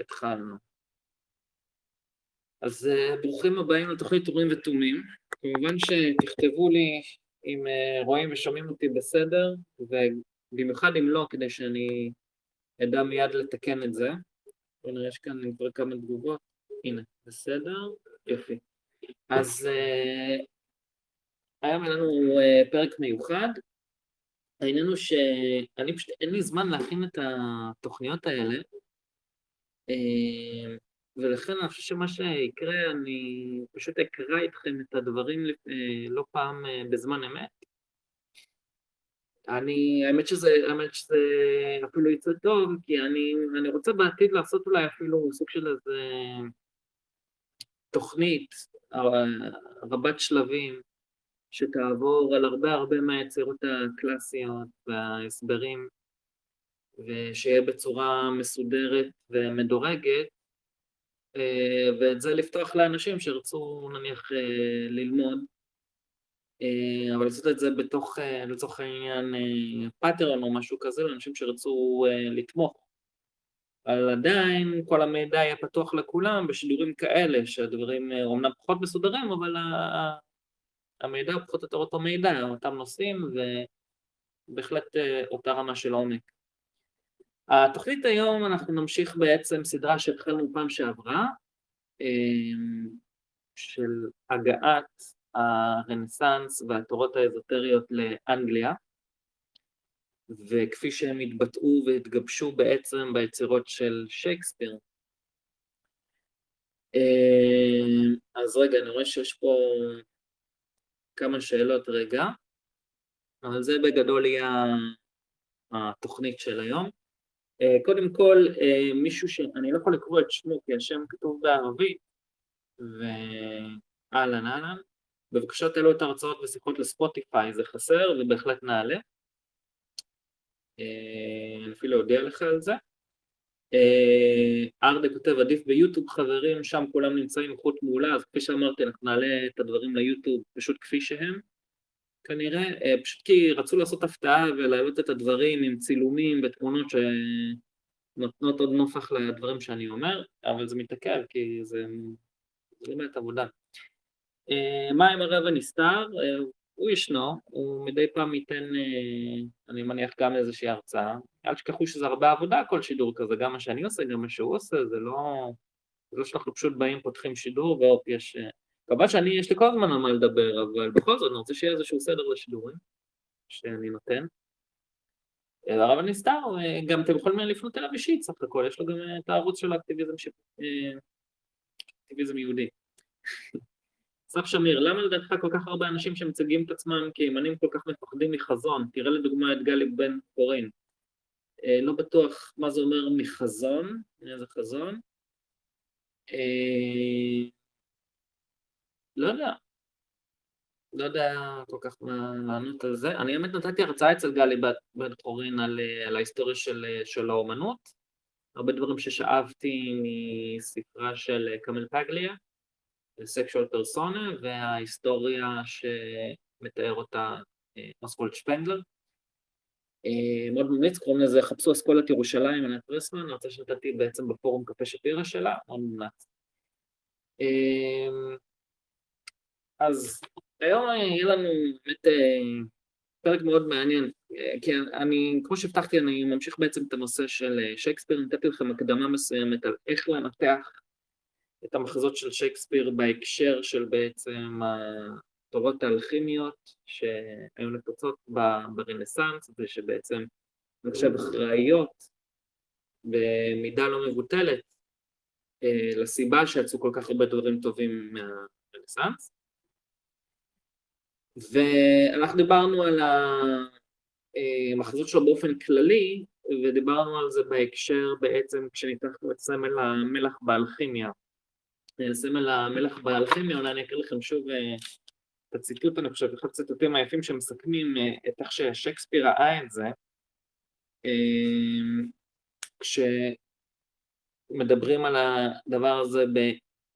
התחלנו. אז uh, ברוכים הבאים לתוכנית אורים ותומים. כמובן שתכתבו לי אם uh, רואים ושומעים אותי בסדר, ובמיוחד אם לא, כדי שאני אדע מיד לתקן את זה. בואו נראה, יש כאן כבר כמה תגובות. הנה, בסדר? יופי. אז uh, היום היה לנו פרק מיוחד. העניין הוא שאני פשוט, אין לי זמן להכין את התוכניות האלה, אה, ולכן אני חושב שמה שיקרה, אני פשוט אקרא איתכם את הדברים אה, לא פעם אה, בזמן אמת. אני, האמת שזה, האמת שזה אפילו יצא טוב, כי אני, אני רוצה בעתיד לעשות אולי אפילו סוג של איזה תוכנית רבת שלבים, שתעבור על הרבה הרבה מהיצירות הקלאסיות וההסברים ושיהיה בצורה מסודרת ומדורגת, אה, ואת זה לפתוח לאנשים שירצו נניח אה, ללמוד, אה, אבל לעשות את זה בתוך, לצורך העניין, פאטרון או משהו כזה, לאנשים שירצו לתמוך. אבל עדיין כל המידע יהיה פתוח לכולם בשידורים כאלה, שהדברים אומנם פחות מסודרים, אבל המידע הוא פחות או יותר אותו מידע, אותם נושאים, ובהחלט אותה רמה של עומק. התוכנית היום אנחנו נמשיך בעצם סדרה שהתחלנו פעם שעברה, אמ, של הגעת הרנסאנס והתורות האזוטריות לאנגליה, וכפי שהם התבטאו והתגבשו בעצם ביצירות של שייקספיר. אמ, אז רגע, אני רואה שיש פה כמה שאלות רגע, אבל זה בגדול יהיה התוכנית של היום. אה, קודם כל, אה, מישהו שאני לא יכול לקרוא את שמו כי השם כתוב בערבית, ואהלן אהלן, בבקשה תעלו את ההרצאות ושיחות לספוטיפיי, זה חסר ובהחלט נעלה. אה, אני אפילו אודיע לך על זה. ארדה כותב עדיף ביוטיוב חברים, שם כולם נמצאים איכות מעולה, אז כפי שאמרתי אנחנו נעלה את הדברים ליוטיוב פשוט כפי שהם. כנראה, אה, פשוט כי רצו לעשות הפתעה ולהעלות את הדברים עם צילומים ותמונות שנותנות עוד נופח לדברים שאני אומר, אבל זה מתעכב כי זה, באמת עבודה. אה, מה עם הרב הנסתר? אה, הוא ישנו, הוא מדי פעם ייתן, אני מניח, גם איזושהי הרצאה. אל תשכחו שזה הרבה עבודה כל שידור כזה, גם מה שאני עושה, גם מה שהוא עושה, זה לא... זה לא שאנחנו פשוט באים, פותחים שידור, והופ, יש כמובן שאני, יש לי כל הזמן על מה לדבר, אבל בכל זאת אני רוצה שיהיה איזשהו סדר לשידורים שאני נותן. הרב הנסתר, גם אתם יכולים לפנות אליו אישית סך הכל, יש לו גם את הערוץ של האקטיביזם ש... אקטיביזם יהודי. אסף שמיר, למה לדעתך כל כך הרבה אנשים שמציגים את עצמם כימנים כל כך מפחדים מחזון? תראה לדוגמה את גלי בן חורין. אה, לא בטוח מה זה אומר מחזון, איזה חזון. אה, לא יודע. לא יודע כל כך מה לענות על זה. אני באמת נתתי הרצאה אצל גלי בן חורין על, על ההיסטוריה של, של האומנות. הרבה דברים ששאבתי מספרה של קמל פגליה, סקשואל פרסונה, וההיסטוריה שמתאר אותה אוסקולד שפנדלר. אה, מאוד ממליץ, קוראים לזה חפשו אסכולת ירושלים, ענת פרסמן, הרצאה שנתתי בעצם בפורום קפה שפירא שלה, מאוד מומלץ. אז היום יהיה לנו באמת אה, פרק מאוד מעניין, אה, כי אני, כמו שהבטחתי, אני ממשיך בעצם את הנושא של אה, שייקספיר, נתתי לכם הקדמה מסוימת על איך לנתח את המחזות של שייקספיר בהקשר של בעצם התורות האלכימיות שהיו נפוצות ברנסאנס, ושבעצם, אני חושב, אחראיות במידה לא מבוטלת לסיבה שיצאו כל כך הרבה דברים טובים מהרנסאנס. ואנחנו דיברנו על המחזות שלו באופן כללי, ודיברנו על זה בהקשר בעצם כשניתחנו את סמל המלח באלכימיה. סמל המלח באלכימיה, אולי אני אקריא לכם שוב אה, את הציטוט, אני חושב, אחד הציטוטים היפים שמסכמים אה, את איך ששייקספיר ראה את זה, אה, כשמדברים על הדבר הזה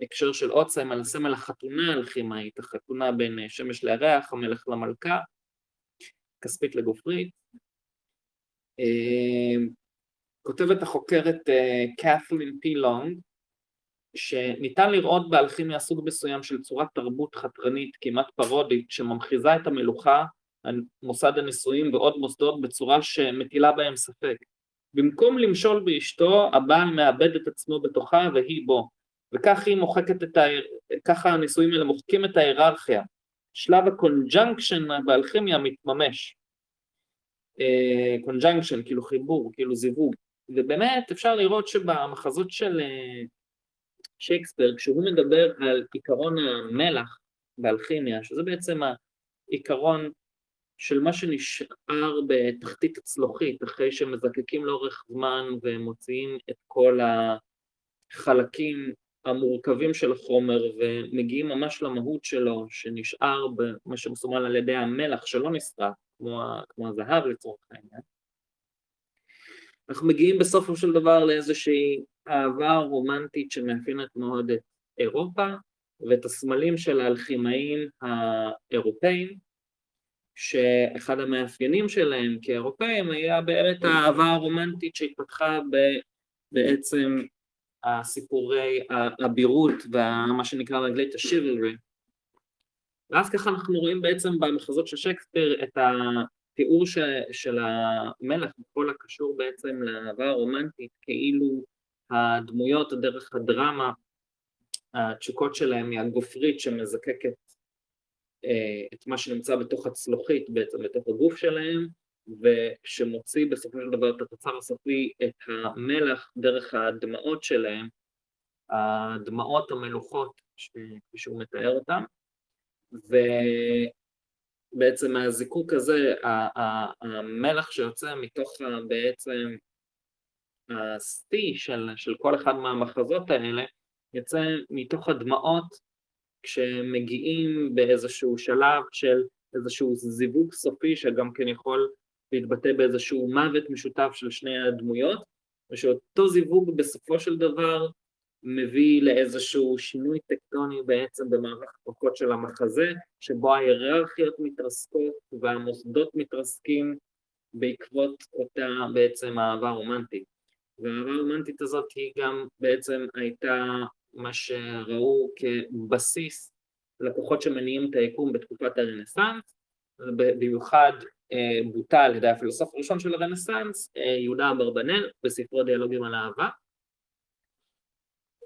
הקשר של עוצם על סמל החתונה האלכימאית, החתונה בין אה, שמש לירח, המלך למלכה, כספית לגופרית. אה, כותבת החוקרת קת'לין פי לונג, שניתן לראות באלכימיה סוג מסוים של צורת תרבות חתרנית כמעט פרודית שממחיזה את המלוכה, מוסד הנישואים ועוד מוסדות בצורה שמטילה בהם ספק. במקום למשול באשתו, הבעל מאבד את עצמו בתוכה והיא בו, וכך היא מוחקת את ה... ככה הנישואים האלה מוחקים את ההיררכיה. שלב ה conjunction באלכימיה מתממש. conjunction, כאילו חיבור, כאילו זיווג. ובאמת אפשר לראות שבמחזות של אה, שייקספיר, כשהוא מדבר על עיקרון המלח באלכימיה, שזה בעצם העיקרון של מה שנשאר בתחתית הצלוחית, אחרי שמזקקים לאורך זמן ומוציאים את כל החלקים המורכבים של החומר ומגיעים ממש למהות שלו, שנשאר במה שמסומן על ידי המלח שלא נסרק, כמו, כמו הזהב לצורך העניין. אנחנו מגיעים בסופו של דבר לאיזושהי אהבה רומנטית שמאפיינת מאוד את אירופה ואת הסמלים של האלכימאים האירופאים, שאחד המאפיינים שלהם כאירופאים היה באמת האהבה הרומנטית שהתפתחה בעצם הסיפורי הבירות ומה שנקרא באנגלית השיבלרי. ואז ככה אנחנו רואים בעצם במחזות של שייקספיר את התיאור ש, של המלך בכל הקשור בעצם לאהבה הרומנטית כאילו הדמויות דרך הדרמה, התשוקות שלהם היא הגופרית שמזקקת אה, את מה שנמצא בתוך הצלוחית בעצם, בתוך הגוף שלהם, ושמוציא בסופו של דבר את התוצר הסופי, את המלח דרך הדמעות שלהם, הדמעות המלוכות, כפי שהוא מתאר אותם, ובעצם מהזיקוק הזה, המלח שיוצא מתוך בעצם השיא של, של כל אחד מהמחזות האלה, יוצא מתוך הדמעות כשמגיעים באיזשהו שלב של איזשהו זיווג סופי שגם כן יכול להתבטא באיזשהו מוות משותף של שני הדמויות, ושאותו זיווג בסופו של דבר מביא לאיזשהו שינוי טקטוני בעצם במערך הכוחות של המחזה, שבו ההיררכיות מתרסקות והמוסדות מתרסקים בעקבות אותה בעצם אהבה רומנטית. והאהבה הרומנטית הזאת היא גם בעצם הייתה מה שראו כבסיס לכוחות שמניעים את היקום בתקופת הרנסאנס, במיוחד בוטל על ידי הפילוסוף הראשון של הרנסאנס, אה, יהודה אברבנאל, בספרו דיאלוגים על אהבה.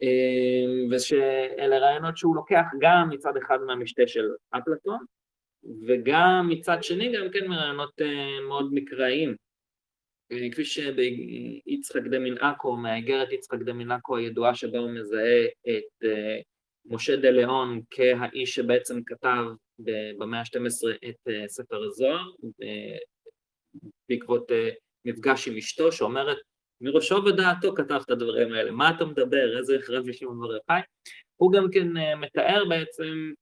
אה, ושאלה רעיונות שהוא לוקח גם מצד אחד מהמשתה של אפלטון, וגם מצד שני גם כן מרעיונות מאוד מקראיים. כפי שביצחק דמין עכו, מהאיגרת יצחק דמין עכו הידועה שבה הוא מזהה את משה דה ליאון כהאיש שבעצם כתב במאה ה-12 את אה, ספר הזוהר בעקבות אה, מפגש עם אשתו שאומרת מראשו ודעתו כתב את הדברים האלה, מה אתה מדבר, איזה החרב לי שמעון בר יוחאי, הוא גם כן אה, מתאר בעצם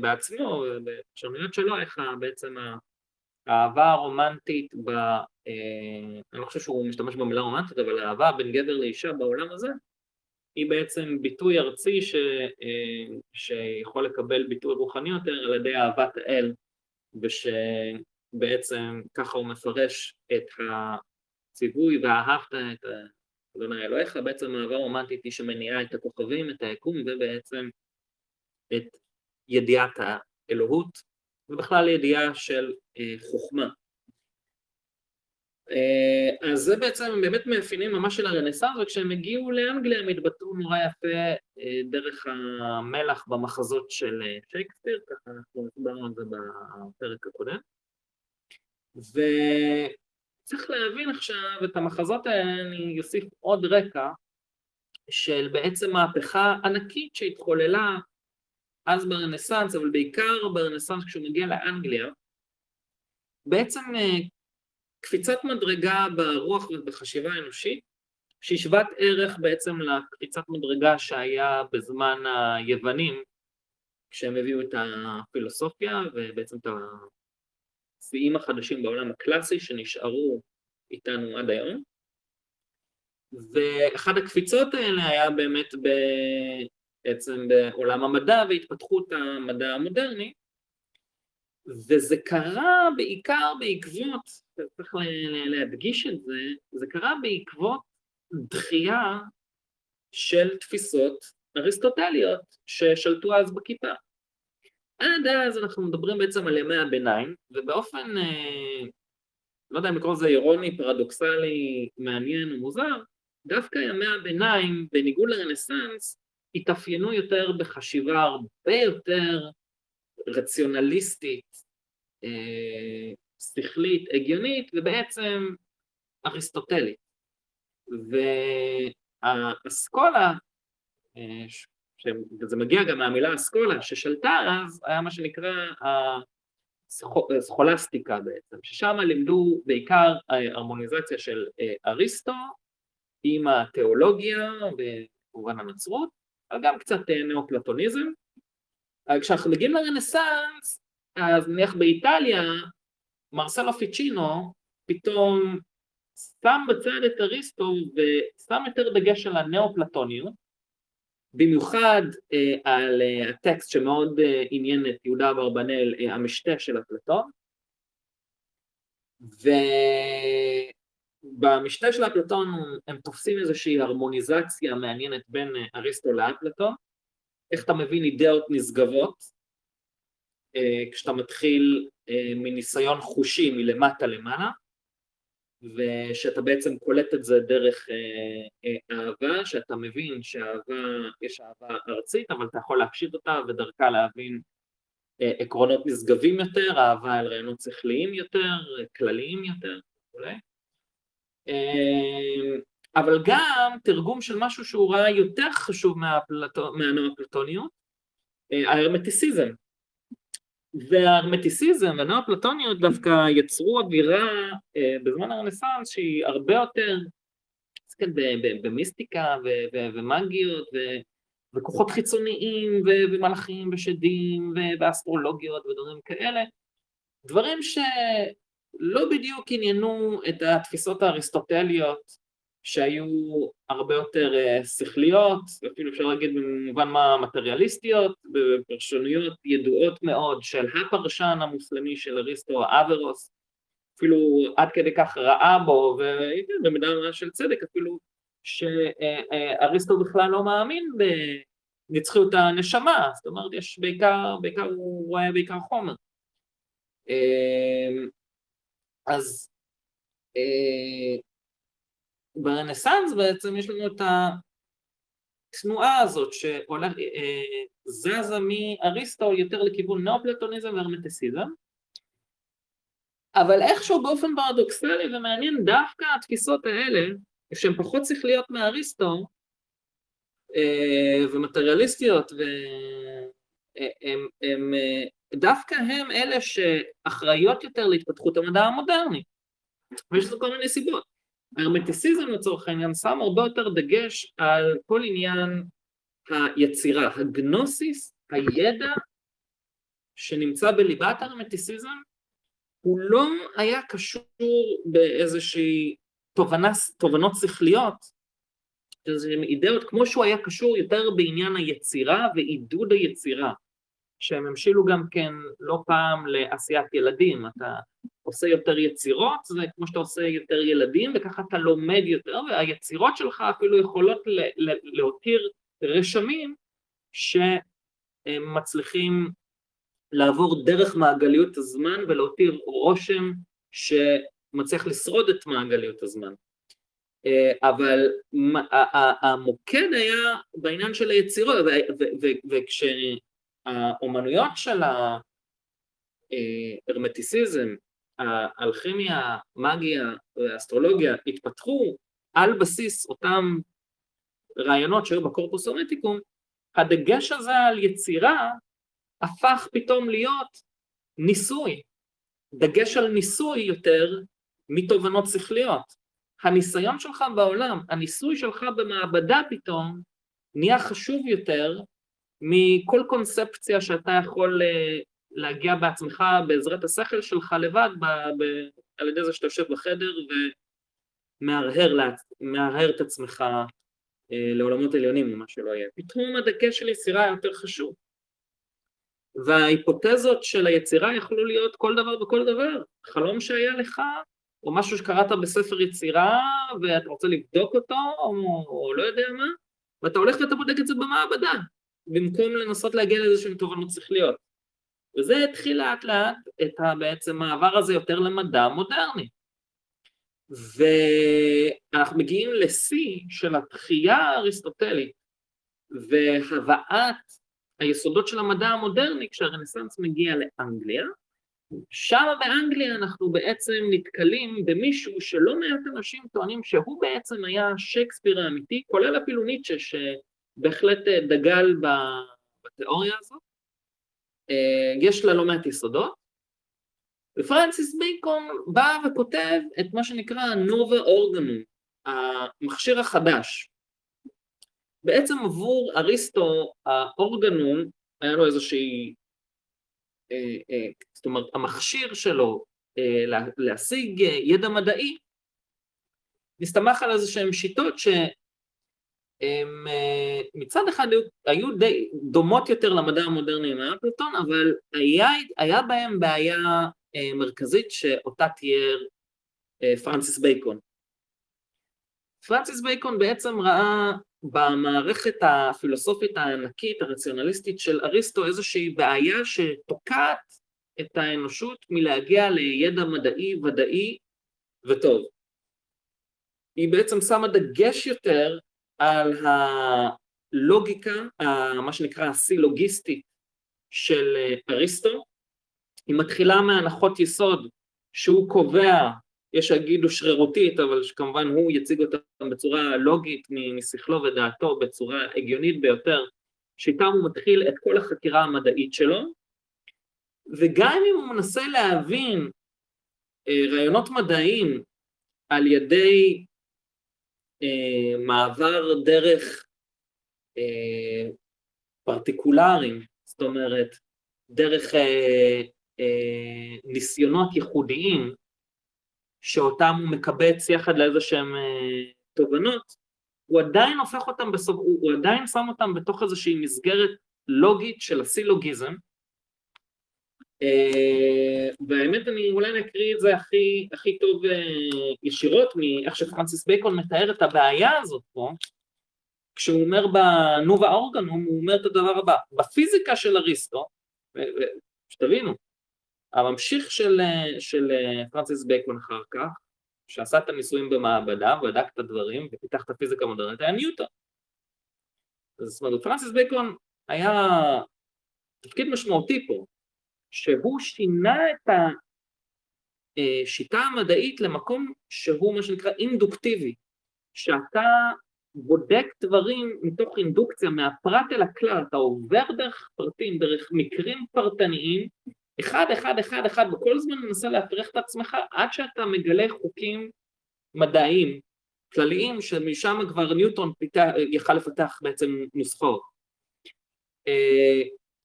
בעצמו, בפרשנויות שלו, איך בעצם האהבה הרומנטית, ב, אני לא חושב שהוא משתמש במילה רומנטית, אבל האהבה בין גבר לאישה בעולם הזה, היא בעצם ביטוי ארצי ש, אה, שיכול לקבל ביטוי רוחני יותר על ידי אהבת האל ושבעצם ככה הוא מפרש את הציווי ואהבת את אדוני אלוהיך, בעצם אהבה רומנטית היא שמניעה את הכוכבים, את היקום ובעצם את ידיעת האלוהות ובכלל ידיעה של אה, חוכמה אז זה בעצם באמת מאפיינים ממש של הרנסאנס, וכשהם הגיעו לאנגליה הם התבטאו נורא יפה אה, דרך המלח במחזות של אה, שייקספיר, ככה אנחנו דיברנו על זה בפרק הקודם. וצריך להבין עכשיו את המחזות האלה, אני אוסיף עוד רקע של בעצם מהפכה ענקית שהתחוללה אז ברנסאנס, אבל בעיקר ברנסאנס כשהוא מגיע לאנגליה, בעצם קפיצת מדרגה ברוח ובחשיבה האנושית, שהיא שוות ערך בעצם לקפיצת מדרגה שהיה בזמן היוונים, כשהם הביאו את הפילוסופיה ובעצם את השיאים החדשים בעולם הקלאסי שנשארו איתנו עד היום. ואחת הקפיצות האלה היה באמת בעצם בעולם המדע והתפתחות המדע המודרני, וזה קרה בעיקר בעקבות צריך להדגיש את זה, זה קרה בעקבות דחייה של תפיסות אריסטוטליות ששלטו אז בכיפה. עד אז אנחנו מדברים בעצם על ימי הביניים, ובאופן, אה, לא יודע אם לקרוא לזה אירוני, פרדוקסלי, מעניין או מוזר, דווקא ימי הביניים, בניגוד לרנסאנס, התאפיינו יותר בחשיבה הרבה יותר רציונליסטית, אה, שכלית, הגיונית, ובעצם אריסטוטלית. והאסכולה, אה, וזה מגיע גם מהמילה אסכולה, ששלטה אז, היה מה שנקרא הסכולסטיקה בעצם, ששם לימדו בעיקר הרמוניזציה של אה, אריסטו עם התיאולוגיה, וכמובן הנצרות, אבל גם קצת אה, נאו-פלטוניזם. כשאנחנו מגיעים לרנסאנס, אז נניח באיטליה, מרסלו פיצ'ינו פתאום שם בצד את אריסטו ושם יותר דגש על הנאו-פלטוניות, במיוחד אה, על אה, הטקסט שמאוד אה, עניין את יהודה אברבנאל, אה, המשתה של אפלטון, ובמשתה של אפלטון הם תופסים איזושהי הרמוניזציה מעניינת בין אה, אריסטו לאפלטון, איך אתה מבין אידאות נשגבות, כשאתה מתחיל אה, מניסיון חושי מלמטה למעלה, ושאתה בעצם קולט את זה דרך אה, אה, אהבה, שאתה מבין שאהבה, יש אהבה ארצית, אבל אתה יכול להפשיט אותה ודרכה להבין אה, עקרונות נשגבים יותר, אהבה אל רעיונות שכליים יותר, כלליים יותר וכולי. אה, אבל גם תרגום של משהו שהוא ראה יותר חשוב מהנאו-פלטוניות, אה, ההרמטיסיזם. וההרמטיסיזם והנאו-פלטוניות דווקא יצרו אווירה אה, בזמן הרנסאנס שהיא הרבה יותר עוסקת במיסטיקה ומאגיות וכוחות חיצוניים ומלאכים ושדים ואסטרולוגיות ודברים כאלה, דברים שלא בדיוק עניינו את התפיסות האריסטוטליות שהיו הרבה יותר אה, שכליות, אפילו אפשר להגיד במובן מה מטריאליסטיות, בפרשנויות ידועות מאוד של הפרשן המוסלמי של אריסטו, האברוס, אפילו עד כדי כך ראה בו, ובמידה רבה של צדק אפילו, שאריסטו בכלל לא מאמין בנצחיות הנשמה, זאת אומרת יש בעיקר, בעיקר הוא רואה בעיקר חומר. אה, אז אה, ברנסאנס בעצם יש לנו את התנועה הזאת שהולך, אה, מאריסטו יותר לכיוון נאופלטוניזם והרמטיסיזם, אבל איכשהו באופן פרדוקסלי ומעניין דווקא התפיסות האלה, שהן פחות שכליות מאריסטו אה, ומטריאליסטיות, הם, אה, דווקא הם אלה שאחראיות יותר להתפתחות המדע המודרני, ויש לזה כל מיני סיבות. ההרמטיסיזם לצורך העניין שם הרבה יותר דגש על כל עניין היצירה, הגנוסיס, הידע שנמצא בליבת ההרמטיסיזם, הוא לא היה קשור באיזושהי תובנה, תובנות שכליות, איזה אידאות, כמו שהוא היה קשור יותר בעניין היצירה ועידוד היצירה, שהם המשילו גם כן לא פעם לעשיית ילדים, אתה עושה יותר יצירות, זה כמו שאתה עושה יותר ילדים, וככה אתה לומד יותר, והיצירות שלך אפילו יכולות להותיר רשמים שמצליחים לעבור דרך מעגליות הזמן ולהותיר רושם שמצליח לשרוד את מעגליות הזמן. אבל המוקד היה בעניין של היצירות, וכשהאומנויות של ההרמטיסיזם האלכימיה, מגיה ואסטרולוגיה התפתחו על בסיס אותם רעיונות שהיו בקורפוס אורטיקום, הדגש הזה על יצירה הפך פתאום להיות ניסוי, דגש על ניסוי יותר מתובנות שכליות. הניסיון שלך בעולם, הניסוי שלך במעבדה פתאום, נהיה חשוב יותר מכל קונספציה שאתה יכול אה, להגיע בעצמך בעזרת השכל שלך לבד ב, ב, על ידי זה שאתה יושב בחדר ומהרהר את עצמך אה, לעולמות עליונים או מה שלא יהיה. פתאום הדגש של יצירה יותר חשוב. וההיפותזות של היצירה יכלו להיות כל דבר וכל דבר. חלום שהיה לך או משהו שקראת בספר יצירה ואתה רוצה לבדוק אותו, או, או לא יודע מה, ואתה הולך ואתה בודק את זה במעבדה, במקום לנסות להגיע לאיזשהן תובנות שכליות. וזה התחיל לאט לאט את ה, בעצם המעבר הזה יותר למדע מודרני. ואנחנו מגיעים לשיא של התחייה האריסטוטלית והבאת היסודות של המדע המודרני כשהרנסאנס מגיע לאנגליה, שם באנגליה אנחנו בעצם נתקלים במישהו שלא מעט אנשים טוענים שהוא בעצם היה שייקספיר האמיתי, כולל אפילו ניטשה שבהחלט דגל בתיאוריה הזאת. אה, יש לה לא מעט יסודות. ופרנסיס בייקון בא וכותב את מה שנקרא נובה אורגנום, המכשיר החדש. בעצם עבור אריסטו האורגנום היה לו איזושהי אה, אה, זאת אומרת, המכשיר שלו אה, להשיג ידע מדעי נסתמך על איזה שהן שיטות שהן מצד אחד היו, היו די דומות יותר למדע המודרני מאפלטון, אבל היה, היה בהם בעיה מרכזית שאותה תיאר פרנסיס בייקון. פרנסיס בייקון בעצם ראה במערכת הפילוסופית הענקית, הרציונליסטית של אריסטו, איזושהי בעיה שתוקעת את האנושות מלהגיע לידע מדעי ודאי וטוב. היא בעצם שמה דגש יותר על הלוגיקה, מה שנקרא הסילוגיסטית של אריסטו, היא מתחילה מהנחות יסוד שהוא קובע יש שיגידו שרירותית, אבל שכמובן הוא יציג אותה בצורה לוגית משכלו ודעתו, בצורה הגיונית ביותר, שאיתם הוא מתחיל את כל החקירה המדעית שלו, וגם אם הוא מנסה להבין אה, רעיונות מדעיים על ידי אה, מעבר דרך אה, פרטיקולרים, זאת אומרת, דרך אה, אה, ניסיונות ייחודיים, שאותם הוא מקבץ יחד לאיזה שהם אה, תובנות, הוא עדיין הופך אותם בסוף, הוא, הוא עדיין שם אותם בתוך איזושהי מסגרת לוגית של הסילוגיזם, והאמת אני אולי נקריא את זה הכי, הכי טוב אה, ישירות מאיך שפרנסיס בייקון מתאר את הבעיה הזאת פה, כשהוא אומר בנובה אורגנום, הוא אומר את הדבר הבא, בפיזיקה של אריסטו, שתבינו, הממשיך של, של פרנסיס בייקון אחר כך, שעשה את הניסויים במעבדה ובדק את הדברים ופיתח את הפיזיקה המודרנית, היה ניוטון. זאת אומרת, פרנסיס בייקון היה תפקיד משמעותי פה, שהוא שינה את השיטה המדעית למקום שהוא מה שנקרא אינדוקטיבי, שאתה בודק דברים מתוך אינדוקציה, מהפרט אל הכלל, אתה עובר דרך פרטים, דרך מקרים פרטניים, אחד, אחד, אחד, אחד, וכל הזמן מנסה להפריך את עצמך עד שאתה מגלה חוקים מדעיים, כלליים, שמשם כבר ניוטון פיתח, יכל לפתח בעצם נוסחאות.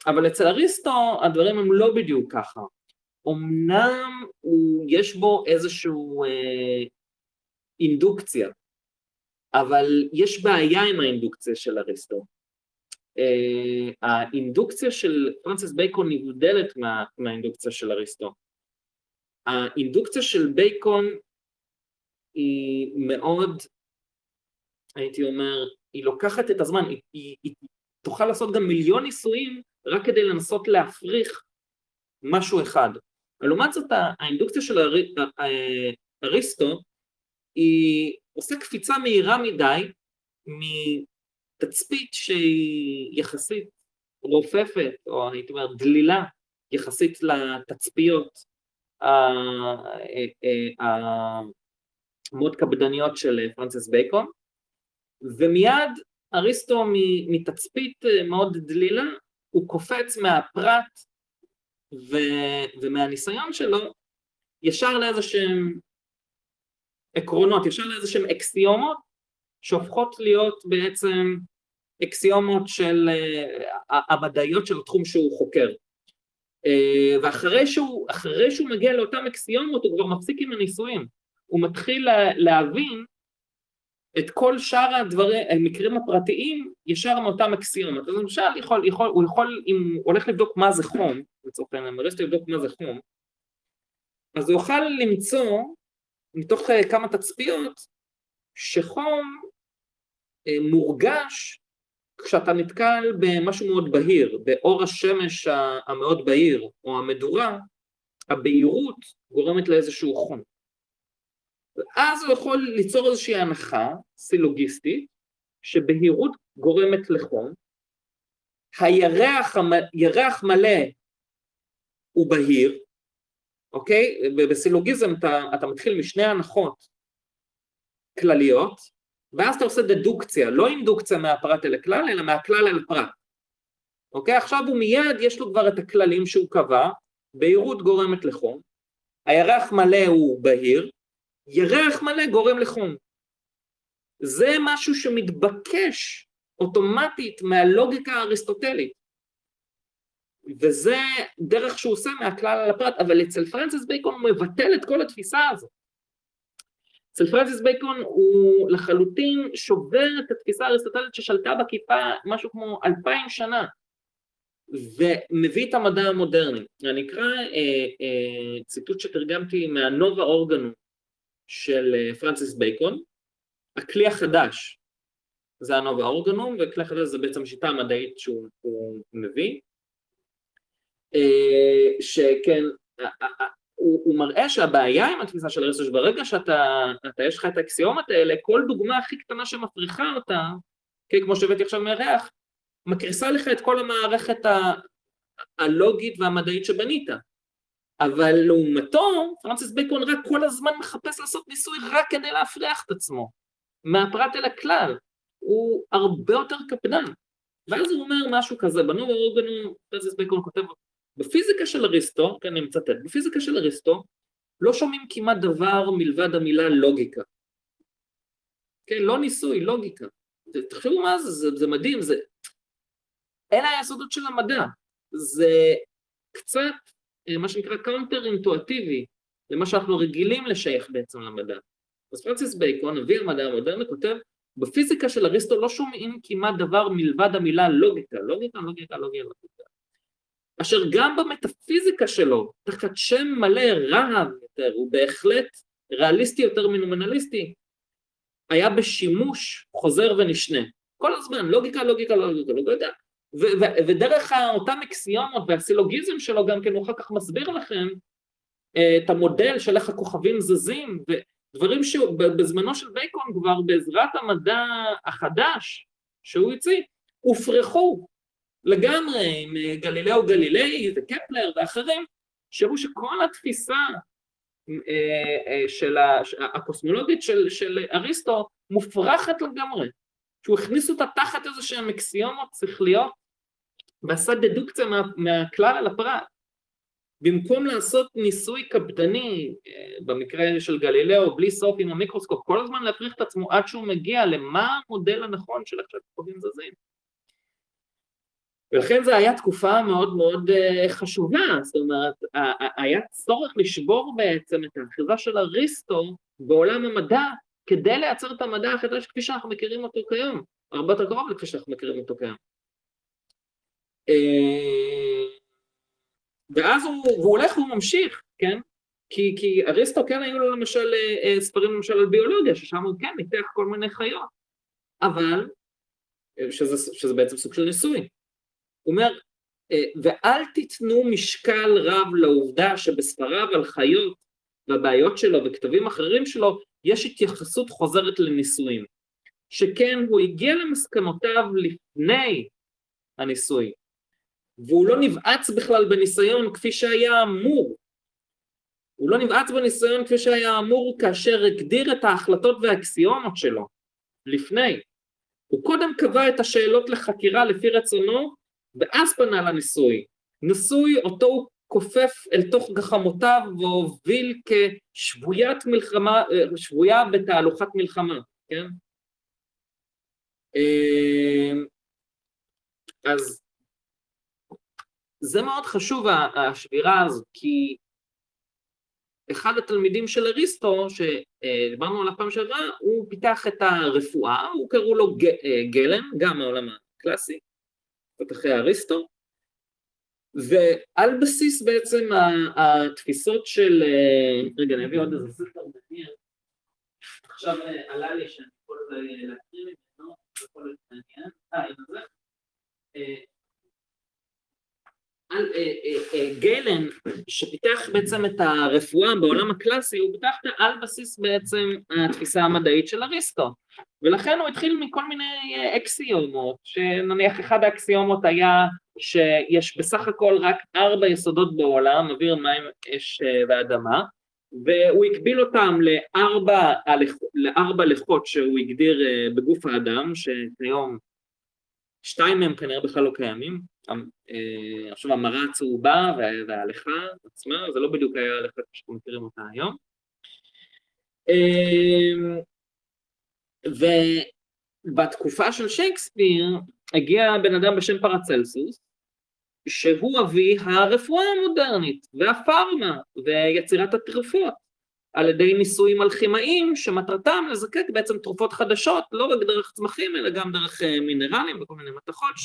אבל אצל אריסטו הדברים הם לא בדיוק ככה. אמנם הוא, יש בו איזושהי אה, אינדוקציה, אבל יש בעיה עם האינדוקציה של אריסטו. אה, האינדוקציה של פרנסיס בייקון נבדלת מה, מהאינדוקציה של אריסטו. האינדוקציה של בייקון היא מאוד, הייתי אומר, היא לוקחת את הזמן, היא, היא, היא תוכל לעשות גם מיליון ניסויים רק כדי לנסות להפריך משהו אחד. לעומת זאת האינדוקציה של אר, אה, אריסטו היא עושה קפיצה מהירה מדי תצפית שהיא יחסית רופפת, או הייתי אומר דלילה, יחסית לתצפיות המאוד קפדניות של פרנסיס בייקון, ומיד אריסטו מתצפית מאוד דלילה, הוא קופץ מהפרט ו, ומהניסיון שלו ישר לאיזה שהם עקרונות, ישר לאיזה שהם אקסיומות שהופכות להיות בעצם אקסיומות של uh, המדעיות של התחום שהוא חוקר. Uh, ואחרי שהוא, שהוא מגיע לאותן אקסיומות הוא כבר מפסיק עם הניסויים, הוא מתחיל לה, להבין את כל שאר הדברים, המקרים הפרטיים ישר מאותם אקסיומות. אז למשל יכול, יכול, הוא יכול, אם הוא הולך לבדוק מה זה חום, לצורך העניין, מרסט לבדוק מה זה חום, אז הוא יוכל למצוא מתוך כמה תצפיות, שחום מורגש כשאתה נתקל במשהו מאוד בהיר, באור השמש המאוד בהיר, או המדורה, הבהירות גורמת לאיזשהו חום. ואז הוא יכול ליצור איזושהי הנחה סילוגיסטית, שבהירות גורמת לחום, הירח ירח מלא הוא בהיר, אוקיי? בסילוגיזם אתה, אתה מתחיל משני הנחות כלליות, ואז אתה עושה דדוקציה, לא אינדוקציה מהפרט אל הכלל, אלא מהכלל אל הפרט. אוקיי? עכשיו הוא מיד, יש לו כבר את הכללים שהוא קבע, בהירות גורמת לחום, הירח מלא הוא בהיר, ירח מלא גורם לחום. זה משהו שמתבקש אוטומטית מהלוגיקה האריסטוטלית. וזה דרך שהוא עושה מהכלל על הפרט, אבל אצל פרנסיס בייקון הוא מבטל את כל התפיסה הזאת. אצל פרנסיס בייקון הוא לחלוטין שובר את התפיסה האריסטוטלית ששלטה בכיפה משהו כמו אלפיים שנה, ומביא את המדע המודרני. אני אקרא אה, אה, ציטוט שתרגמתי מהנובה אורגנו של אה, פרנסיס בייקון, הכלי החדש זה הנובה אורגנום, וכלי החדש זה בעצם שיטה המדעית שהוא מביא, אה, שכן, הוא, הוא מראה שהבעיה עם התפיסה של אריסטו, שברגע שאתה, אתה, יש לך את האקסיומות האלה, כל דוגמה הכי קטנה שמפריחה אותה, כן, כמו שהבאתי עכשיו מהריח, מקריסה לך את כל המערכת ה, הלוגית והמדעית שבנית. אבל לעומתו, פרנסיס בייקון רק כל הזמן מחפש לעשות ניסוי רק כדי להפריח את עצמו, מהפרט אל הכלל, הוא הרבה יותר קפדן. ואז הוא אומר משהו כזה, בנו אורגנו, פרנסיס בייקון כותב בפיזיקה של אריסטו, כן אני מצטט, בפיזיקה של אריסטו לא שומעים כמעט דבר מלבד המילה לוגיקה. כן, לא ניסוי, לוגיקה. תחשבו מה זה, זה, זה מדהים, זה... אלה היסודות של המדע. זה קצת מה שנקרא counter אינטואיטיבי למה שאנחנו רגילים לשייך בעצם למדע. אז פרנסיס בייקון, אבי המדע המודרני, כותב בפיזיקה של אריסטו לא שומעים כמעט דבר מלבד המילה לוגיקה, לוגיקה, לוגיקה, לוגיקה, לוגיקה. אשר גם במטאפיזיקה שלו, תחת שם מלא רהב יותר, הוא בהחלט ריאליסטי יותר מנומנליסטי, היה בשימוש חוזר ונשנה. כל הזמן, לוגיקה, לוגיקה, לוגיקה, לוגיקה, ו- ודרך אותם אקסיומות והסילוגיזם שלו גם כן הוא אחר כך מסביר לכם אה, את המודל של איך הכוכבים זזים, ודברים שבזמנו של בייקון כבר בעזרת המדע החדש שהוא הציג, הופרכו לגמרי עם אה, גלילאו גלילי וקפלר ואחרים, שהראו שכל התפיסה אה, של הקוסמולוגית של, של אריסטו מופרכת לגמרי, שהוא הכניס אותה תחת איזה שהם אקסיומות שכליות ועשה דדוקציה מה, מהכלל על הפרט. במקום לעשות ניסוי קפדני, במקרה של גלילאו, בלי סוף עם המיקרוסקופ, כל הזמן להפריך את עצמו עד שהוא מגיע למה המודל הנכון של איך שהכוכבים זזים. ולכן זו הייתה תקופה מאוד מאוד אה, חשובה, זאת אומרת, היה צורך לשבור בעצם את האחיזה של אריסטו בעולם המדע כדי לייצר את המדע החדש כפי שאנחנו מכירים אותו כיום, הרבה יותר קרוב לכפי שאנחנו מכירים אותו כיום. אה, ואז הוא, והוא הולך והוא ממשיך, כן? כי, כי אריסטו כן היו לו למשל אה, ספרים למשל על ביולוגיה, ששם הוא כן ניתח כל מיני חיות, אבל, שזה, שזה בעצם סוג של ניסוי, הוא אומר, אה, ואל תיתנו משקל רב לעובדה שבספריו על חיות והבעיות שלו וכתבים אחרים שלו, יש התייחסות חוזרת לניסויים. שכן הוא הגיע למסקנותיו לפני הניסוי, והוא לא נבעץ בכלל בניסיון כפי שהיה אמור. הוא לא נבעץ בניסיון כפי שהיה אמור כאשר הגדיר את ההחלטות והאקסיומות שלו לפני. הוא קודם קבע את השאלות לחקירה לפי רצונו, ואז פנה לניסוי. ניסוי אותו הוא כופף אל תוך גחמותיו והוביל כשבוית מלחמה, שבויה בתהלוכת מלחמה, כן? אה, אז זה מאוד חשוב השבירה הזאת, כי אחד התלמידים של אריסטו, שדיברנו עליו פעם שעברה, הוא פיתח את הרפואה, הוא קראו לו גלם, גם מהעולם הקלאסי, אחרי אריסטו, ועל בסיס בעצם התפיסות של, רגע אני אביא עוד איזה ספר מעניין, עכשיו עלה לי שאני יכול להקריא ממנו, זה יכול להיות. אה, הנה זה. על גלן, שפיתח בעצם את הרפואה בעולם הקלאסי, הוא פיתח על בסיס בעצם התפיסה המדעית של אריסטו, ולכן הוא התחיל מכל מיני אקסיומות, שנניח אחד האקסיומות היה שיש בסך הכל רק ארבע יסודות בעולם, אוויר, מים, אש ואדמה, והוא הקביל אותם לארבע, לארבע לכות שהוא הגדיר בגוף האדם, שכיום שתיים מהם כנראה בכלל לא קיימים, אה, עכשיו המראה הצהובה וההליכה עצמה, זה לא בדיוק היה הליכה שאנחנו מכירים אותה היום. אה, ובתקופה של שייקספיר הגיע בן אדם בשם פרצלסוס, שהוא אבי הרפואה המודרנית והפארמה ויצירת התרופות. על ידי ניסויים אלכימאיים שמטרתם לזקק בעצם תרופות חדשות, לא רק דרך צמחים אלא גם דרך אה, מינרלים וכל מיני מתכות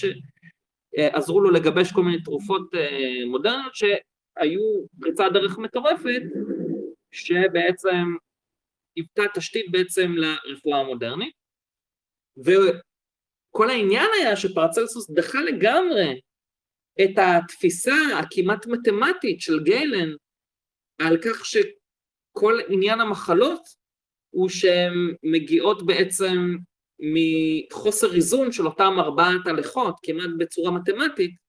שעזרו לו לגבש כל מיני תרופות אה, מודרניות שהיו פריצת דרך מטורפת שבעצם היוותה תשתית בעצם לרפואה המודרנית. וכל העניין היה שפרצלסוס דחה לגמרי את התפיסה הכמעט מתמטית של גיילן על כך ש... כל עניין המחלות הוא שהן מגיעות בעצם מחוסר איזון של אותם ארבעת הלכות, כמעט בצורה מתמטית,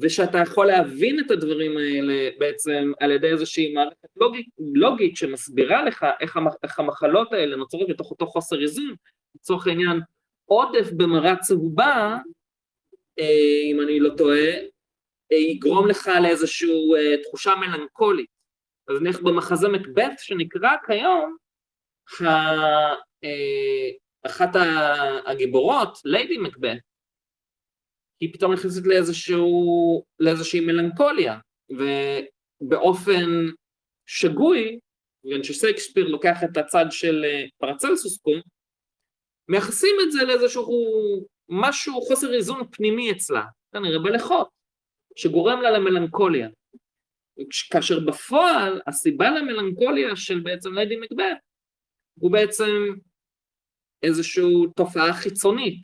ושאתה יכול להבין את הדברים האלה בעצם על ידי איזושהי מערכת לוגית, לוגית שמסבירה לך איך, המח, איך המחלות האלה נוצרות בתוך אותו חוסר איזון, לצורך העניין עודף במרה צהובה, אה, אם אני לא טועה, אה, יגרום לך לאיזושהי אה, תחושה מלנכולית. אז נלך במחזה מקבט שנקרא כיום, אחת הגיבורות, ליידי מקבט, היא פתאום נכנסת לאיזשהו, לאיזושהי מלנכוליה, ובאופן שגוי, בגלל שסייקספיר לוקח את הצד של אה, פרצלסוס פה, מייחסים את זה לאיזשהו משהו, חוסר איזון פנימי אצלה, כנראה בלכות, שגורם לה למלנכוליה. כאשר בפועל הסיבה למלנכוליה של בעצם ליידי מקבט הוא בעצם איזושהי תופעה חיצונית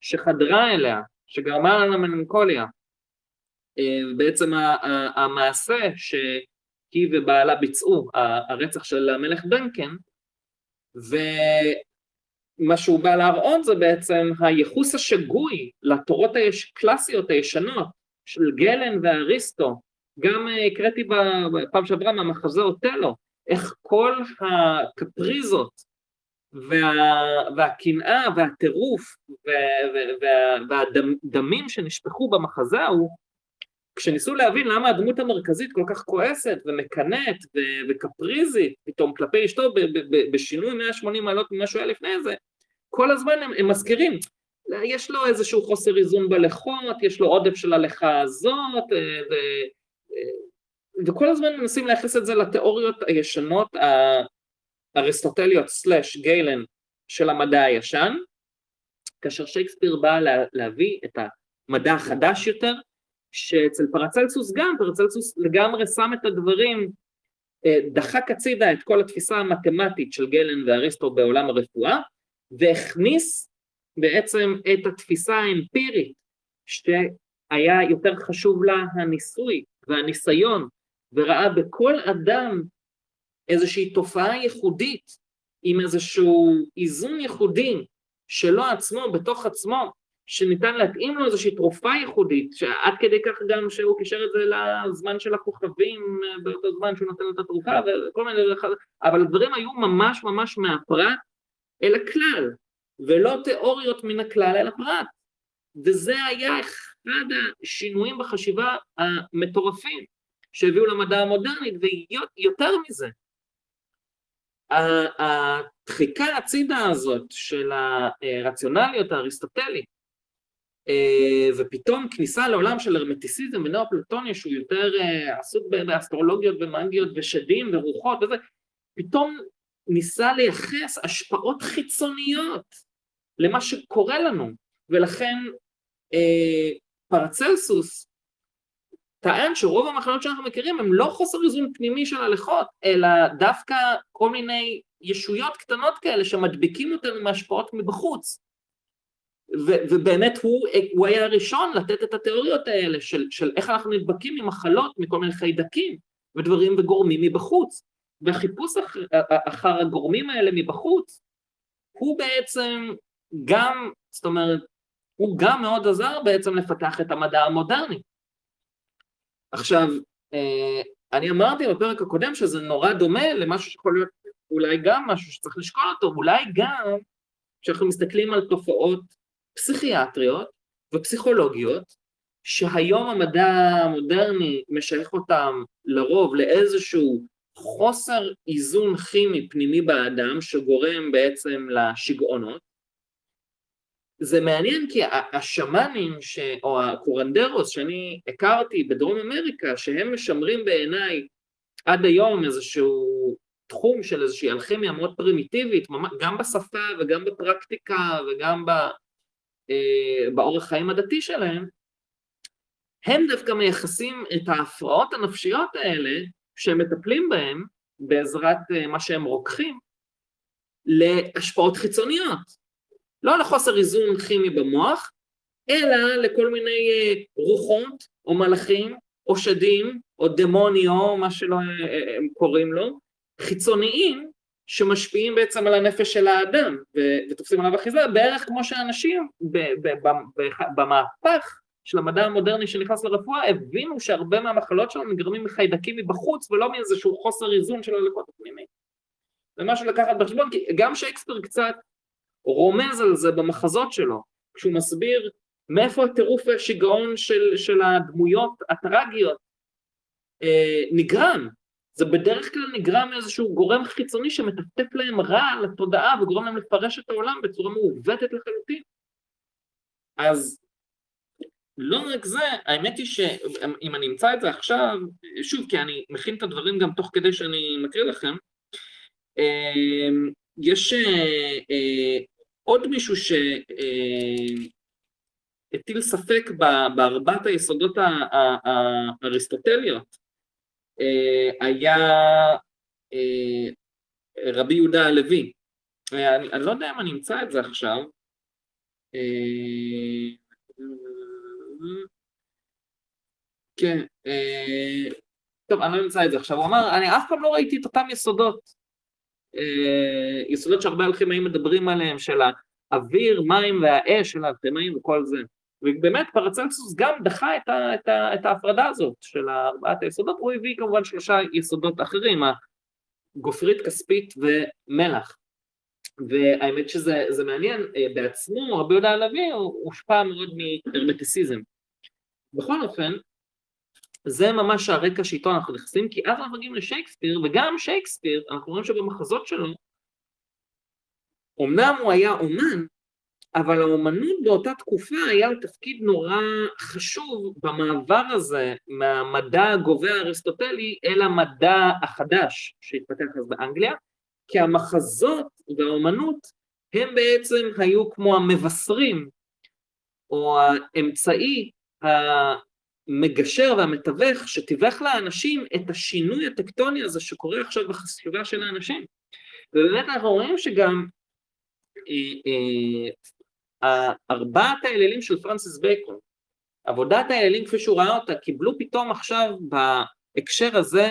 שחדרה אליה, שגרמה לה למלנכוליה. אה, בעצם המעשה שהיא ובעלה ביצעו, הרצח של המלך דנקן, ומה שהוא בא להראות זה בעצם הייחוס השגוי לתורות הקלאסיות הישנות של גלן ואריסטו, גם אה, הקראתי בפעם שעברה מהמחזה אוטלו, איך כל הקפריזות וה, והקנאה והטירוף וה, והדמים שנשפכו במחזה ההוא, כשניסו להבין למה הדמות המרכזית כל כך כועסת ומקנאת וקפריזית פתאום כלפי אשתו בשינוי 180 מעלות ממה שהוא היה לפני זה, כל הזמן הם, הם מזכירים, יש לו איזשהו חוסר איזון בלכות, יש לו עודף של הלכה הזאת, אה, וכל הזמן מנסים לייחס את זה לתיאוריות הישנות האריסטוטליות סלאש גיילן של המדע הישן, כאשר שייקספיר בא לה, להביא את המדע החדש יותר, שאצל פרצלסוס גם, פרצלסוס לגמרי שם את הדברים, אה, דחק הצידה את כל התפיסה המתמטית של גלן ואריסטו בעולם הרפואה, והכניס בעצם את התפיסה האמפירית שהיה יותר חשוב לה הניסוי והניסיון, וראה בכל אדם איזושהי תופעה ייחודית, עם איזשהו איזון ייחודי שלו עצמו, בתוך עצמו, שניתן להתאים לו איזושהי תרופה ייחודית, שעד כדי כך גם שהוא קישר את זה לזמן של הכוכבים, באותו זמן שהוא נותן את התרופה וכל מיני, אבל הדברים היו ממש ממש מהפרט אל הכלל, ולא תיאוריות מן הכלל אל הפרט. וזה היה אחד השינויים בחשיבה המטורפים שהביאו למדע המודרנית, ויותר מזה, הדחיקה הצידה הזאת של הרציונליות האריסטוטלית, אה, ופתאום כניסה לעולם של הרמטיסיזם ונאו-פלטוני שהוא יותר אה, עסוק באסטרולוגיות ומאגיות ושדים ורוחות וזה, פתאום ניסה לייחס השפעות חיצוניות למה שקורה לנו, ולכן אה, פרצלסוס טען שרוב המחלות שאנחנו מכירים הם לא חוסר איזון פנימי של הלכות, אלא דווקא כל מיני ישויות קטנות כאלה שמדביקים אותנו מהשפעות מבחוץ. ו- ובאמת הוא, הוא היה הראשון לתת את התיאוריות האלה של, של איך אנחנו נדבקים ממחלות, מכל מיני חיידקים ודברים וגורמים מבחוץ. והחיפוש אחר, אחר הגורמים האלה מבחוץ הוא בעצם גם, זאת אומרת, הוא גם מאוד עזר בעצם לפתח את המדע המודרני. עכשיו, אה, אני אמרתי בפרק הקודם שזה נורא דומה למשהו שיכול להיות אולי גם משהו שצריך לשקול אותו, אולי גם כשאנחנו מסתכלים על תופעות פסיכיאטריות ופסיכולוגיות, שהיום המדע המודרני משייך אותם לרוב לאיזשהו חוסר איזון כימי פנימי באדם שגורם בעצם לשיגעונות. זה מעניין כי השמאנים ש... או הקורנדרוס שאני הכרתי בדרום אמריקה, שהם משמרים בעיניי עד היום איזשהו תחום של איזושהי אלכימיה מאוד פרימיטיבית, גם בשפה וגם בפרקטיקה וגם ב... אה, באורח חיים הדתי שלהם, הם דווקא מייחסים את ההפרעות הנפשיות האלה שהם מטפלים בהם בעזרת אה, מה שהם רוקחים להשפעות חיצוניות. לא לחוסר איזון כימי במוח, אלא לכל מיני אה, רוחות או מלאכים או שדים או דמוני או מה שלא הם קוראים לו, חיצוניים שמשפיעים בעצם על הנפש של האדם ותופסים עליו אחיזה בערך כמו שאנשים במהפך של המדע המודרני שנכנס לרפואה הבינו שהרבה מהמחלות שלנו נגרמים מחיידקים מבחוץ ולא מאיזשהו חוסר איזון של הלקות הפנימית. זה משהו לקחת בחשבון כי גם שייקספיר קצת רומז על זה במחזות שלו כשהוא מסביר מאיפה הטירוף והשיגעון של, של הדמויות הטרגיות אה, נגרם זה בדרך כלל נגרם מאיזשהו גורם חיצוני שמטפטף להם רע לתודעה וגורם להם לפרש את העולם בצורה מעוותת לחלוטין. אז לא רק זה, האמת היא שאם אני אמצא את זה עכשיו, שוב, כי אני מכין את הדברים גם תוך כדי שאני מקריא לכם, אמ, יש אה, אה, עוד מישהו שהטיל אה, ספק בארבעת היסודות האריסטוטליות, אה, היה אה, רבי יהודה הלוי. אני לא יודע אם אני אמצא את זה עכשיו. כן, טוב, אני לא אמצא את זה עכשיו. הוא אמר, אני אף פעם לא ראיתי את אותם יסודות. יסודות שהרבה אלכימאים מדברים עליהם, של האוויר, מים והאש של האלכימאים וכל זה. ובאמת פרצלסוס גם דחה את, ה, את, ה, את ההפרדה הזאת של ארבעת היסודות, הוא הביא כמובן שלושה יסודות אחרים, גופרית, כספית ומלח. והאמת שזה מעניין, אה, בעצמו רבי יהודה הלוי הוא הושפע מאוד מהרמטיסיזם. בכל אופן, זה ממש הרקע שאיתו אנחנו נכנסים, כי אז אנחנו מגיעים לשייקספיר, וגם שייקספיר, אנחנו רואים שבמחזות שלו, אמנם הוא היה אומן, אבל האומנות באותה תקופה היה לה תפקיד נורא חשוב במעבר הזה מהמדע הגובה האריסטוטלי אל המדע החדש שהתפתח אז באנגליה, כי המחזות והאומנות הם בעצם היו כמו המבשרים או האמצעי המגשר והמתווך שתיווך לאנשים את השינוי הטקטוני הזה שקורה עכשיו בחשיבה של האנשים. ובאמת אנחנו רואים שגם אה, אה, ארבעת האלילים של פרנסיס בייקון, עבודת האלילים כפי שהוא ראה אותה, קיבלו פתאום עכשיו בהקשר הזה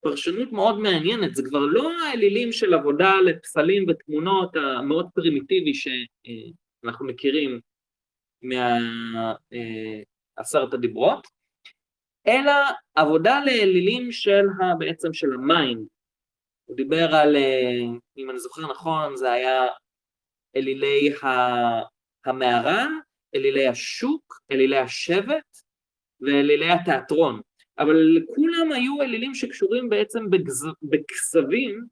פרשנות מאוד מעניינת, זה כבר לא האלילים של עבודה לפסלים ותמונות המאוד פרימיטיבי שאנחנו מכירים מעשרת הדיברות, אלא עבודה לאלילים של בעצם של ה mind. הוא דיבר על, אם אני זוכר נכון, זה היה אלילי המערה, אלילי השוק, אלילי השבט ואלילי התיאטרון. אבל כולם היו אלילים שקשורים בעצם. בכזבים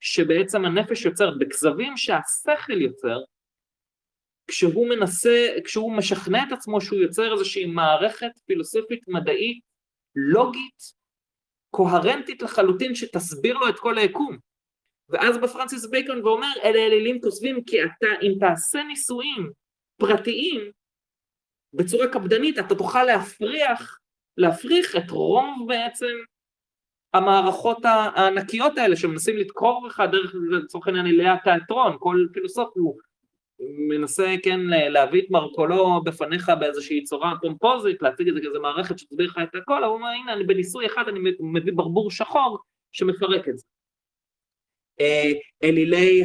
שבעצם הנפש יוצרת, בכזבים שהשכל יוצר, כשהוא מנסה, כשהוא משכנע את עצמו שהוא יוצר איזושהי מערכת פילוסופית מדעית, לוגית, קוהרנטית לחלוטין, שתסביר לו את כל היקום. ואז בא פרנסיס בייקון ואומר, אלה אלילים כוסבים כי אתה, אם תעשה ניסויים פרטיים בצורה קפדנית, אתה תוכל להפריח, להפריך את רוב בעצם המערכות הענקיות האלה שמנסים לדקור לך דרך לצורך העניין אלי התיאטרון, כל פילוסוף הוא מנסה כן להביא את מרכולו בפניך באיזושהי צורה פומפוזית, להציג את זה כאיזה מערכת שתסביר לך את הכל, הוא אומר הנה אני בניסוי אחד אני מביא ברבור שחור שמפרק את זה. אה, אלילי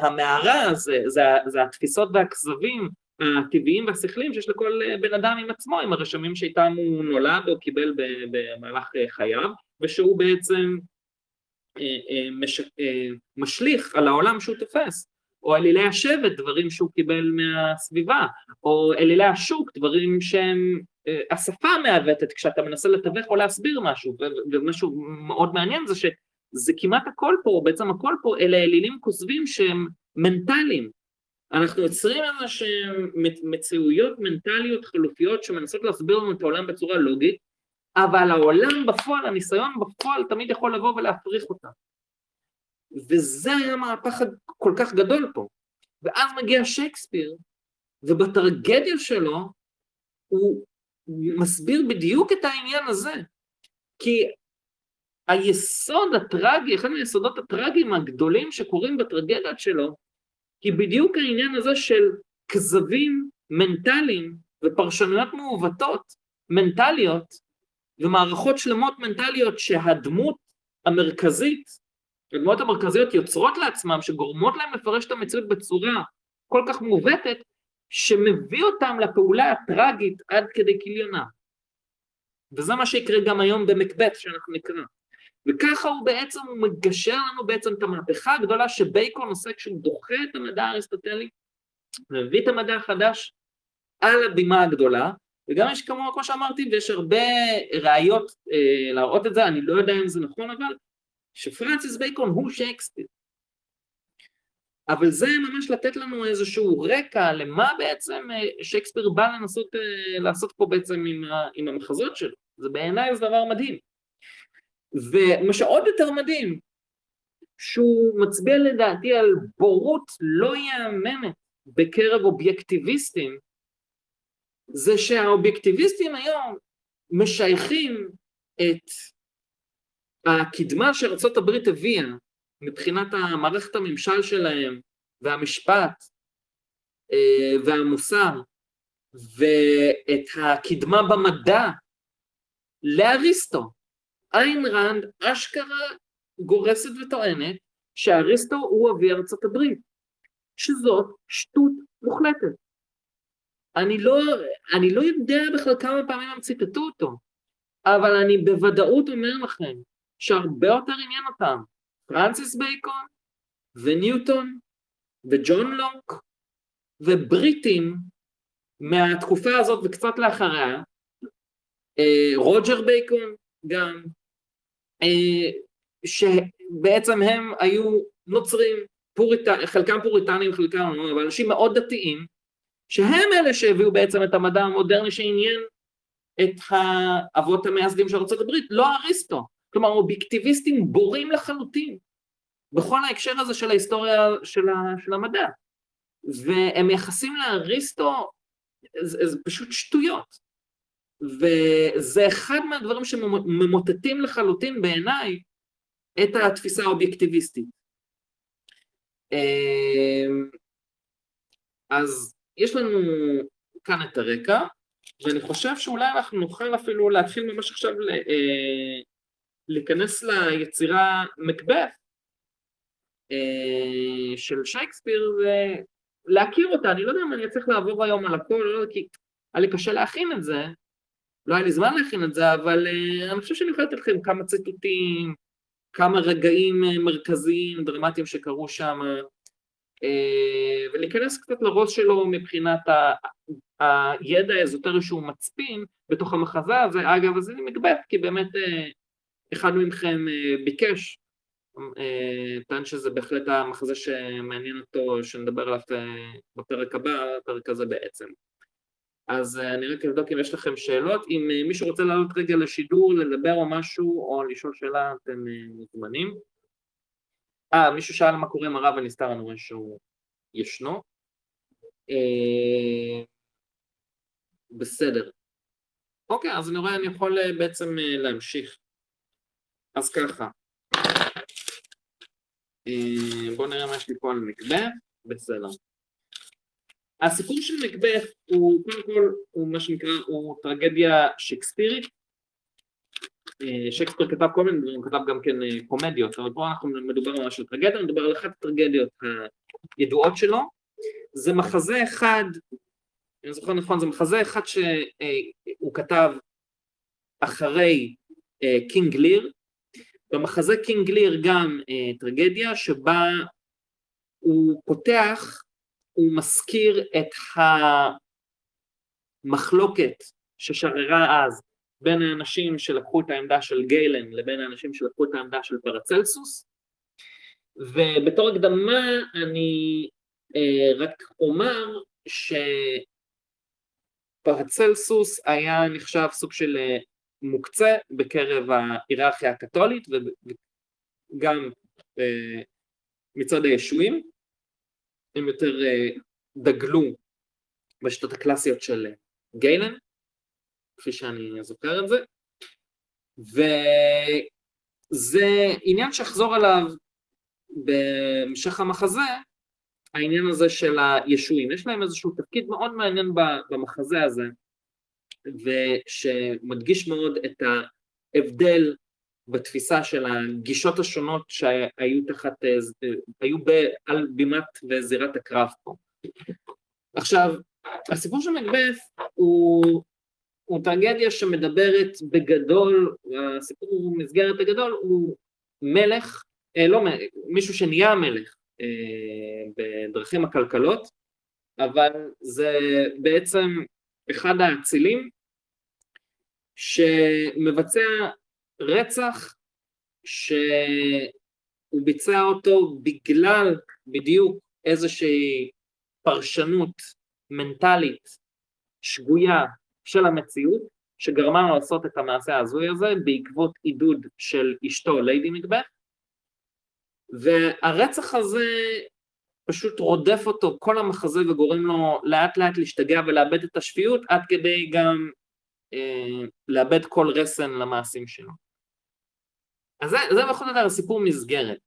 המערה זה, זה, זה התפיסות והכזבים הטבעיים והשכליים שיש לכל בן אדם עם עצמו, עם הרשמים שאיתם הוא נולד או קיבל במהלך חייו, ושהוא בעצם אה, אה, מש, משליך על העולם שהוא תופס. או אלילי השבט, דברים שהוא קיבל מהסביבה, או אלילי השוק, דברים שהם אה, השפה מעוותת כשאתה מנסה לתווך או להסביר משהו, ומשהו מאוד מעניין זה שזה כמעט הכל פה, בעצם הכל פה, אלה אלילים כוזבים שהם מנטליים. אנחנו יוצרים איזה שהם מציאויות מנטליות חלופיות שמנסות להסביר לנו את העולם בצורה לוגית, אבל העולם בפועל, הניסיון בפועל תמיד יכול לבוא ולהפריך אותה. וזה היה מהפך כל כך גדול פה. ואז מגיע שייקספיר, ובטרגדיה שלו הוא מסביר בדיוק את העניין הזה. כי היסוד הטרגי, אחד מהיסודות הטרגיים הגדולים שקורים בטרגדיות שלו, היא בדיוק העניין הזה של כזבים מנטליים ופרשנויות מעוותות, מנטליות, ומערכות שלמות מנטליות שהדמות המרכזית הדמויות המרכזיות יוצרות לעצמם, שגורמות להם לפרש את המציאות בצורה כל כך מעוותת, שמביא אותם לפעולה הטראגית עד כדי כליונה. וזה מה שיקרה גם היום במקבט שאנחנו נקרא. וככה הוא בעצם, הוא מגשר לנו בעצם את המהפכה הגדולה שבייקון עושה כשהוא דוחה את המדע האריסטוטלי, ומביא את המדע החדש על הבימה הגדולה, וגם יש כמובן, כמו שאמרתי, ויש הרבה ראיות אה, להראות את זה, אני לא יודע אם זה נכון, אבל שפרנסיס בייקון הוא שייקספיר. אבל זה ממש לתת לנו איזשהו רקע למה בעצם אה, שייקספיר בא לנסות אה, לעשות פה בעצם עם, עם המחזות שלו. זה בעיניי זה דבר מדהים. ומה שעוד יותר מדהים, שהוא מצביע לדעתי על בורות לא יאמנת בקרב אובייקטיביסטים, זה שהאובייקטיביסטים היום משייכים את הקדמה שארצות הברית הביאה מבחינת המערכת הממשל שלהם והמשפט אה, והמוסר ואת הקדמה במדע לאריסטו. איין ראנד אשכרה גורסת וטוענת שאריסטו הוא אבי ארצות הברית, שזאת שטות מוחלטת. אני לא, אני לא יודע בכלל כמה פעמים הם ציטטו אותו, אבל אני בוודאות אומר לכם שהרבה יותר עניין אותם, פרנסיס בייקון וניוטון וג'ון לוק ובריטים מהתקופה הזאת וקצת לאחריה, אה, רוג'ר בייקון גם, אה, שבעצם הם היו נוצרים, פוריט... חלקם פוריטנים, חלקם, אבל אנשים מאוד דתיים, שהם אלה שהביאו בעצם את המדע המודרני שעניין את האבות המייסדים של ארה"ב, לא אריסטו. כלומר אובייקטיביסטים בורים לחלוטין בכל ההקשר הזה של ההיסטוריה של, ה, של המדע והם מייחסים לאריסטו זה, זה פשוט שטויות וזה אחד מהדברים שממוטטים לחלוטין בעיניי את התפיסה האובייקטיביסטית. אמ, אז יש לנו כאן את הרקע, ואני חושב שאולי אנחנו נוכל אפילו להתחיל ממש עכשיו אה, להיכנס ליצירה מקבף אה, של שייקספיר ולהכיר אותה, אני לא יודע אם אני צריך לעבור היום על הכל, לא, כי היה לי קשה להכין את זה, לא היה לי זמן להכין את זה, אבל אה, אני חושב שאני יכול לתת לכם כמה ציטוטים, כמה רגעים אה, מרכזיים, דרמטיים שקרו שם, ולהיכנס קצת לראש שלו מבחינת הידע האזוטרי שהוא מצפין בתוך המחזה הזה, אגב, אז אני מקבף, כי באמת אחד מכם אה, ביקש, אה, טען שזה בהחלט המחזה שמעניין אותו, שנדבר עליו אה, בפרק הבא, הפרק הזה בעצם. אז אני רק אבדוק אם יש לכם שאלות, אם מישהו רוצה לעלות רגע לשידור, לדבר או משהו, או לשאול שאלה, אתם מוזמנים. אה, מישהו שאל מה קורה עם הרב הנסתר, אני רואה שהוא ישנו. בסדר. אוקיי, אז אני רואה אני יכול בעצם להמשיך. אז ככה, אה, בואו נראה מה יש לי פה על מקבט, בסדר. הסיפור של מקבט הוא קודם כל, הוא מה שנקרא, הוא טרגדיה שקספירית. אה, שייקספיר כתב כל מיני דברים, הוא כתב גם כן אה, קומדיות, אבל פה אנחנו מדבר ממש על טרגדיה, מדבר על אחת הטרגדיות הידועות שלו. זה מחזה אחד, אני זוכר נכון, זה מחזה אחד שהוא כתב אחרי King Lear, במחזה King Lear גם אה, טרגדיה שבה הוא פותח, הוא מזכיר את המחלוקת ששררה אז בין האנשים שלקחו את העמדה של גיילן לבין האנשים שלקחו את העמדה של פרצלסוס. ובתור הקדמה אני אה, רק אומר שפרצלסוס היה נחשב סוג של אה, מוקצה בקרב ההיררכיה הקתולית וגם אה, מצד הישועים, הם יותר אה, דגלו בשיטות הקלאסיות של גיילן, כפי שאני זוכר את זה, וזה עניין שאחזור עליו בהמשך המחזה, העניין הזה של הישועים, יש להם איזשהו תפקיד מאוד מעניין במחזה הזה, ושמדגיש מאוד את ההבדל בתפיסה של הגישות השונות שהיו תחת, היו על בימת וזירת הקרב פה. עכשיו, הסיפור של מקבף הוא, הוא טרגדיה שמדברת בגדול, הסיפור במסגרת הגדול הוא מלך, אה, לא מישהו שנהיה מלך אה, בדרכים עקלקלות, אבל זה בעצם אחד האצילים שמבצע רצח שהוא ביצע אותו בגלל בדיוק איזושהי פרשנות מנטלית שגויה של המציאות שגרמה לו לעשות את המעשה ההזוי הזה בעקבות עידוד של אשתו ליידי מקבט והרצח הזה פשוט רודף אותו כל המחזה וגורם לו לאט לאט להשתגע ולאבד את השפיות עד כדי גם לאבד כל רסן למעשים שלו. אז זה, זה בכל זאת הסיפור מסגרת,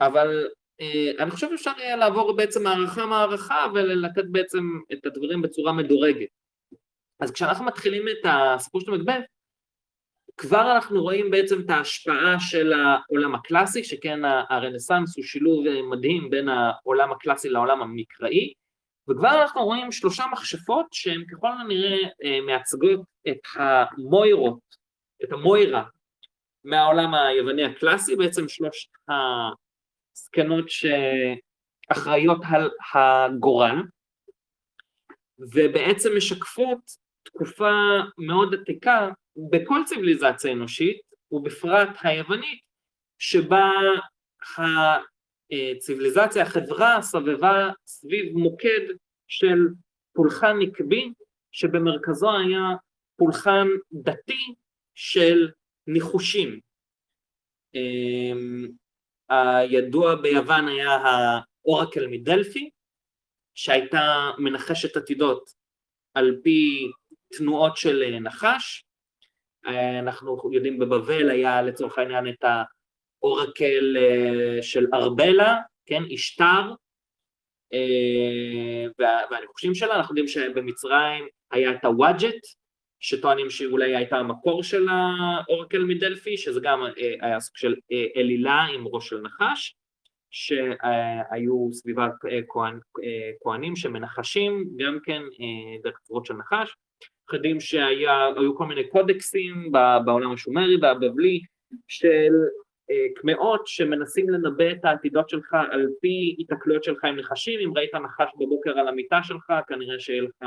אבל אה, אני חושב שאפשר יהיה לעבור בעצם הערכה מערכה ולתת בעצם את הדברים בצורה מדורגת. אז כשאנחנו מתחילים את הסיפור של מקבט, כבר אנחנו רואים בעצם את ההשפעה של העולם הקלאסי, שכן הרנסאנס הוא שילוב מדהים בין העולם הקלאסי לעולם המקראי, וכבר אנחנו רואים שלושה מכשפות שהן ככל הנראה אה, מייצגות את המוירות, את המוירה מהעולם היווני הקלאסי, בעצם שלוש הזקנות שאחראיות על הגורל, ובעצם משקפות תקופה מאוד עתיקה בכל ציוויליזציה אנושית, ובפרט היוונית, שבה הציוויליזציה, החברה, סבבה סביב מוקד של פולחן נקבי, שבמרכזו היה פולחן דתי של ניחושים. אמ, הידוע ביוון היה האורקל מדלפי, שהייתה מנחשת עתידות על פי תנועות של נחש. אנחנו יודעים בבבל היה לצורך העניין את האורקל אה, של ארבלה, כן, אשתר, אה, והניחושים שלה, אנחנו יודעים שבמצרים היה את הוואג'ט, שטוענים שאולי הייתה המקור של האורקל מדלפי, שזה גם אה, היה סוג של אלילה עם ראש של נחש, שהיו סביבה כהנים שמנחשים גם כן דרך צורות של נחש, יודעים שהיו כל מיני קודקסים בעולם השומרי והבבלי של אה, קמעות שמנסים לנבא את העתידות שלך על פי התקלויות שלך עם נחשים, אם ראית נחש בבוקר על המיטה שלך, כנראה שיהיה לך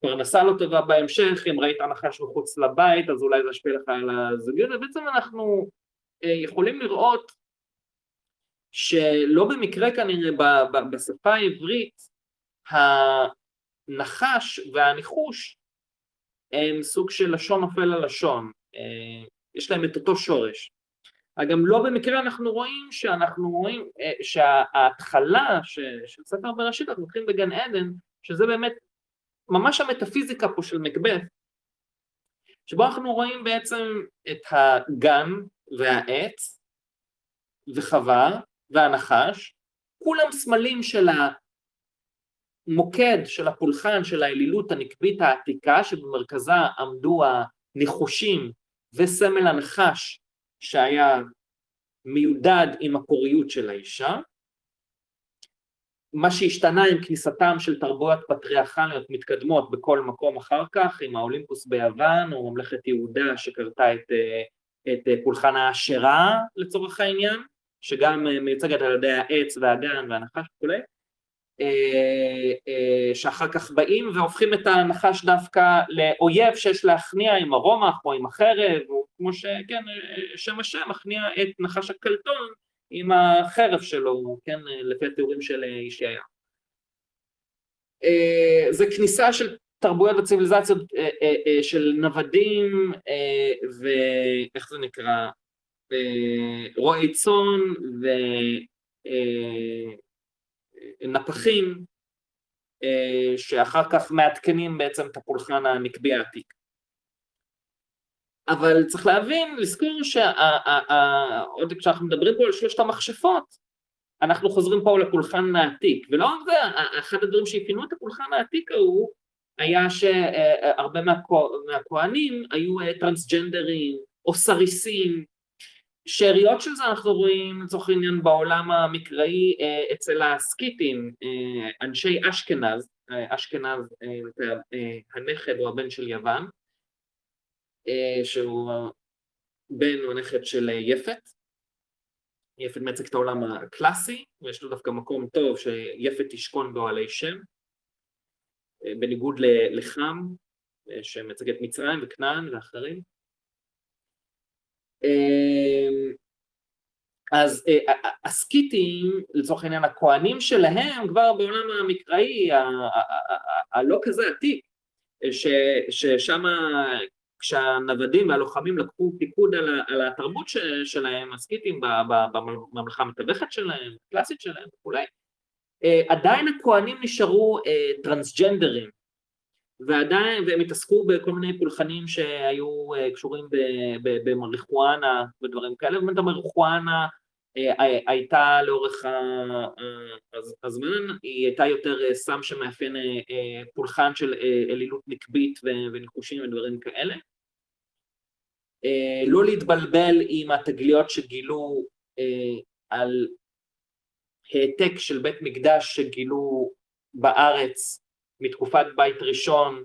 פרנסה לא טובה בהמשך, אם ראית נחש מחוץ לבית, אז אולי זה ישפיע לך על הזוגיות, ובעצם אנחנו אה, יכולים לראות שלא במקרה כנראה בשפה העברית הנחש והניחוש הם סוג של לשון נופל על לשון, אה, יש להם את אותו שורש. גם לא במקרה אנחנו רואים שאנחנו רואים אה, שההתחלה של ספר בראשית אנחנו מתחילים בגן עדן, שזה באמת ממש המטאפיזיקה פה של מקבט, שבו אנחנו רואים בעצם את הגן והעץ וחווה והנחש, כולם סמלים של המוקד של הפולחן של האלילות הנקבית העתיקה שבמרכזה עמדו הניחושים וסמל הנחש שהיה מיודד עם הפוריות של האישה. מה שהשתנה עם כניסתם של תרבויות פטריארכליות מתקדמות בכל מקום אחר כך, עם האולימפוס ביוון או ממלכת יהודה שקרתה את, את פולחן האשרה לצורך העניין, שגם מיוצגת על ידי העץ והגן והנחש וכולי, אה, אה, שאחר כך באים והופכים את הנחש דווקא לאויב שיש להכניע עם הרומח או עם החרב, או כמו שכן, שם השם מכניע את נחש הקלטון עם החרב שלו, כן, לפי התיאורים של ישעיה. אה, זה כניסה של תרבויות וציוויליזציות של נוודים ואיך זה נקרא, רועי צאן ונפחים שאחר כך מעדכנים בעצם את הפולחן הנקבי העתיק. אבל צריך להבין, לזכור שעוד כשאנחנו מדברים פה על שלושת המכשפות, אנחנו חוזרים פה לפולחן העתיק, ולא רק זה, אחד הדברים שאפיינו את הפולחן העתיק ההוא, היה שהרבה מהכוהנים היו טרנסג'נדרים או סריסים, שאריות של זה אנחנו רואים לצורך העניין בעולם המקראי אצל הסקיטים, אנשי אשכנז, אשכנז הנכד או הבן של יוון, שהוא בן או נכד של יפת, יפת מייצג את העולם הקלאסי, ויש לו דווקא מקום טוב שיפת תשכון באוהלי שם, בניגוד לחם, שמייצג את מצרים וכנען ואחרים. אז הסקיטים, לצורך העניין הכהנים שלהם, כבר בעולם המקראי הלא כזה עתיק, ששם כשהנוודים והלוחמים לקחו פיקוד על, על התרבות שלהם, הסקיטים בממלכה המתווכת שלהם, הקלאסית שלהם וכולי, אה, עדיין הכוהנים נשארו אה, טרנסג'נדרים, ועדיין, והם התעסקו בכל מיני פולחנים שהיו אה, קשורים במריחואנה ודברים כאלה, ובאמת המריחואנה הייתה לאורך הזמן, היא הייתה יותר סם שמאפיין פולחן של אלילות נקבית וניחושים ודברים כאלה. לא להתבלבל עם התגליות שגילו על העתק של בית מקדש שגילו בארץ מתקופת בית ראשון,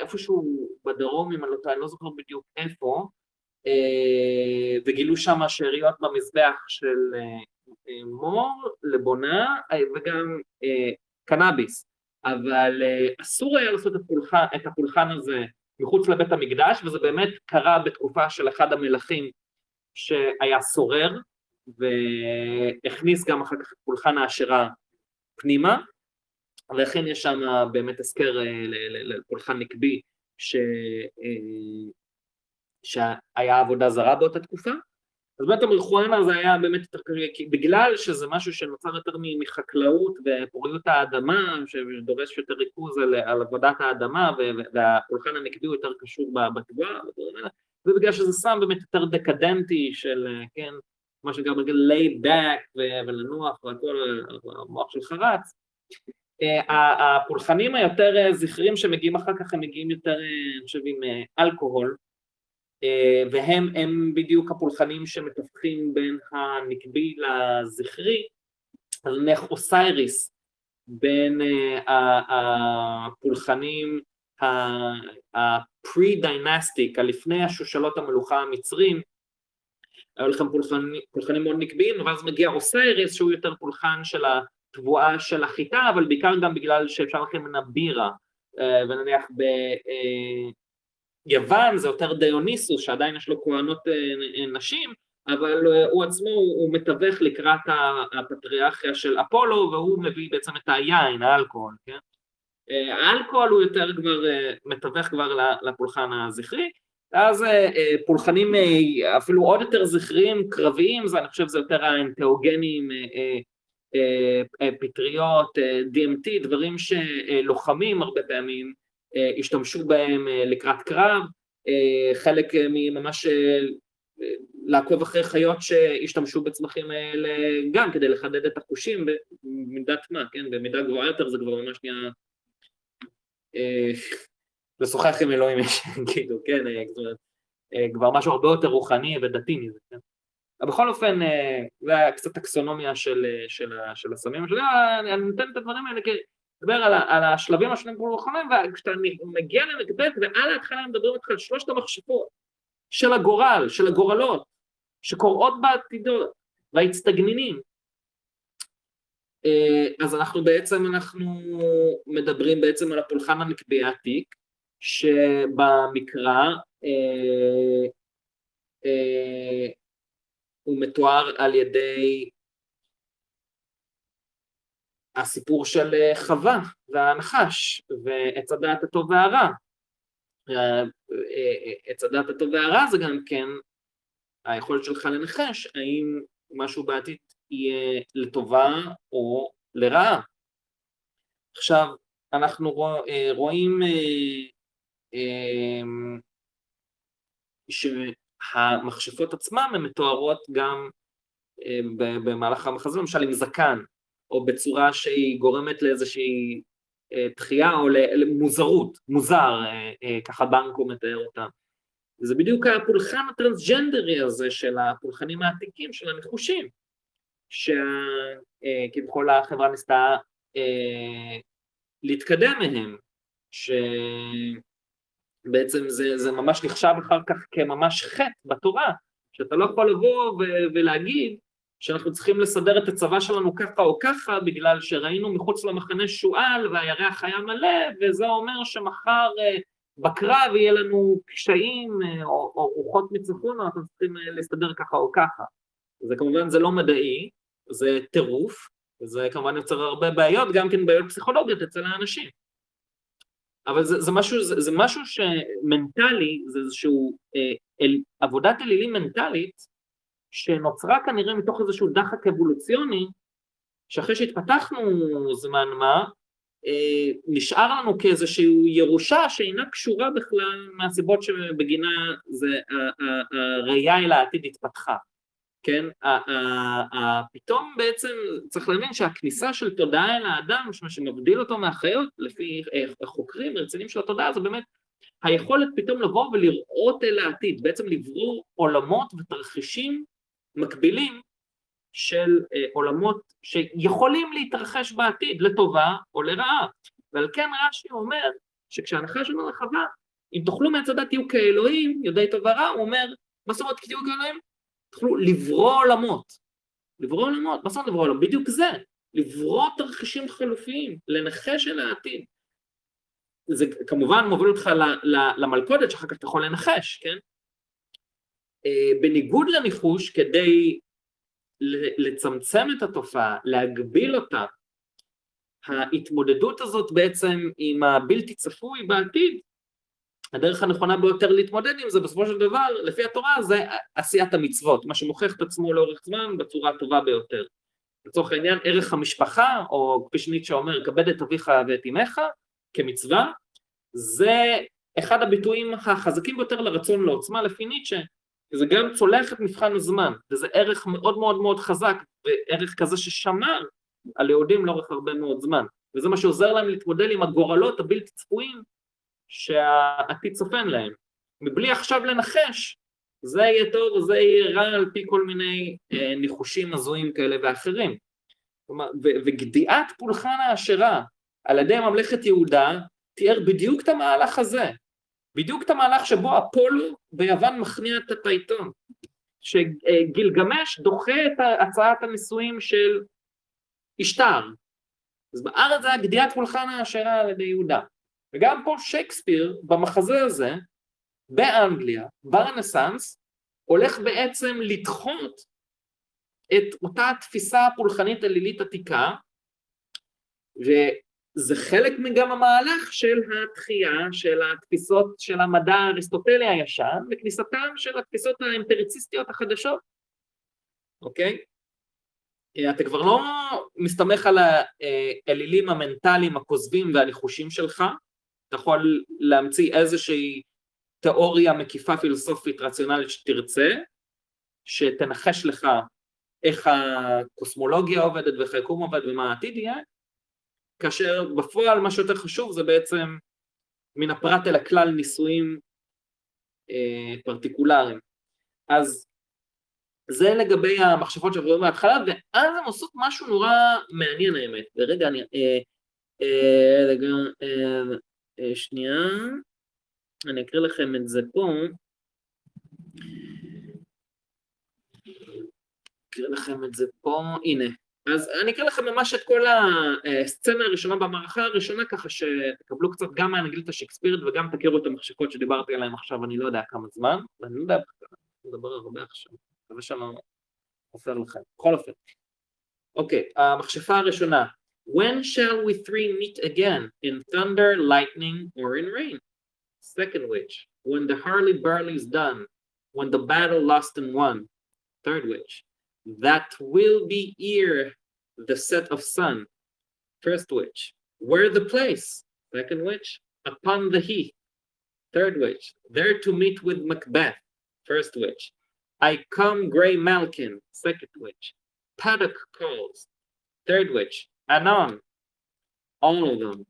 איפשהו בדרום אם אני לא טועה, אני לא זוכר בדיוק איפה, אה, וגילו שם שאריות במזבח של אה, מור, לבונה אה, וגם קנאביס, אבל אסור היה לעשות את הפולחן, את הפולחן הזה מחוץ לבית המקדש, וזה באמת קרה בתקופה של אחד המלכים שהיה סורר, והכניס גם אחר כך את פולחן האשרה פנימה, ולכן יש שם באמת הזכר לפולחן נקבי ש... שהיה עבודה זרה באותה תקופה, אז באמת המריחואנה זה היה באמת יותר קשה, בגלל שזה משהו שנוצר יותר מחקלאות ופוריות האדמה, שדורש יותר ריכוז על, על עבודת האדמה, והפולחן הנקבי הוא יותר קשור בתבואה, ובגלל שזה סם באמת יותר דקדנטי של, כן, מה שגם נגיד lay back ולנוח והכל, המוח של חרץ, הפולחנים היותר זכרים שמגיעים אחר כך הם מגיעים יותר, אני חושב, עם אלכוהול, אה, והם הם בדיוק הפולחנים שמתווכים בין הנקבי לזכרי, אז נניח אוסייריס בין אה, הפולחנים ה pre-dynastic, הלפני השושלות המלוכה המצרים, היו להם פולחנים, פולחנים מאוד נקביים, אבל אז מגיע אוסייריס שהוא יותר פולחן של התבואה של החיטה, אבל בעיקר גם בגלל שאפשר להכין ממנה בירה, אה, ונניח יוון זה יותר דיוניסוס שעדיין יש לו כהנות אה, אה, נשים אבל אה, הוא עצמו הוא מתווך לקראת הפטריארכיה של אפולו והוא מביא בעצם את היין, האלכוהול, כן? האלכוהול הוא יותר כבר מתווך כבר לפולחן הזכרי ואז פולחנים אפילו עוד יותר זכריים, קרביים, זה אני חושב זה יותר האנטאוגנים, פטריות, DMT, דברים שלוחמים הרבה פעמים השתמשו בהם אה, לקראת קרב, חלק מממש לעקוב אחרי חיות שהשתמשו בצמחים האלה גם כדי לחדד את החושים במידת מה, כן? במידה גבוהה יותר זה כבר ממש נהיה לשוחח עם אלוהים, כאילו, כן, כבר משהו הרבה יותר רוחני ודתי מזה, כן? אבל בכל אופן, אה, זה היה קצת טקסונומיה של, אה, של, של הסמים, אני נותן את הדברים האלה לדבר על, על השלבים השונים כמו לוחמים, וכשאתה מגיע למ"ב ועל ההתחלה מדברים איתך על שלושת המכשפות של הגורל, של הגורלות, שקורות בעתידות, והאצטגנינים. אה, אז אנחנו בעצם, אנחנו מדברים בעצם על הפולחן הנקבי העתיק, שבמקרא אה, אה, הוא מתואר על ידי הסיפור של אה, חווה והנחש ועץ הדעת הטוב והרע. אה, אה, עץ הדעת הטוב והרע זה גם כן היכולת שלך לנחש האם משהו בעתיד יהיה לטובה או לרעה. עכשיו אנחנו רואים ש... המכשפות עצמן הן מתוארות גם במהלך המחזה, למשל עם זקן, או בצורה שהיא גורמת לאיזושהי אה, דחייה או למוזרות, מוזר, אה, ככה בנקו מתאר אותה. זה בדיוק הפולחן הטרנסג'נדרי הזה של הפולחנים העתיקים, של הנחושים, שכביכול החברה ניסתה להתקדם מהם, ש... בעצם זה, זה ממש נחשב אחר כך כממש חטא בתורה, שאתה לא יכול לבוא ולהגיד שאנחנו צריכים לסדר את הצבא שלנו ככה או ככה בגלל שראינו מחוץ למחנה שועל והירח היה מלא וזה אומר שמחר uh, בקרב יהיה לנו קשיים uh, או, או רוחות מצפון אנחנו צריכים uh, להסתדר ככה או ככה. זה כמובן זה לא מדעי, זה טירוף, וזה כמובן יוצר הרבה בעיות, גם כן בעיות פסיכולוגיות אצל האנשים. אבל זה, זה, משהו, זה, זה משהו שמנטלי, זה איזשהו אה, אל, עבודת אלילים מנטלית שנוצרה כנראה מתוך איזשהו דחק אבולוציוני שאחרי שהתפתחנו זמן מה אה, נשאר לנו כאיזושהי ירושה שאינה קשורה בכלל מהסיבות שבגינה זה, הראייה אל העתיד התפתחה. כן, פתאום בעצם צריך להבין שהכניסה של תודעה אל האדם, מה שמבדיל אותו מהחיות, לפי חוקרים רציניים של התודעה, זה באמת היכולת פתאום לבוא ולראות אל העתיד, בעצם לברור עולמות ותרחישים מקבילים של אה, עולמות שיכולים להתרחש בעתיד, לטובה או לרעה. ועל כן רש"י אומר שכשהנחש אומר לחווה, אם תאכלו מעץ הדת תהיו כאלוהים, יודעי טוב ורע, הוא אומר, מה זאת אומרת תהיו כאלוהים? תוכלו לברוא עולמות. לברוא עולמות, מה זאת אומרת לברוא עולמות? בדיוק זה, לברוא תרחישים חלופיים, לנחש אל העתיד. זה כמובן מוביל אותך למלכודת שאחר כך אתה יכול לנחש, כן? אה, בניגוד לניחוש, כדי לצמצם את התופעה, להגביל אותה, ההתמודדות הזאת בעצם עם הבלתי צפוי בעתיד הדרך הנכונה ביותר להתמודד עם זה בסופו של דבר, לפי התורה, זה עשיית המצוות, מה שמוכיח את עצמו לאורך זמן בצורה הטובה ביותר. לצורך העניין, ערך המשפחה, או כפי שניטשה אומר, כבד את אביך ואת אמך, כמצווה, זה אחד הביטויים החזקים ביותר לרצון לעוצמה לפי ניטשה, זה גם צולח את מבחן הזמן, וזה ערך מאוד מאוד מאוד חזק, וערך כזה ששמר על יהודים לאורך הרבה מאוד זמן, וזה מה שעוזר להם להתמודד עם הגורלות הבלתי צפויים שהעתיד צופן להם. מבלי עכשיו לנחש, זה יהיה טוב וזה יהיה רע על פי כל מיני אה, ניחושים הזויים כאלה ואחרים. כלומר, וגדיעת פולחן האשרה על ידי ממלכת יהודה תיאר בדיוק את המהלך הזה, בדיוק את המהלך שבו אפולו ביוון מכניע את הפייטון, שגילגמש דוחה את הצעת הנישואים של אשתר. אז בארץ זה היה גדיעת פולחן האשרה על ידי יהודה. וגם פה שייקספיר במחזה הזה, באנגליה, ברנסאנס, הולך בעצם לדחות את אותה תפיסה פולחנית אלילית עתיקה, וזה חלק מגם המהלך של התחייה של התפיסות של המדע האריסטוטלי הישן וכניסתם של התפיסות האמפריציסטיות החדשות, אוקיי? אתה כבר לא מסתמך על האלילים המנטליים הכוזבים והניחושים שלך, אתה יכול להמציא איזושהי תיאוריה מקיפה פילוסופית רציונלית שתרצה, שתנחש לך איך הקוסמולוגיה עובדת ואיך היקום עובד ומה העתיד יהיה, כאשר בפועל מה שיותר חשוב זה בעצם מן הפרט אל הכלל ניסויים אה, פרטיקולריים. אז זה לגבי המחשבות שעברו מההתחלה, ואז הן עושות משהו נורא מעניין האמת. ורגע, אני... אה, אה, רגע, אה, אה, שנייה, אני אקריא לכם את זה פה. אקריא לכם את זה פה, הנה. אז אני אקריא לכם ממש את כל הסצנה הראשונה במערכה הראשונה, ככה שתקבלו קצת גם מהאנגלית השקספירית וגם תכירו את המחשקות שדיברתי עליהן עכשיו, אני לא יודע כמה זמן, ואני לא יודע, אני מדבר הרבה עכשיו, מקווה שאני לא חופר לכם. בכל אופן. אוקיי, המכשפה הראשונה, When shall we three meet again? In thunder, lightning, or in rain? Second witch, when the Harley Burley is done, when the battle lost and won. Third witch, that will be ere the set of sun. First witch, where the place? Second witch, upon the heath. Third witch, there to meet with Macbeth. First witch, I come grey Malkin. Second witch, Paddock calls. Third witch, anon. All of them.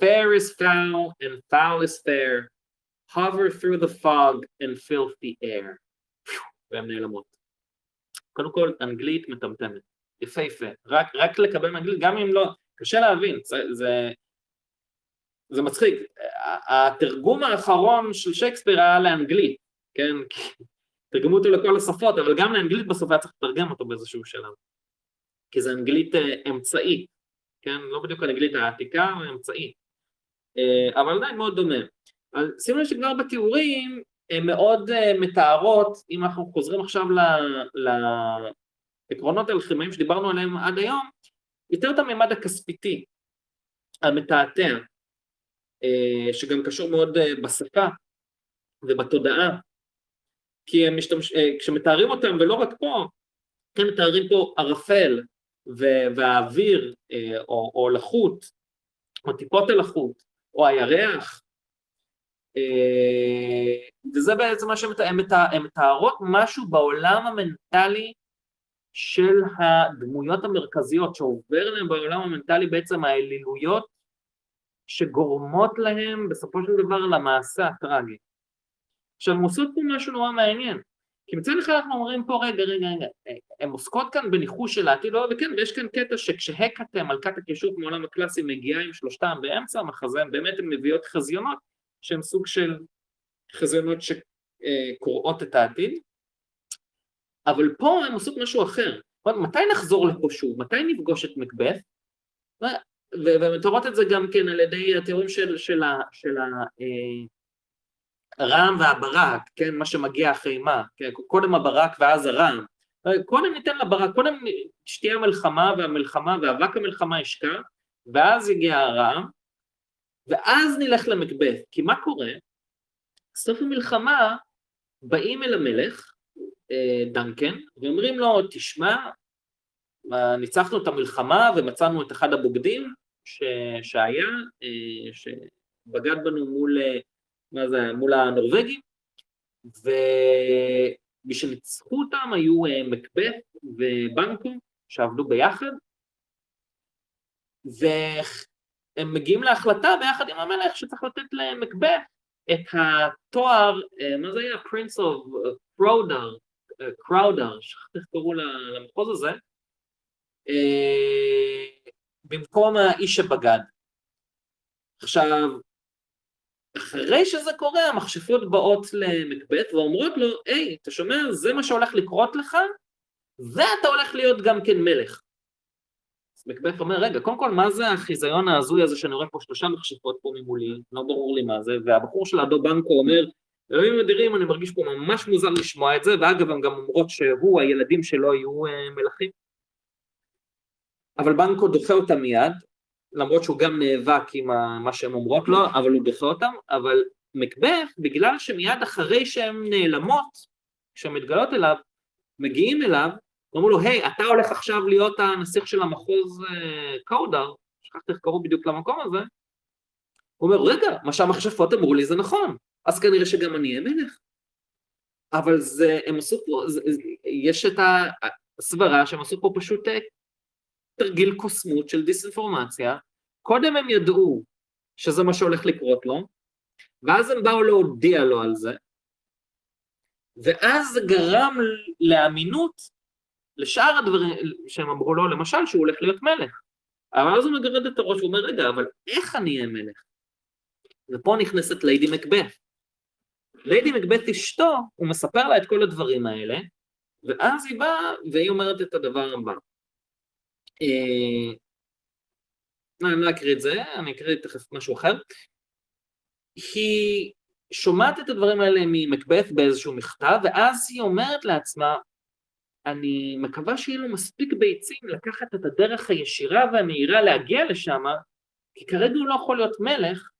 Fair is foul and foul is fair. Hover through the fog and filthy air. Whew. קודם כל, אנגלית מטמטמת. יפהפה. רק, רק לקבל מאנגלית, גם אם לא... קשה להבין, זה, זה, זה מצחיק. התרגום האחרון של שייקספיר היה לאנגלית, כן? תרגמו אותו לכל השפות, אבל גם לאנגלית בסוף היה צריך לתרגם אותו באיזשהו שלב. כי זה אנגלית אמצעית, כן? לא בדיוק אנגלית העתיקה, או אמצעית. אבל עדיין מאוד דומה. אז שימו לב שכבר בתיאורים מאוד מתארות, אם אנחנו חוזרים עכשיו לעקרונות הלחימאים שדיברנו עליהם עד היום, יותר את הממד הכספיתי, המתעתע, שגם קשור מאוד בשפה ובתודעה, כי משתמש... כשמתארים אותם, ולא רק פה, כן מתארים פה ערפל והאוויר, או, או לחות, או טיפות הלחות, או הירח, וזה בעצם מה שהן מתארות משהו בעולם המנטלי של הדמויות המרכזיות שעובר להם בעולם המנטלי בעצם האלילויות שגורמות להם בסופו של דבר למעשה הטרגי. עכשיו הם עושות פה משהו נורא מעניין, כי מצד אחד אנחנו אומרים פה רגע רגע רגע, הן עוסקות כאן בניחוש של העתיד, לא, וכן, ויש כאן קטע שכשהקאטה מלכת הקישור מעולם הקלאסי מגיעה עם שלושתם באמצע המחזה, באמת הן מביאות חזיונות שהן סוג של חזיונות שקוראות את העתיד, אבל פה הן עושות משהו אחר, מתי נחזור לפה שוב, מתי נפגוש את מקבeth, והן מתארות את זה גם כן על ידי התיאורים של, של, של הרעם והברק, כן, מה שמגיע אחרי מה, כן, קודם הברק ואז הרעם, קודם ניתן לברק, קודם תשתהיה המלחמה והמלחמה ואבק המלחמה ישקע, ואז יגיע הרעם, ואז נלך למקבeth, כי מה קורה? סוף המלחמה באים אל המלך, דנקן, ואומרים לו, תשמע, ניצחנו את המלחמה ומצאנו את אחד הבוגדים ש... שהיה, שבגד בנו מול, מה זה, מול הנורבגים, ומי שניצחו אותם היו מקבeth ובנקו, שעבדו ביחד, והם מגיעים להחלטה ביחד עם המלך שצריך לתת למקבeth את התואר, מה זה היה? Prince of Crowder, Crowder, שכחתי איך קראו למחוז הזה, במקום האיש שבגד. עכשיו, אחרי שזה קורה, המכשפות באות למקבeth ואומרות לו, היי, אתה שומע? זה מה שהולך לקרות לך, ואתה הולך להיות גם כן מלך. מקבeth אומר, רגע, קודם כל, מה זה החיזיון ההזוי הזה שאני רואה פה שלושה מכשפות פה ממולי, לא ברור לי מה זה, והבחור של אדו בנקו אומר, אלוהים אדירים, אני מרגיש פה ממש מוזר לשמוע את זה, ואגב, הן גם אומרות שהוא, הילדים שלו יהיו מלכים. אבל בנקו דוחה אותה מיד, למרות שהוא גם נאבק עם מה שהן אומרות לו, אבל הוא דוחה אותם, אבל מקבeth, בגלל שמיד אחרי שהן נעלמות, כשהן מתגלות אליו, מגיעים אליו, ואומרים לו, היי, אתה הולך עכשיו להיות הנסיך של המחוז קאודר, שכחתי איך קראו בדיוק למקום הזה, הוא אומר, רגע, מה שהמכשפות אמרו לי זה נכון, אז כנראה שגם אני אהיה מלך. אבל זה, הם עשו פה, זה, יש את הסברה שהם עשו פה פשוט אה, תרגיל קוסמות של דיסאינפורמציה. קודם הם ידעו שזה מה שהולך לקרות לו, ואז הם באו להודיע לו על זה, ואז זה גרם לאמינות לשאר הדברים שהם אמרו לו, למשל שהוא הולך להיות מלך. אבל אז הוא מגרד את הראש ואומר, רגע, אבל איך אני אהיה מלך? ופה נכנסת ליידי מקבeth. ליידי מקבeth אשתו, הוא מספר לה את כל הדברים האלה, ואז היא באה והיא אומרת את הדבר הבא. אה, אני לא אקריא את זה, אני אקריא תכף משהו אחר. היא שומעת את הדברים האלה ממקבeth באיזשהו מכתב, ואז היא אומרת לעצמה, אני מקווה שיהיה לו מספיק ביצים לקחת את הדרך הישירה והמהירה להגיע לשם, כי כרגע הוא לא יכול להיות מלך,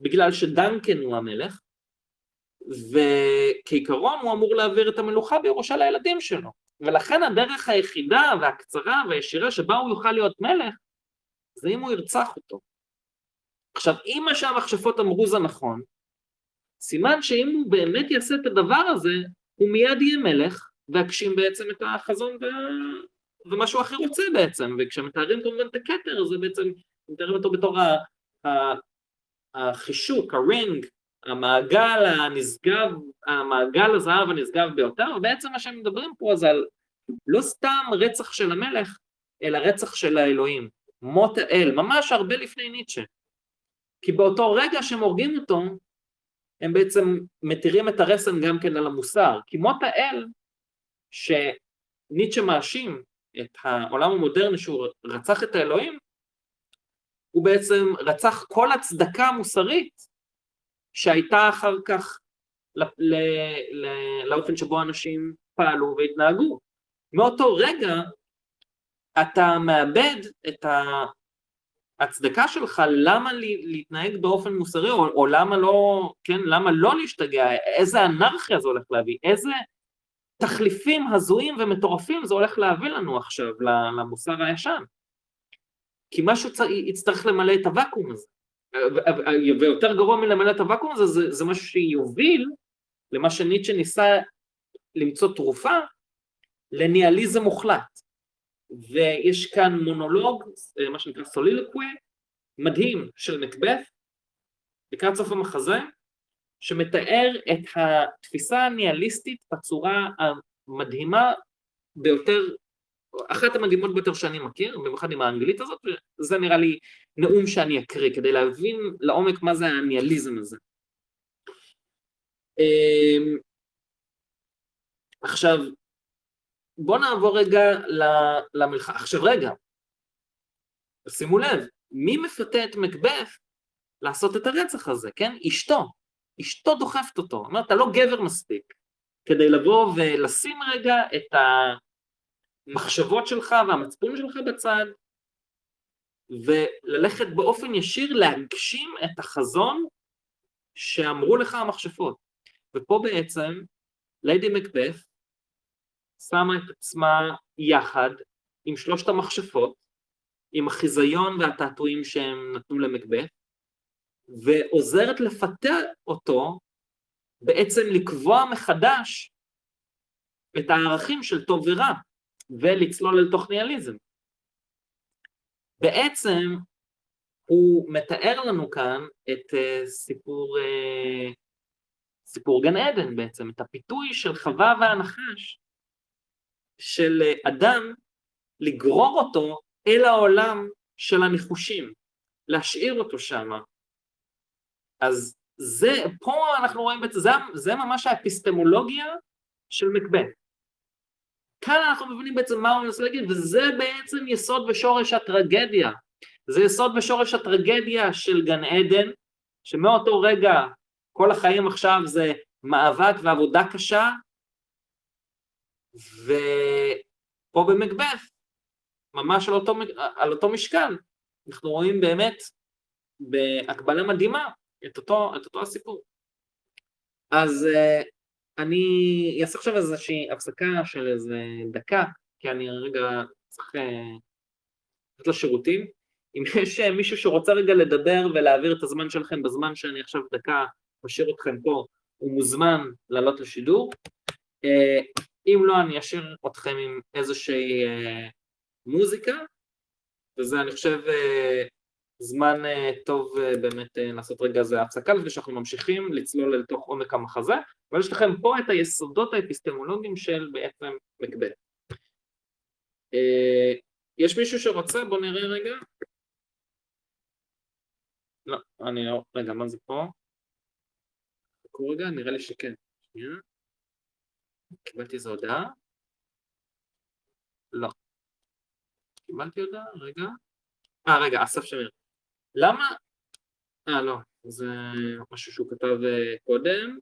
בגלל שדנקן הוא המלך, וכעיקרון הוא אמור להעביר את המלוכה בירושה לילדים שלו. ולכן הדרך היחידה והקצרה והישירה שבה הוא יוכל להיות מלך, זה אם הוא ירצח אותו. עכשיו, אם מה שהמכשפות אמרו זה נכון, סימן שאם הוא באמת יעשה את הדבר הזה, הוא מיד יהיה מלך, והגשים בעצם את החזון ו... ומה שהוא הכי רוצה בעצם, וכשמתארים כמובן את הכתר, זה בעצם, מתארים אותו בתור ה... ה... החישוק, הרינג, המעגל הנשגב, המעגל הזהב הנשגב ביותר, ובעצם מה שהם מדברים פה זה על לא סתם רצח של המלך, אלא רצח של האלוהים, מות האל, ממש הרבה לפני ניטשה. כי באותו רגע שהם הורגים אותו, הם בעצם מתירים את הרסן גם כן על המוסר, כי מות האל, שניטשה מאשים את העולם המודרני שהוא רצח את האלוהים, הוא בעצם רצח כל הצדקה המוסרית שהייתה אחר כך לאופן שבו אנשים פעלו והתנהגו. מאותו רגע אתה מאבד את ההצדקה שלך למה להתנהג באופן מוסרי, או, או למה לא, כן, למה לא להשתגע, איזה אנרכיה זה הולך להביא, איזה תחליפים הזויים ומטורפים זה הולך להביא לנו עכשיו למוסר הישן. כי משהו יצטרך למלא את הוואקום הזה. ויותר גרוע מלמלא את הוואקום הזה, זה, זה משהו שיוביל למה שניטשה ניסה למצוא תרופה, לניאליזם מוחלט. ויש כאן מונולוג, מה שנקרא סולילקווי, מדהים של מקבeth, לקראת סוף המחזה, שמתאר את התפיסה הניאליסטית בצורה המדהימה ביותר אחת המדהימות ביותר שאני מכיר, במיוחד עם האנגלית הזאת, וזה נראה לי נאום שאני אקריא, כדי להבין לעומק מה זה הניאליזם הזה. אמ, עכשיו, בואו נעבור רגע למלחמה. עכשיו רגע, שימו לב, מי מפתה את מקבeth לעשות את הרצח הזה, כן? אשתו. אשתו דוחפת אותו. אומרת, אתה לא גבר מספיק כדי לבוא ולשים רגע את. המחשבות שלך והמצפון שלך בצד, וללכת באופן ישיר להגשים את החזון שאמרו לך המכשפות. ופה בעצם ליידי מקבeth שמה את עצמה יחד עם שלושת המכשפות, עם החיזיון והתעתועים שהם נתנו למקבeth, ועוזרת לפתח אותו בעצם לקבוע מחדש את הערכים של טוב ורע. ולצלול אל תוך ניאליזם. בעצם הוא מתאר לנו כאן את uh, סיפור, uh, סיפור גן עדן בעצם, את הפיתוי של חווה והנחש, של uh, אדם לגרור אותו אל העולם של הניחושים, להשאיר אותו שם. אז זה, פה אנחנו רואים זה, זה ממש האפיסטמולוגיה של מקבט. כאן אנחנו מבינים בעצם מה הוא מנסה להגיד, וזה בעצם יסוד ושורש הטרגדיה. זה יסוד ושורש הטרגדיה של גן עדן, שמאותו רגע כל החיים עכשיו זה מאבק ועבודה קשה, ופה במקבeth, ממש על אותו, על אותו משקל, אנחנו רואים באמת בהקבלה מדהימה את אותו, את אותו הסיפור. אז אה, אני אעשה עכשיו איזושהי הפסקה של איזה דקה, כי אני רגע צריך אה, לתת לשירותים. אם יש אה, מישהו שרוצה רגע לדבר ולהעביר את הזמן שלכם בזמן שאני עכשיו דקה משאיר אתכם פה, הוא מוזמן לעלות לשידור. אם לא, אני אשאיר אתכם עם איזושהי מוזיקה, וזה אני חושב זמן טוב באמת לעשות רגע איזה הפסקה לפני שאנחנו ממשיכים לצלול אל תוך עומק המחזה, אבל יש לכם פה את היסודות האפיסטמולוגיים של בעצם מקבט. יש מישהו שרוצה? בואו נראה רגע. לא, אני לא, רגע, מה זה פה? חכו רגע, נראה לי שכן. קיבלתי איזו הודעה? לא. קיבלתי הודעה? רגע. אה, רגע, אסף שמיר. למה? אה, לא, זה משהו שהוא כתב אה, קודם.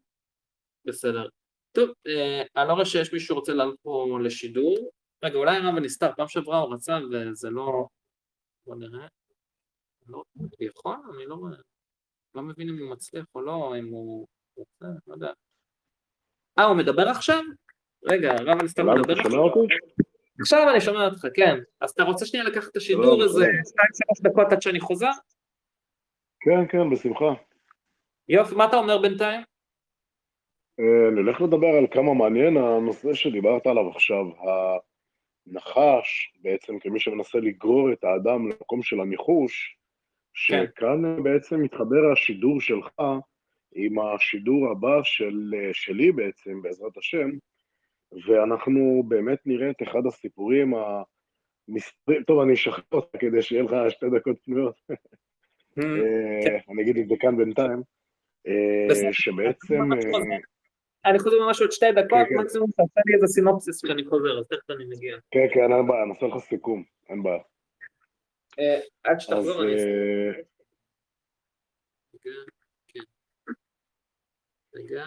בסדר. טוב, אה, אני לא רואה שיש מישהו שרוצה לעלות פה לשידור. רגע, אולי הרב הנסתר, פעם שעברה הוא רצה וזה לא... בוא נראה. לא, יכול? אני לא רואה. לא מבין אם הוא מצליח או לא, אם הוא רוצה, לא יודע. אה, הוא מדבר עכשיו? רגע, הרב הנסתר מדבר עכשיו? עכשיו אני שומע אותך, כן. אז אתה רוצה שנייה לקחת את השידור איזה 2-3 דקות עד שאני חוזר? כן, כן, בשמחה. יופי, מה אתה אומר בינתיים? אה, נלך לדבר על כמה מעניין הנושא שדיברת עליו עכשיו, הנחש, בעצם כמי שמנסה לגרור את האדם למקום של הניחוש, כן. שכאן כן. בעצם מתחבר השידור שלך עם השידור הבא של, שלי בעצם, בעזרת השם, ואנחנו באמת נראה את אחד הסיפורים המספרים, טוב, אני אשחרר אותך כדי שיהיה לך שתי דקות פנויות. Mm, אה, כן. אני אגיד את זה כאן בינתיים, אה, שבעצם... אני חוזר ממש עוד שתי דקות, כן, כן. מקסימום תעשה לי איזה סינופסיס שאני חוזר, אז תכף אני מגיע. כן, כן, אין בעיה, נעשה לך סיכום, אין בעיה. אה, עד שתחזור אני אעשה. רגע,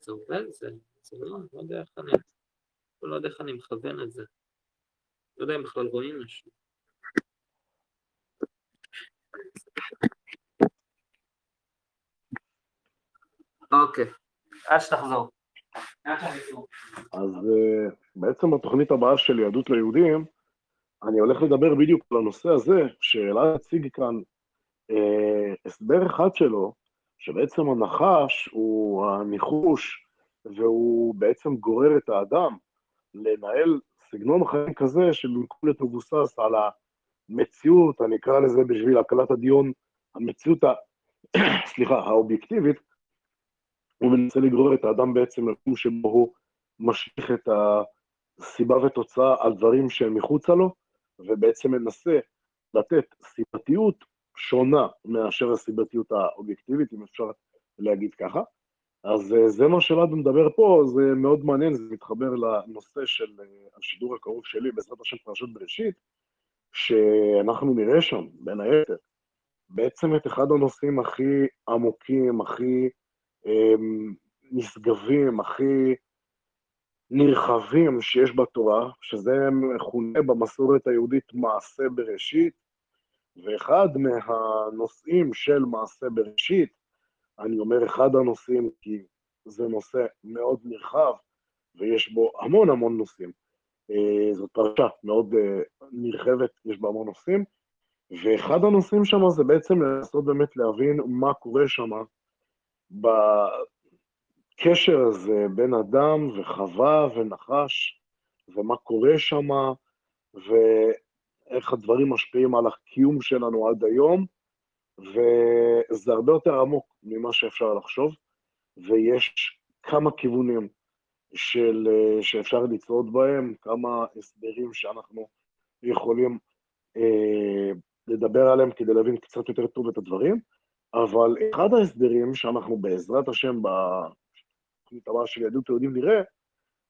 זה עובד? זה לא, לא יודע איך אני... לא יודע איך אני מכוון את זה. לא יודע אם בכלל רואים משהו. אוקיי. עד שתחזור. אז אה, בעצם בתוכנית הבאה של יהדות ליהודים, אני הולך לדבר בדיוק על הנושא הזה, שאלעד הציג כאן אה, הסבר אחד שלו, שבעצם הנחש הוא הניחוש, והוא בעצם גורר את האדם לנהל סגנון חיים כזה שבמקום להיות מבוסס על המציאות, אני אקרא לזה בשביל הקלת הדיון, המציאות, ה... סליחה, האובייקטיבית, הוא מנסה לגרור את האדם בעצם למקום שבו הוא משליך את הסיבה ותוצאה על דברים שהם מחוצה לו, ובעצם מנסה לתת סיבתיות שונה מאשר הסיבתיות האובייקטיבית, אם אפשר להגיד ככה. אז אה, זה מה שאלעד מדבר פה, זה מאוד מעניין, זה מתחבר לנושא של אה, השידור הקרוב שלי, בעזרת השם פרשת בראשית, שאנחנו נראה שם, בין היתר, בעצם את אחד הנושאים הכי עמוקים, הכי נשגבים, הכי נרחבים שיש בתורה, שזה מכונה במסורת היהודית מעשה בראשית, ואחד מהנושאים של מעשה בראשית, אני אומר אחד הנושאים כי זה נושא מאוד נרחב ויש בו המון המון נושאים. אה, זאת פרשה מאוד אה, נרחבת, יש בה המון נושאים, ואחד הנושאים שם זה בעצם לנסות באמת להבין מה קורה שם בקשר הזה בין אדם וחווה ונחש, ומה קורה שם, ואיך הדברים משפיעים על הקיום שלנו עד היום, וזה הרבה יותר עמוק ממה שאפשר לחשוב, ויש כמה כיוונים של, שאפשר לצעוד בהם, כמה הסברים שאנחנו יכולים אה, לדבר עליהם כדי להבין קצת יותר טוב את הדברים. אבל אחד ההסדרים שאנחנו בעזרת השם בתוכנית הבאה של יהדות היהודים נראה,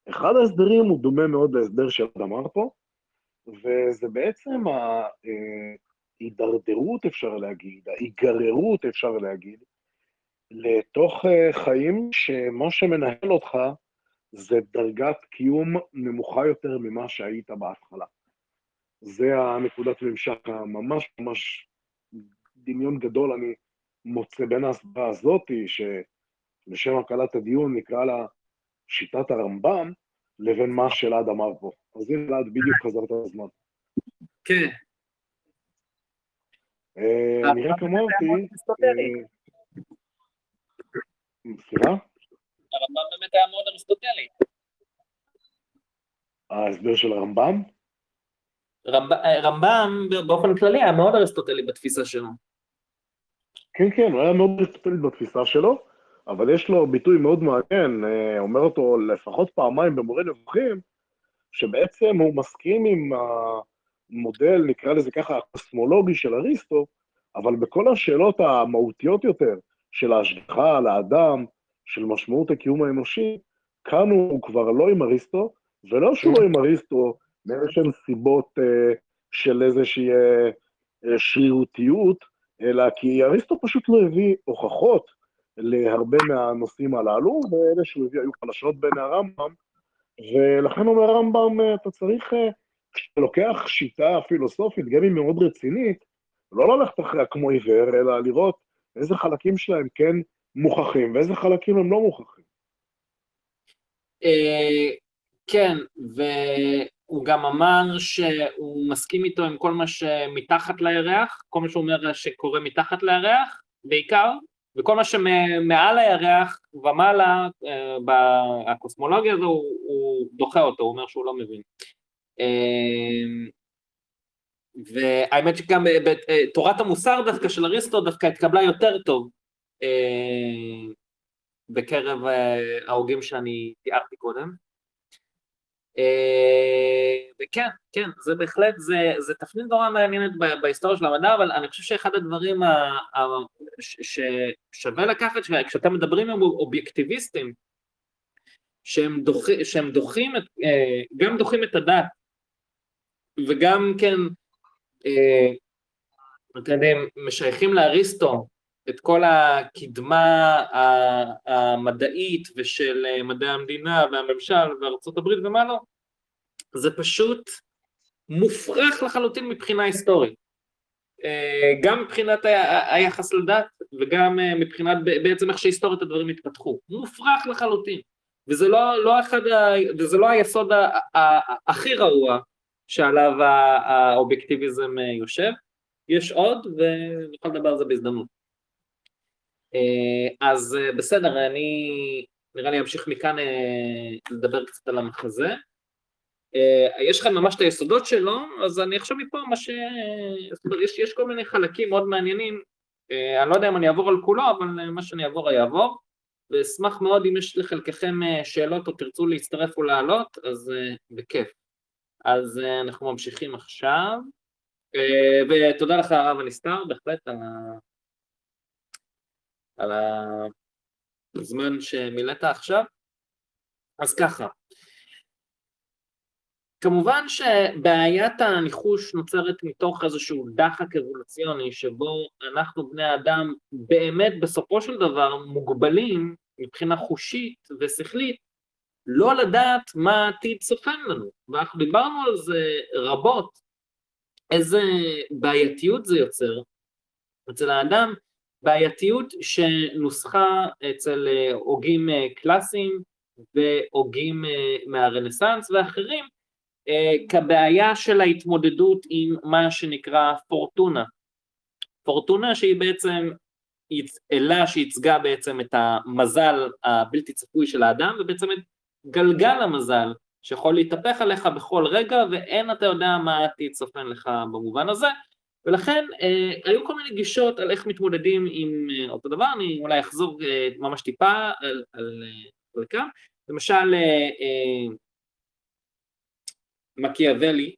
אחד ההסדרים הוא דומה מאוד להסדר של אמר פה, וזה בעצם ההידרדרות, אפשר להגיד, ההיגררות, אפשר להגיד, לתוך אה, חיים שמה שמנהל אותך זה דרגת קיום נמוכה יותר ממה שהיית בהתחלה. זה הנקודת ממשק הממש ממש דמיון גדול, אני מוצא בין ההסברה הזאתי, שלשם הקלת הדיון נקרא לה שיטת הרמב"ם, לבין מה שאלעד אמר פה. אז הנה אלעד, בדיוק חזרת לזמן. כן. אה, אני רק אמרתי... סליחה? הרמב"ם באמת היה מאוד אריסטוטלי. ההסבר של הרמב"ם? רמב- רמב"ם באופן כללי היה מאוד אריסטוטלי בתפיסה שלו. כן, כן, הוא היה מאוד אריסטוטלי בתפיסה שלו, אבל יש לו ביטוי מאוד מעניין, אה, אומר אותו לפחות פעמיים במורה נבוכים, שבעצם הוא מסכים עם המודל, נקרא לזה ככה, הקוסמולוגי של אריסטו, אבל בכל השאלות המהותיות יותר, של ההשגחה על האדם, של משמעות הקיום האנושי, כאן הוא כבר לא עם אריסטו, ולא שהוא לא עם אריסטו מאיזשהן סיבות אה, של איזושהי אה, שרירותיות, אלא כי אריסטו פשוט לא הביא הוכחות להרבה מהנושאים הללו, ואלה שהוא הביא היו חלשות בעיני הרמב"ם, ולכן אומר הרמב"ם, אתה צריך, אה, כשאתה לוקח שיטה פילוסופית, גם אם מאוד רצינית, לא ללכת אחריה כמו עיוור, אלא לראות איזה חלקים שלהם כן מוכחים ואיזה חלקים הם לא מוכחים. אה, כן, והוא גם אמר שהוא מסכים איתו עם כל מה שמתחת לירח, כל מה שהוא אומר שקורה מתחת לירח בעיקר, וכל מה שמעל הירח ומעלה, אה, בקוסמולוגיה הזו, הוא, הוא דוחה אותו, הוא אומר שהוא לא מבין. אה, והאמת שגם בתורת המוסר דווקא של אריסטו דווקא התקבלה יותר טוב בקרב ההוגים שאני תיארתי קודם. וכן, כן, זה בהחלט, זה, זה תפנית נורא מעניינת בהיסטוריה של המדע, אבל אני חושב שאחד הדברים ששווה לקחת, כשאתם מדברים עם אובייקטיביסטים, שהם, דוח, שהם דוחים, את, גם דוחים את הדת, וגם כן, אתם יודעים, משייכים לאריסטו את כל הקדמה המדעית ושל מדעי המדינה והממשל וארצות הברית ומה לא, זה פשוט מופרך לחלוטין מבחינה היסטורית. גם מבחינת היחס לדת וגם מבחינת בעצם איך שהיסטורית הדברים התפתחו. מופרך לחלוטין. וזה לא, לא, אחד, וזה לא היסוד הכי רעוע שעליו האובייקטיביזם יושב. יש עוד ונוכל לדבר על זה בהזדמנות. אה, אז אה, בסדר, אני נראה לי אמשיך מכאן אה, לדבר קצת על המחזה. יש לכם ממש את היסודות שלו, אז אני עכשיו מפה מה ש... יש, יש כל מיני חלקים מאוד מעניינים, אני לא יודע אם אני אעבור על כולו, אבל מה שאני אעבור אני אעבור, ואשמח מאוד אם יש לחלקכם שאלות או תרצו להצטרף או לעלות, אז בכיף. אז אנחנו ממשיכים עכשיו, ותודה לך הרב הנסתר, בהחלט על ה... על הזמן שמילאת עכשיו. אז ככה, כמובן שבעיית הניחוש נוצרת מתוך איזשהו דחק אבולוציוני שבו אנחנו בני אדם באמת בסופו של דבר מוגבלים מבחינה חושית ושכלית לא לדעת מה העתיד צופן לנו, ואנחנו דיברנו על זה רבות, איזה בעייתיות זה יוצר אצל האדם בעייתיות שנוסחה אצל אה, הוגים אה, קלאסיים והוגים אה, מהרנסאנס ואחרים כבעיה של ההתמודדות עם מה שנקרא פורטונה. פורטונה שהיא בעצם אלה שייצגה בעצם את המזל הבלתי צפוי של האדם ובעצם את גלגל המזל שיכול להתהפך עליך בכל רגע ואין אתה יודע מה העתיד צופן לך במובן הזה ולכן אה, היו כל מיני גישות על איך מתמודדים עם אה, אותו דבר, אני אולי אחזור אה, ממש טיפה על, חלקם, אה, למשל אה, אה, מקיאוולי,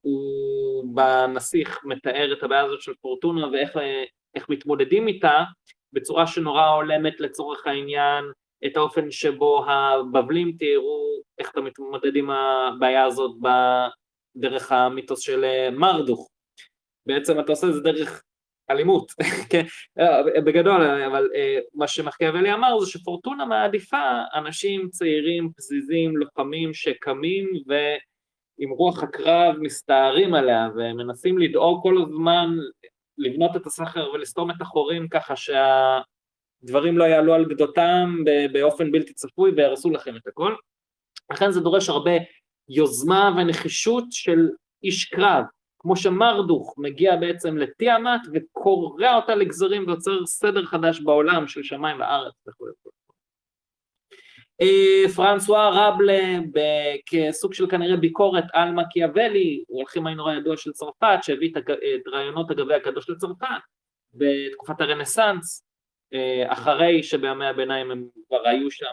הוא בנסיך מתאר את הבעיה הזאת של פורטונה ואיך אה, מתמודדים איתה בצורה שנורא הולמת לצורך העניין את האופן שבו הבבלים תיארו איך אתה מתמודד עם הבעיה הזאת דרך המיתוס של אה, מרדוך. בעצם אתה עושה את זה דרך אלימות, כן, אה, בגדול, אבל אה, מה שמחכיאוולי אמר זה שפורטונה מעדיפה אנשים צעירים, פזיזים, לוחמים שקמים ועם רוח הקרב מסתערים עליה ומנסים לדאוג כל הזמן לבנות את הסכר ולסתום את החורים ככה שהדברים לא יעלו על גדותם באופן בלתי צפוי ויהרסו לכם את הכל. לכן זה דורש הרבה יוזמה ונחישות של איש קרב, כמו שמרדוך מגיע בעצם לתיאמת וקורע אותה לגזרים ויוצר סדר חדש בעולם של שמיים וארץ וכו'. אה, פרנסואה רבלה כסוג של כנראה ביקורת על מקיאוולי, הוא הלחימאי נורא ידוע של צרפת שהביא את רעיונות הגבי הקדוש לצרפת בתקופת הרנסאנס, אה, אחרי שבימי הביניים הם כבר היו שם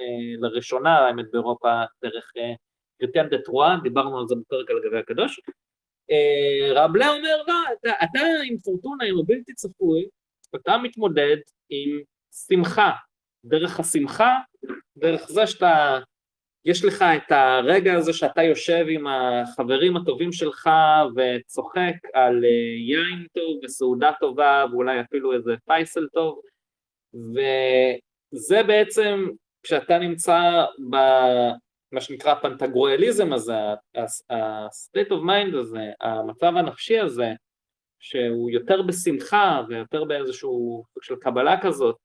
אה, לראשונה, האמת באירופה דרך קריטיאן דה טרואה, דיברנו על זה בפרק על הגבי הקדוש. רבלה אומר, לא, אתה, אתה עם פורטונה, עם הבלתי צפוי, אתה מתמודד עם שמחה, דרך השמחה, דרך זה שאתה, יש לך את הרגע הזה שאתה יושב עם החברים הטובים שלך וצוחק על אה, יין טוב וסעודה טובה ואולי אפילו איזה פייסל טוב וזה בעצם כשאתה נמצא במה שנקרא פנטגרואליזם הזה, ה-state of mind הזה, המצב הנפשי הזה שהוא יותר בשמחה ויותר באיזשהו סוג של קבלה כזאת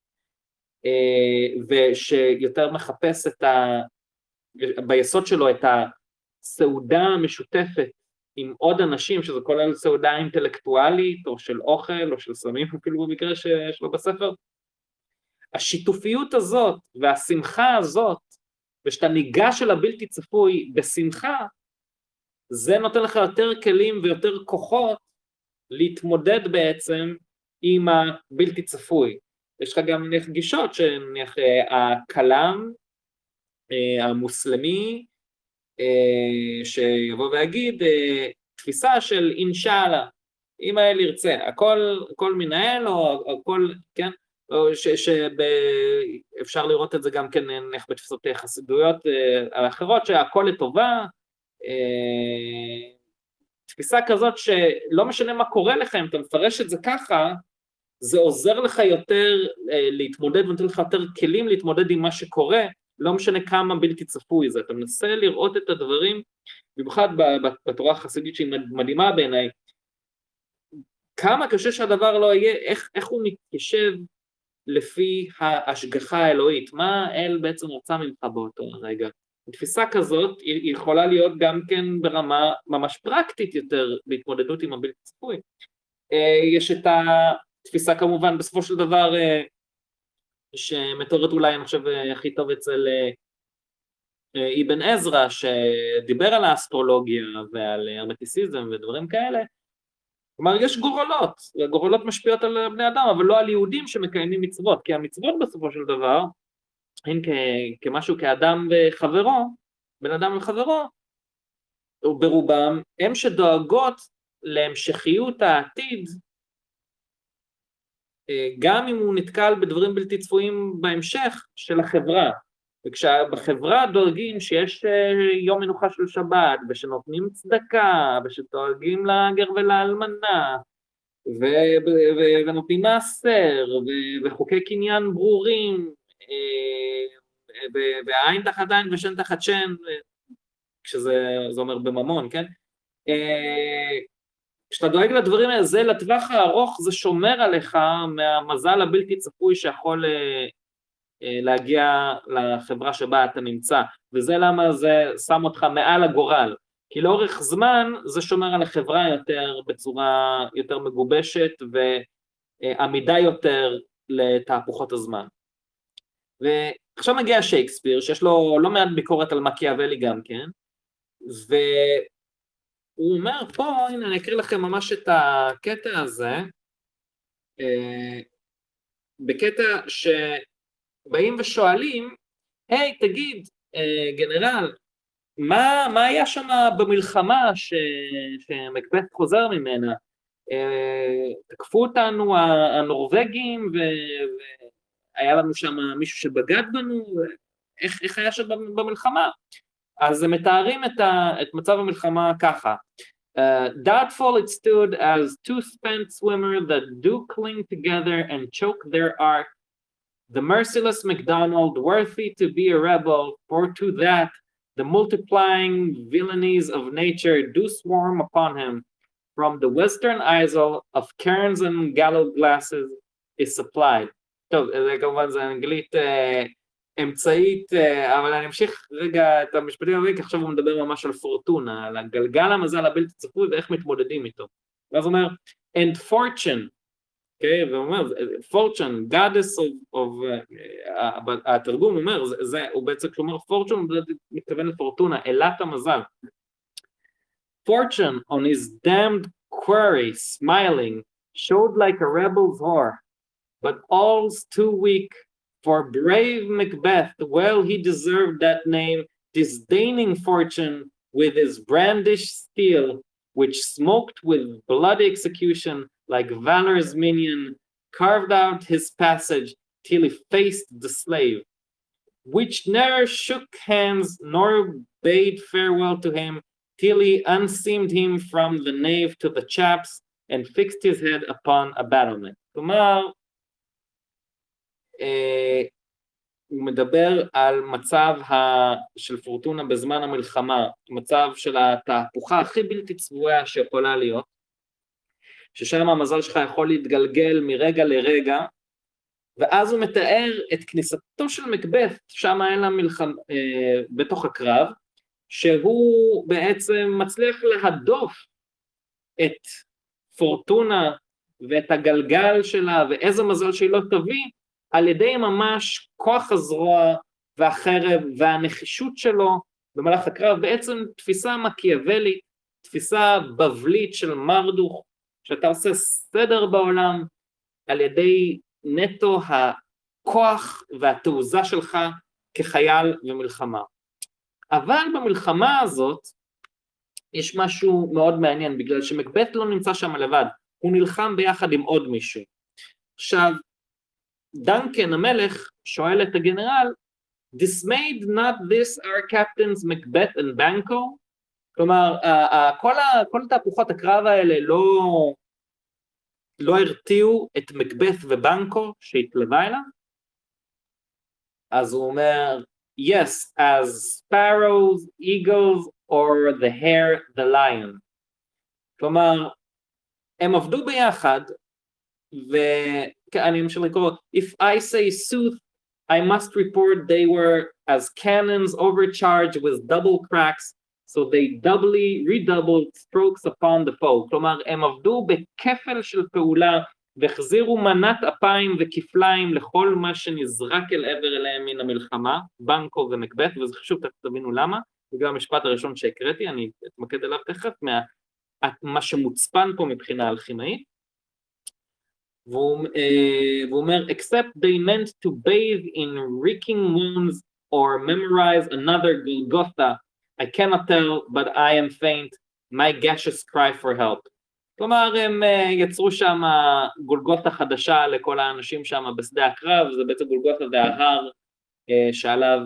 אה, ושיותר מחפש את ה... ביסוד שלו את הסעודה המשותפת עם עוד אנשים, שזה כולל סעודה אינטלקטואלית או של אוכל או של סמים אפילו במקרה שיש לו בספר. השיתופיות הזאת והשמחה הזאת, ושאתה ניגש אל הבלתי צפוי בשמחה, זה נותן לך יותר כלים ויותר כוחות להתמודד בעצם עם הבלתי צפוי. יש לך גם נניח גישות שנניח אה, הכלם אה, המוסלמי אה, שיבוא ויגיד תפיסה של אינשאללה, אם האל ירצה, הכל, הכל מנהל או הכל, כן, שאפשר לראות את זה גם כן נניח בתפיסות חסידויות האחרות שהכל לטובה, תפיסה כזאת שלא משנה מה קורה לך אם אתה מפרש את זה ככה, זה עוזר לך יותר אה, להתמודד ונותן לך יותר כלים להתמודד עם מה שקורה, לא משנה כמה בלתי צפוי זה, אתה מנסה לראות את הדברים, במיוחד בתורה החסידית שהיא מדהימה בעיניי, כמה קשה שהדבר לא יהיה, איך, איך הוא מתיישב לפי ההשגחה האלוהית, מה האל בעצם רצה ממך באותו רגע. תפיסה כזאת היא יכולה להיות גם כן ברמה ממש פרקטית יותר בהתמודדות עם הבלתי צפוי. אה, יש את ה... תפיסה כמובן בסופו של דבר אה, שמתוארת אולי אני חושב אה, הכי טוב אצל אבן עזרא שדיבר על האסטרולוגיה ועל הרמטיסיזם ודברים כאלה כלומר יש גורלות, הגורלות משפיעות על בני אדם אבל לא על יהודים שמקיימים מצוות כי המצוות בסופו של דבר הן כ- כמשהו כאדם וחברו, בן אדם וחברו ברובם הם שדואגות להמשכיות העתיד אה, גם אם הוא נתקל בדברים בלתי צפויים בהמשך של החברה. וכשבחברה דואגים שיש אה, יום מנוחה של שבת, ושנותנים צדקה, ושדואגים לגר ולאלמנה, ו- ונותנים מעשר, ו- וחוקי קניין ברורים, אה, ועין תחת עין ושן תחת שן, כשזה אומר בממון, כן? כשאתה דואג לדברים האלה, זה לטווח הארוך, זה שומר עליך מהמזל הבלתי צפוי שיכול אה, אה, להגיע לחברה שבה אתה נמצא, וזה למה זה שם אותך מעל הגורל, כי לאורך זמן זה שומר על החברה יותר בצורה יותר מגובשת ועמידה יותר לתהפוכות הזמן. ועכשיו מגיע שייקספיר, שיש לו לא מעט ביקורת על מקיאוולי גם כן, ו... הוא אומר פה, הנה אני אקריא לכם ממש את הקטע הזה, אה, בקטע שבאים ושואלים, היי hey, תגיד אה, גנרל, מה, מה היה שם במלחמה ש, שמקבט חוזר ממנה? אה, תקפו אותנו הנורבגים והיה לנו שם מישהו שבגד בנו? איך, איך היה שם במלחמה? אז הם מתארים את, ה, את מצב המלחמה ככה. Uh, doubtful it stood as two spent swimmers that do cling together and choke their art. The merciless MacDonald, worthy to be a rebel, for to that the multiplying villainies of nature do swarm upon him. From the western isle of cairns and gallows glasses is supplied. טוב, זה כמובן זה אנגלית אמצעית, אה, אבל אני אמשיך רגע את המשפטים הבאים, כי עכשיו הוא מדבר ממש על פורטונה, על הגלגל המזל הבלתי צפוי ואיך מתמודדים איתו. ואז הוא אומר, and fortune, אוקיי, okay, והוא אומר, fortune, goddess of, of uh, התרגום אומר, זה, זה, הוא בעצם, כשהוא אומר fortune, הוא מתכוון לפורטונה, אלת המזל. Fortune on his damned quarry, smiling, showed like a rebel's whore, but all's too weak For brave Macbeth, well he deserved that name, disdaining fortune with his brandished steel, which smoked with bloody execution like valor's minion, carved out his passage till he faced the slave, which ne'er shook hands nor bade farewell to him, till he unseamed him from the nave to the chaps and fixed his head upon a battlement. כלומר, אה, הוא מדבר על מצב ה... של פורטונה בזמן המלחמה, מצב של התהפוכה הכי בלתי צבועה שיכולה להיות, ששם המזל שלך יכול להתגלגל מרגע לרגע, ואז הוא מתאר את כניסתו של מקבeth, שם אין לה מלחמה, אה, בתוך הקרב, שהוא בעצם מצליח להדוף את פורטונה ואת הגלגל שלה ואיזה מזל שהיא לא תביא, על ידי ממש כוח הזרוע והחרב והנחישות שלו במהלך הקרב, בעצם תפיסה מקיאוולית, תפיסה בבלית של מרדוך, שאתה עושה סדר בעולם על ידי נטו הכוח והתעוזה שלך כחייל במלחמה. אבל במלחמה הזאת יש משהו מאוד מעניין, בגלל שמקבט לא נמצא שם לבד, הוא נלחם ביחד עם עוד מישהו. עכשיו, דנקן המלך שואל את הגנרל, dismayed not this our captains Macbeth and Banco? כלומר, כל, ה, כל תהפוכות הקרב האלה לא, לא הרתיעו את מקבת ובנקו שהתלווה אליו? אז הוא אומר, yes, as sparrows, eagles, or the hare, the lion. כלומר, הם עבדו ביחד, ו... אני אמשיך לקרוא, if I say sooth, I must report they were as cannons overcharged with double cracks, so they doubly redoubled strokes upon the foe. כלומר, הם עבדו בכפל של פעולה והחזירו מנת אפיים וכפליים לכל מה שנזרק אל עבר אליהם מן המלחמה, בנקו ומקבט, וזה חשוב, תכף תבינו למה, בגלל המשפט הראשון שהקראתי, אני אתמקד עליו תכף, מה, מה שמוצפן פה מבחינה אלכימאית. והוא, והוא אומר, except they meant to bathe in reeking wounds or memorize another Golgotha, I cannot tell, but I am faint, my gaseous cry for help. כלומר, הם יצרו שם גולגותה חדשה לכל האנשים שם בשדה הקרב, זה בעצם גולגותה זה ההר שעליו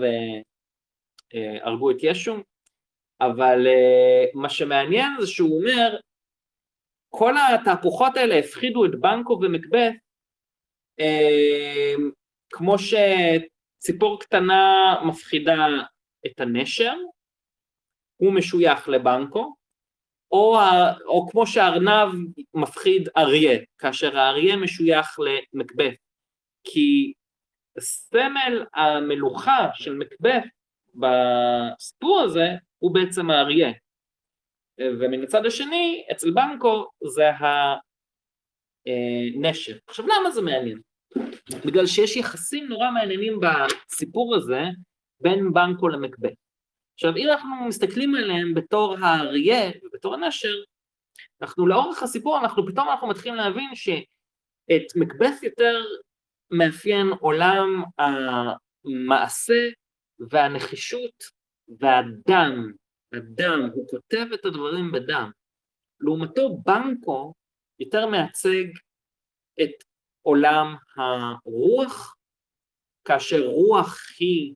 הרגו את ישו, אבל מה שמעניין זה שהוא אומר, כל התהפוכות האלה הפחידו את בנקו ומקבט, אה, כמו שציפור קטנה מפחידה את הנשר, הוא משוייך לבנקו, או, או כמו שהארנב מפחיד אריה, כאשר האריה משוייך למקבט, כי סמל המלוכה של מקבט בסיפור הזה הוא בעצם האריה, ומן הצד השני, אצל בנקו זה הנשר. עכשיו למה זה מעניין? בגלל שיש יחסים נורא מעניינים בסיפור הזה בין בנקו למקבט. עכשיו אם אנחנו מסתכלים עליהם בתור האריה ובתור הנשר, אנחנו לאורך הסיפור, אנחנו פתאום אנחנו מתחילים להבין שאת מקבט יותר מאפיין עולם המעשה והנחישות והדם הדם, הוא כותב את הדברים בדם. לעומתו בנקו יותר מייצג את עולם הרוח, כאשר רוח היא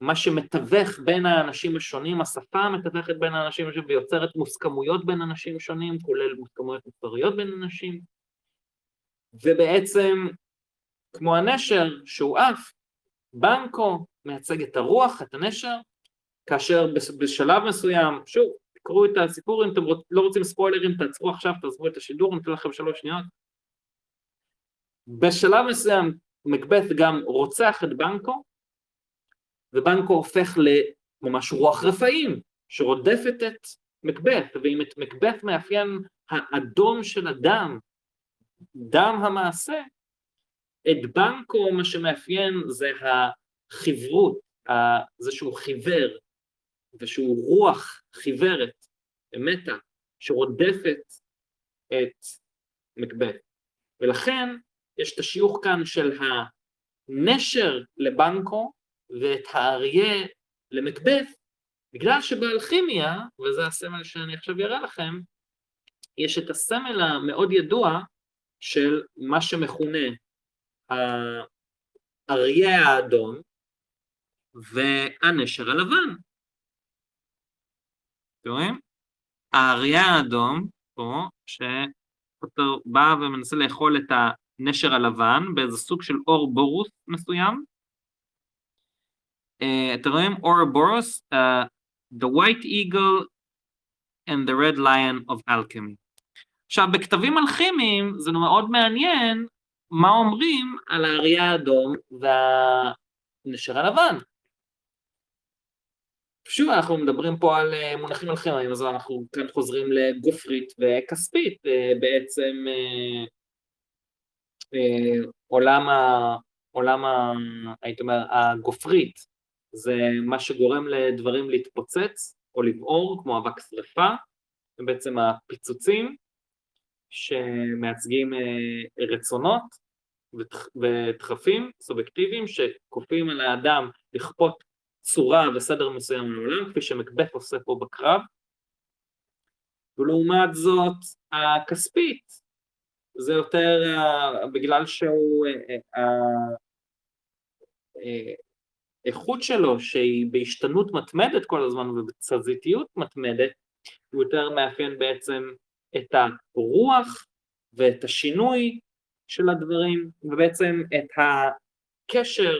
מה שמתווך בין האנשים השונים, השפה מתווכת בין האנשים השונים ויוצרת מוסכמויות בין אנשים שונים, כולל מוסכמויות מספריות בין אנשים, ובעצם כמו הנשר שהוא עף, בנקו מייצג את הרוח, את הנשר, כאשר בשלב מסוים, שוב, תקראו את הסיפור אם אתם לא רוצים ספוילרים, תעצרו עכשיו, תעזבו את השידור, אני אתן לכם שלוש שניות. בשלב מסוים מקבeth גם רוצח את בנקו, ובנקו הופך לממש רוח רפאים, שרודפת את מקבת, ואם את מקבת מאפיין האדום של הדם, דם המעשה, את בנקו מה שמאפיין זה החברות, זה שהוא חיוור, ושהוא רוח חיוורת, מתה, שרודפת את מקבת. ולכן יש את השיוך כאן של הנשר לבנקו ואת האריה למקבת, בגלל שבאלכימיה, וזה הסמל שאני עכשיו אראה לכם, יש את הסמל המאוד ידוע של מה שמכונה האריה האדום והנשר הלבן. אתם רואים? האריה האדום פה, שאותו בא ומנסה לאכול את הנשר הלבן באיזה סוג של אור בורוס מסוים. Uh, אתם רואים? אור בורוס, uh, The White Eagle and the Red Lion of Alchemy. עכשיו, בכתבים אלכימיים זה מאוד מעניין מה אומרים על האריה האדום והנשר הלבן. שוב, אנחנו מדברים פה על אה, מונחים אלכימיים, אז אנחנו כאן חוזרים לגופרית וכספית, אה, בעצם אה, עולם, ה, עולם ה, הייתי אומר, הגופרית זה מה שגורם לדברים להתפוצץ או לבעור, כמו אבק שרפה, ובעצם הפיצוצים שמייצגים רצונות ודחפים סובייקטיביים שכופים על האדם לכפות צורה וסדר מסוים לעולם, כפי שמקבט עושה פה בקרב. ולעומת זאת, הכספית, זה יותר uh, בגלל שהוא, האיכות שלו, שהיא בהשתנות מתמדת כל הזמן ובתזזיתיות מתמדת, הוא יותר מאפיין בעצם את הרוח ואת השינוי של הדברים, ובעצם את הקשר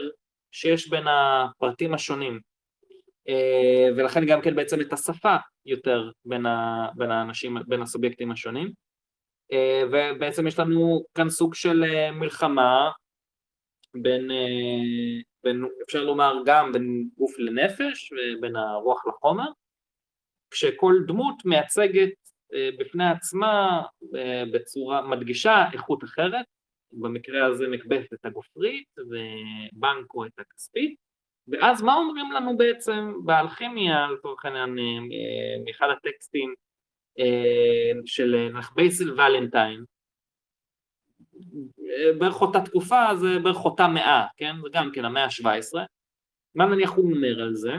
שיש בין הפרטים השונים, אה, ולכן גם כן בעצם את השפה יותר בין, ה, בין האנשים, בין הסובייקטים השונים, אה, ובעצם יש לנו כאן סוג של אה, מלחמה בין, בין, אפשר לומר גם בין גוף לנפש ובין הרוח לחומר, כשכל דמות מייצגת בפני עצמה בצורה, מדגישה איכות אחרת, במקרה הזה מקבט את הגופרית ובנקו את הכספית, ואז מה אומרים לנו בעצם באלכימיה, לצורך העניין, אה, מאחד הטקסטים אה, של בייסיל ולנטיין, בערך אותה תקופה זה בערך אותה מאה, כן? זה גם כן המאה ה-17, מה נניח הוא אומר על זה?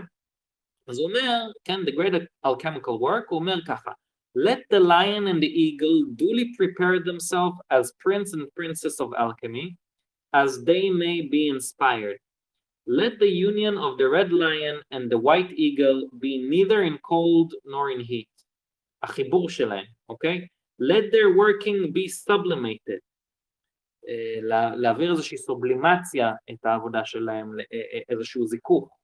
אז הוא אומר, כן, The Great Alchemical Work, הוא אומר ככה, Let the lion and the eagle duly prepare themselves as prince and princess of alchemy, as they may be inspired. Let the union of the red lion and the white eagle be neither in cold nor in heat. החיבור שלהם, אוקיי? Let their working be sublimated. להעביר איזושהי סובלימציה את העבודה שלהם, איזשהו זיכוך.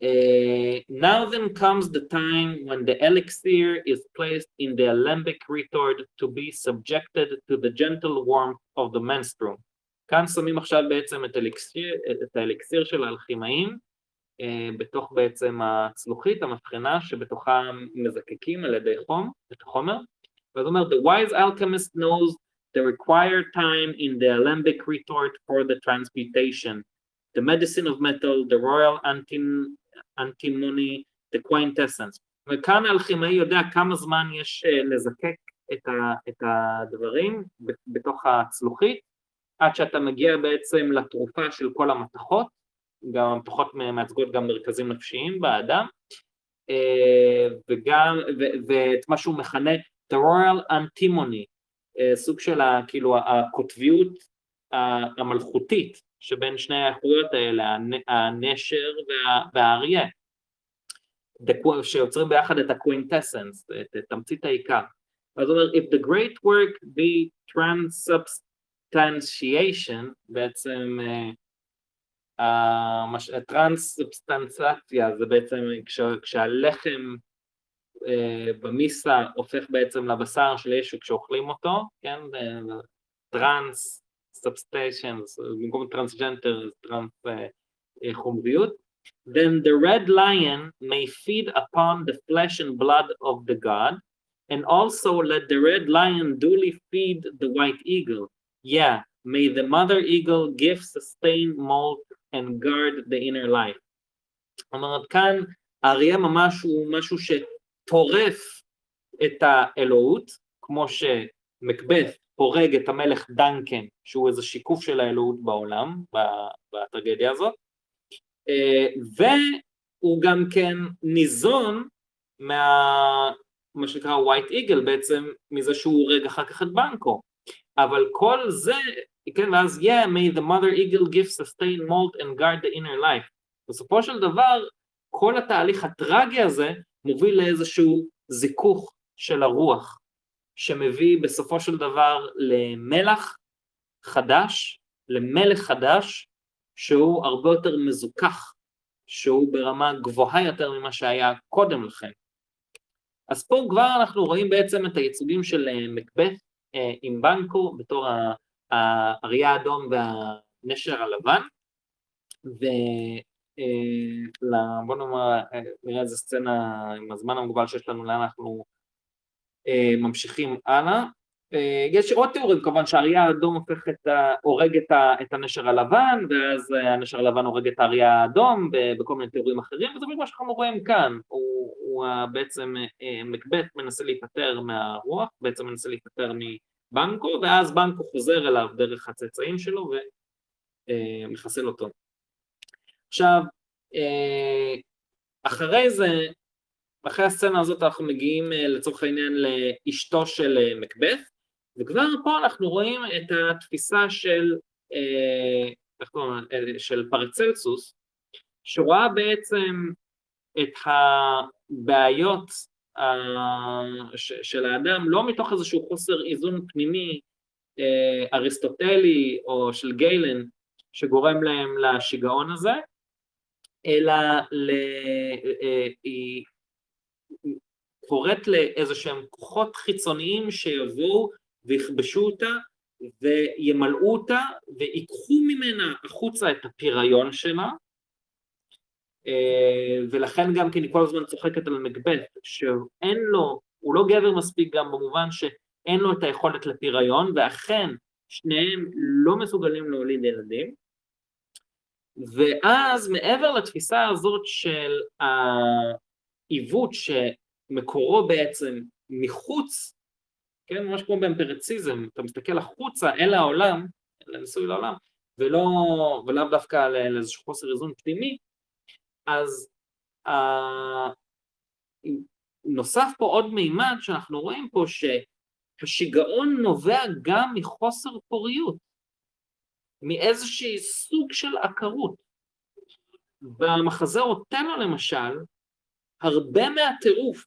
Uh, now then comes the time when the elixir is placed in the alembic retort to be subjected to the gentle warmth of the menstruum. כאן שמים עכשיו בעצם את, אליקסיר, את האליקסיר של האלכימאים uh, בתוך בעצם הצלוחית, המבחנה, שבתוכה מזקקים על ידי חום, את החומר. ואז אומר, the wise alchemist knows the required time in the alembic retort for the transmutation. The medicine of metal, the royal antin אנטימוני the quintessence. וכאן האלכימאי יודע כמה זמן יש אה, לזקק את, ה, את הדברים בתוך הצלוחית, עד שאתה מגיע בעצם לתרופה של כל המתכות, גם המתכות מייצגות גם מרכזים נפשיים באדם, אה, וגם, ואת מה שהוא מכנה The Royal Antimony, סוג של כאילו הקוטביות המלכותית שבין שני האיכויות האלה, הנשר והאריה, שיוצרים ביחד את ה quintessence, את תמצית העיקר. אז הוא אומר, if the great work be transubstantiation, בעצם טרנס-סובסטנצציה זה בעצם כשהלחם במיסה הופך בעצם לבשר של ישו כשאוכלים אותו, כן, טרנס סאבסטיישנס, במקום טרנסג'נטר, טרנס חומריות, then the red lion may feed upon the flesh and blood of the god, and also let the red lion duly feed the white eagle. Yeah, may the mother eagle give, sustain, mold, and guard the inner life. זאת אומרת, כאן האריה ממש הוא משהו שטורף את האלוהות, כמו שמקבת הורג את המלך דנקן, שהוא איזה שיקוף של האלוהות בעולם, בטרגדיה הזאת, אה, והוא גם כן ניזון מה... מה שנקרא white eagle בעצם, מזה שהוא הורג אחר כך את בנקו. אבל כל זה, כן, ואז yeah, may the mother eagle give sustain mold and guard the inner life. בסופו של דבר, כל התהליך הטרגי הזה מוביל לאיזשהו זיכוך של הרוח, שמביא בסופו של דבר למלח חדש, למלך חדש, שהוא הרבה יותר מזוכח, שהוא ברמה גבוהה יותר ממה שהיה קודם לכן. אז פה כבר אנחנו רואים בעצם את הייצוגים של אה, מקבת אה, עם בנקו בתור האריה האדום והנשר הלבן, ובוא אה, נאמר, נראה איזה סצנה עם הזמן המוגבל שיש לנו, לאן אנחנו ממשיכים הלאה. אה, יש עוד תיאורים כמובן שהאריה האדום הופך את ה... הורג את, ה... את הנשר הלבן ואז הנשר הלבן הורג את האריה האדום בכל מיני תיאורים אחרים וזה בדיוק מה שאנחנו רואים כאן הוא, הוא בעצם אה, מקבט מנסה להיפטר מהרוח בעצם מנסה להיפטר מבנקו ואז בנקו חוזר אליו דרך הצאצאים שלו ומחסל אה, אותו עכשיו אחרי זה אחרי הסצנה הזאת אנחנו מגיעים לצורך העניין לאשתו של מקבeth וכבר פה אנחנו רואים את התפיסה של, אה, איך קוראים, אה, של פרצלסוס, שרואה בעצם את הבעיות אה, של האדם לא מתוך איזשהו חוסר איזון פנימי אריסטוטלי או של גיילן שגורם להם לשיגעון הזה, אלא ל... היא קוראת לאיזה שהם כוחות חיצוניים שיבואו ויכבשו אותה וימלאו אותה ויקחו ממנה החוצה את הפריון שלה. אה, ולכן גם כן היא כל הזמן צוחקת על מקבט שאין לו, הוא לא גבר מספיק גם במובן שאין לו את היכולת לפריון ואכן שניהם לא מסוגלים להוליד ילדים ואז מעבר לתפיסה הזאת של העיוות שמקורו בעצם מחוץ כן, ממש כמו באמפרציזם, אתה מסתכל החוצה אל העולם, לניסוי לעולם, ולא, ולאו דווקא לאיזשהו חוסר איזון פנימי, אז אה, נוסף פה עוד מימד שאנחנו רואים פה שהשיגעון נובע גם מחוסר פוריות, מאיזשהי סוג של עקרות. במחזה אותנו למשל, הרבה מהטירוף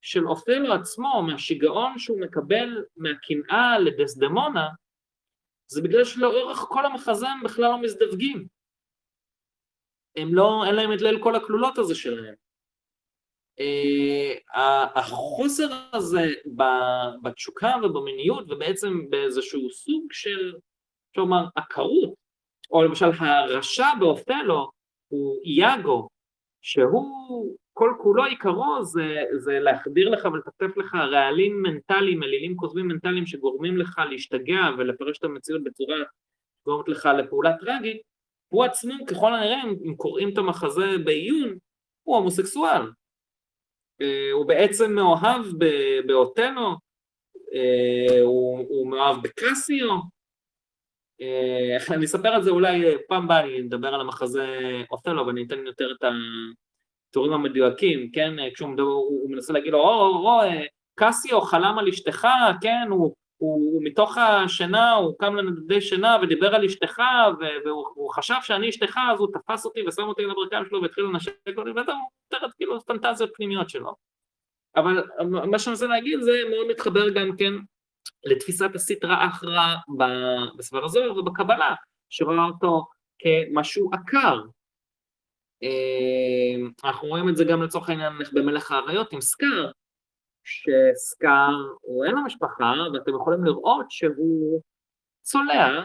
של אופלו עצמו, מהשיגעון שהוא מקבל מהקנאה לדסדמונה, זה בגלל שלאורך כל המחזה הם בכלל לא מזדווגים. הם לא, אין להם את ליל כל הכלולות הזה שלהם. Uh, החוסר הזה בתשוקה ובמיניות ובעצם באיזשהו סוג של, אפשר לומר, עקרות, או למשל הרשע באופלו הוא איאגו, שהוא כל כולו עיקרו זה, זה להחדיר לך ולטפטף לך רעלים מנטליים, אלילים כוזבים מנטליים שגורמים לך להשתגע ולפרש את המציאות בצורה שגורמת לך לפעולה טראגית, הוא עצמו ככל הנראה, אם קוראים את המחזה בעיון, הוא הומוסקסואל. אה, הוא בעצם מאוהב באותנו, אה, הוא, הוא מאוהב בקסיו, אה, אני אספר על זה אולי פעם באה, אני אדבר על המחזה אותלו ואני אתן יותר את. התיאורים המדויקים, כן, כשהוא מדבר, הוא, הוא מנסה להגיד לו, או, או, או, קסיו חלם על אשתך, כן, הוא, הוא, הוא מתוך השינה, הוא קם לנדודי שינה ודיבר על אשתך, והוא חשב שאני אשתך, אז הוא תפס אותי ושם אותי על הברכיים שלו והתחיל לנשק אותי, וזה מתאר כאילו פנטזיות פנימיות שלו. אבל מה שאני רוצה להגיד זה מאוד מתחבר גם כן לתפיסת הסטרא אחרא בסבר הזוהר ובקבלה, שרואה אותו כמשהו עקר, אה, אנחנו רואים את זה גם לצורך העניין במלך האריות עם סקאר, שסקאר הוא אין לו משפחה ואתם יכולים לראות שהוא צולע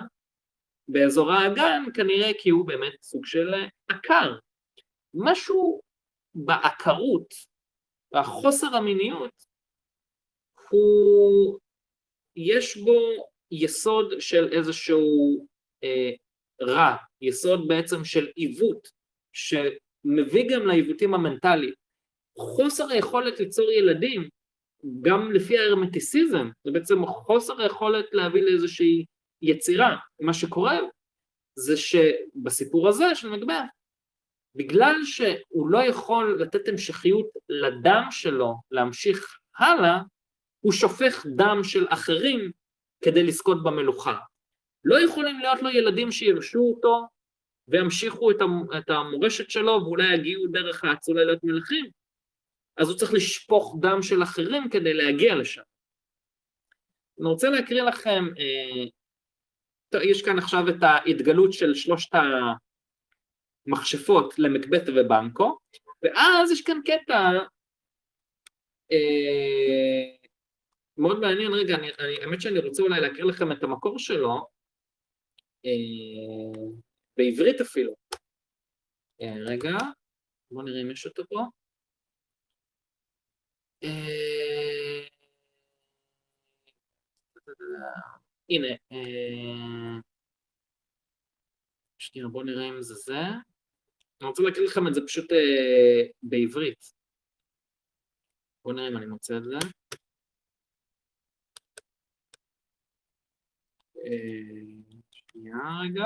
באזור האגן כנראה כי הוא באמת סוג של עקר. משהו בעקרות, החוסר המיניות, הוא, יש בו יסוד של איזשהו אה, רע, יסוד בעצם של עיוות, שמביא גם לעיוותים המנטליים. חוסר היכולת ליצור ילדים, גם לפי ההרמטיסיזם, זה בעצם חוסר היכולת להביא לאיזושהי יצירה. מה שקורה זה שבסיפור הזה של מקבע, בגלל שהוא לא יכול לתת המשכיות לדם שלו להמשיך הלאה, הוא שופך דם של אחרים כדי לזכות במלוכה. לא יכולים להיות לו ילדים שירשו אותו וימשיכו את המורשת שלו ואולי יגיעו דרך האצולה להיות מלכים, אז הוא צריך לשפוך דם של אחרים כדי להגיע לשם. אני רוצה להקריא לכם, אה, יש כאן עכשיו את ההתגלות של שלושת המכשפות למקבט ובנקו, ואז יש כאן קטע אה, מאוד מעניין, רגע, אני, אני, האמת שאני רוצה אולי להקריא לכם את המקור שלו, אה, בעברית אפילו. אה, רגע, בואו נראה אם יש אותו פה. אה, הנה, אה, שנייה, בואו נראה אם זה זה. אני רוצה להקריא לכם את זה פשוט אה, בעברית. בואו נראה אם אני מוצא את זה. שנייה רגע.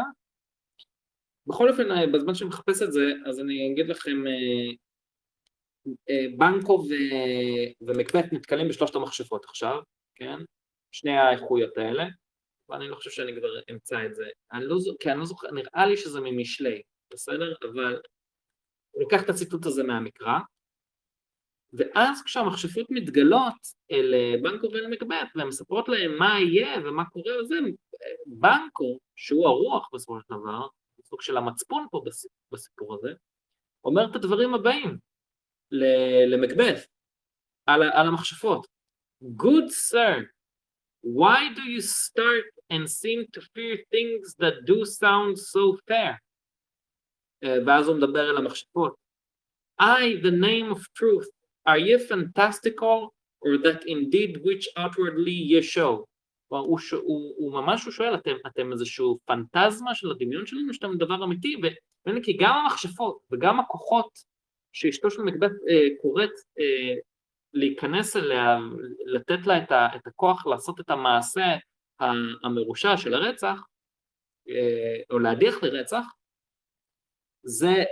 בכל אופן, בזמן שאני מחפש את זה, אז אני אגיד לכם, בנקו ו... ומקבט נתקלים בשלושת המכשפות עכשיו, כן? שני האיכויות האלה, ואני לא חושב שאני כבר אמצא את זה. אני לא, כי אני לא זוכר, נראה לי שזה ממשלי, בסדר? אבל הוא לוקח את הציטוט הזה מהמקרא, ואז כשהמכשפות מתגלות אל אה, בנקו ואל מקבט והן מספרות להם מה יהיה ומה קורה וזה, בנקו, שהוא הרוח בסופו של דבר, סוג של המצפון פה בסיפור הזה, אומר את הדברים הבאים למקבט על, על המכשפות. Good sir, why do you start and seem to fear things that do sound so fair? Uh, ואז הוא מדבר אל המכשפות. I, the name of truth, are ye fantastical or that indeed which outwardly ye show? הוא, הוא, הוא ממש הוא שואל, אתם, אתם איזשהו פנטזמה של הדמיון שלנו, שאתם דבר אמיתי, כי גם המכשפות וגם הכוחות שאשתו של מקבט אה, קוראת אה, להיכנס אליה, לתת לה את, ה, את הכוח לעשות את המעשה המרושע של הרצח, אה, או להדיח לרצח, זה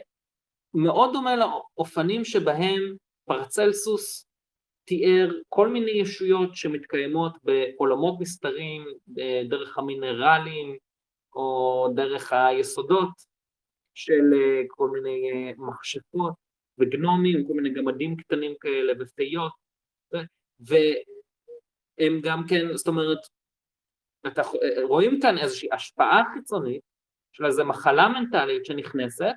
מאוד דומה לאופנים שבהם פרצלסוס תיאר כל מיני ישויות שמתקיימות בעולמות נסתרים דרך המינרלים או דרך היסודות של אה, כל מיני אה, מכשפות וגנומים, כל מיני גמדים קטנים כאלה ופיות. והם גם כן, זאת אומרת, אתה, אה, רואים כאן איזושהי השפעה חיצונית של איזו מחלה מנטלית שנכנסת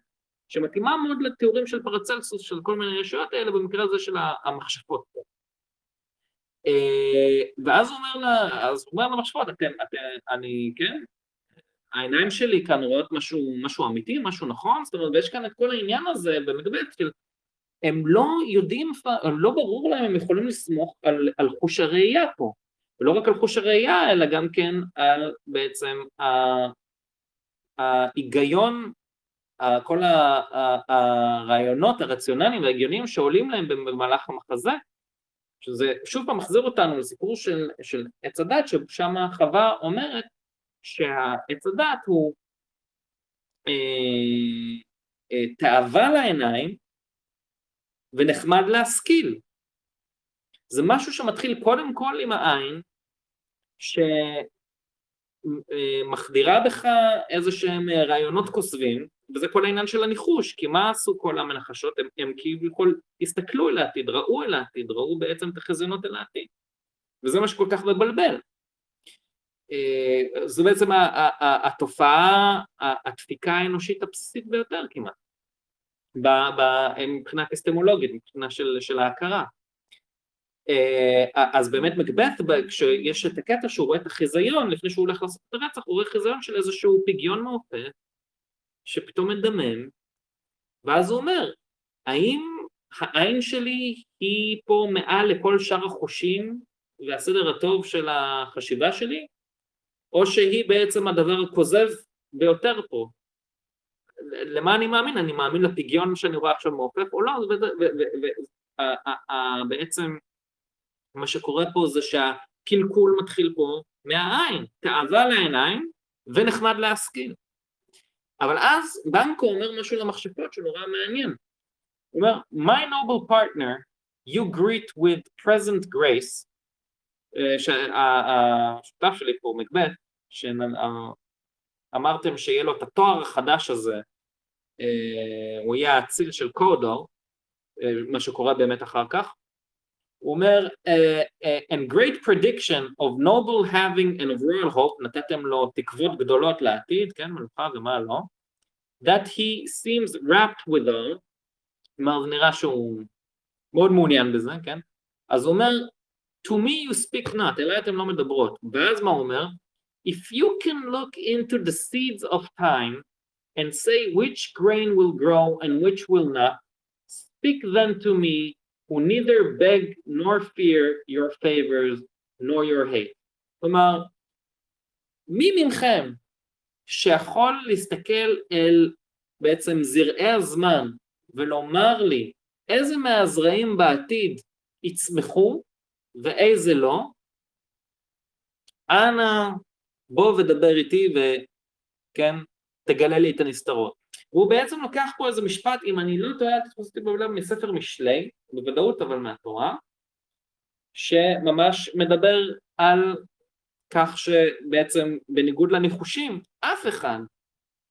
שמתאימה מאוד לתיאורים של פרצלסוס של כל מיני ישויות האלה, במקרה הזה של המכשפות. אה, ואז הוא אומר לה, אז הוא אומר למכשפות, אתם, אתם, אני, כן, העיניים שלי כאן רואות משהו, משהו אמיתי, משהו נכון, זאת אומרת, ויש כאן את כל העניין הזה במקבט של הם לא יודעים, לא ברור להם, הם יכולים לסמוך על, על חוש הראייה פה, ולא רק על חוש הראייה, אלא גם כן על בעצם ההיגיון כל הרעיונות הרציונליים וההגיוניים שעולים להם במהלך המחזה, שזה שוב פעם מחזיר אותנו לסיפור של, של עץ הדת, ששם חווה אומרת שהעץ הדת הוא אה, אה, תאווה לעיניים ונחמד להשכיל. זה משהו שמתחיל קודם כל עם העין, שמחדירה בך איזה שהם רעיונות כוסבים, וזה כל העניין של הניחוש, כי מה עשו כל המנחשות? הם, הם כביכול הסתכלו אל העתיד, ראו אל העתיד, ראו בעצם את החזיונות אל העתיד, וזה מה שכל כך מבלבל. אה, זו בעצם התופעה, הדפיקה האנושית הבסיסית ביותר כמעט, מבחינה אפיסטמולוגית, מבחינה של, של ההכרה. אה, אז באמת מקבט, כשיש את הקטע שהוא רואה את החיזיון, לפני שהוא הולך לעשות את הרצח, הוא רואה חיזיון של איזשהו פגיון מעופף, שפתאום מדמם, ואז הוא אומר, האם העין שלי היא פה מעל לכל שאר החושים והסדר הטוב של החשיבה שלי, או שהיא בעצם הדבר הכוזב ביותר פה. למה אני מאמין? אני מאמין לפגיון שאני רואה עכשיו מעופף או לא, ובעצם מה שקורה פה זה שהקלקול מתחיל פה מהעין, תאווה לעיניים ונחמד להשכיל. אבל אז בנקו אומר משהו למחשבות שנורא מעניין. הוא אומר, My noble partner, you greet with present grace, שהשותף שלי פה, מקבט, שאמרתם שיהיה לו את התואר החדש הזה, הוא יהיה האציל של קודור, מה שקורה באמת אחר כך, הוא אומר, and great prediction of noble having and of royal hope, נתתם לו תקוות גדולות לעתיד, כן, מלוכה ומה לא, that he seems wrapped with all, כלומר זה נראה שהוא מאוד מעוניין בזה, כן, אז הוא אומר, to me you speak not, אליי אתם לא מדברות, ואז מה הוא אומר? If you can look into the seeds of time and say which grain will grow and which will not, speak then to me who neither beg nor fear your favors nor your hate. כלומר, מי מכם שיכול להסתכל אל בעצם זרעי הזמן ולומר לי איזה מהזרעים בעתיד יצמחו ואיזה לא, אנא בוא ודבר איתי וכן, תגלה לי את הנסתרות. והוא בעצם לוקח פה איזה משפט, אם אני לא טועה, תתפוס אותי בעולם מספר משלי, בוודאות אבל מהתורה, שממש מדבר על כך שבעצם בניגוד לניחושים, אף אחד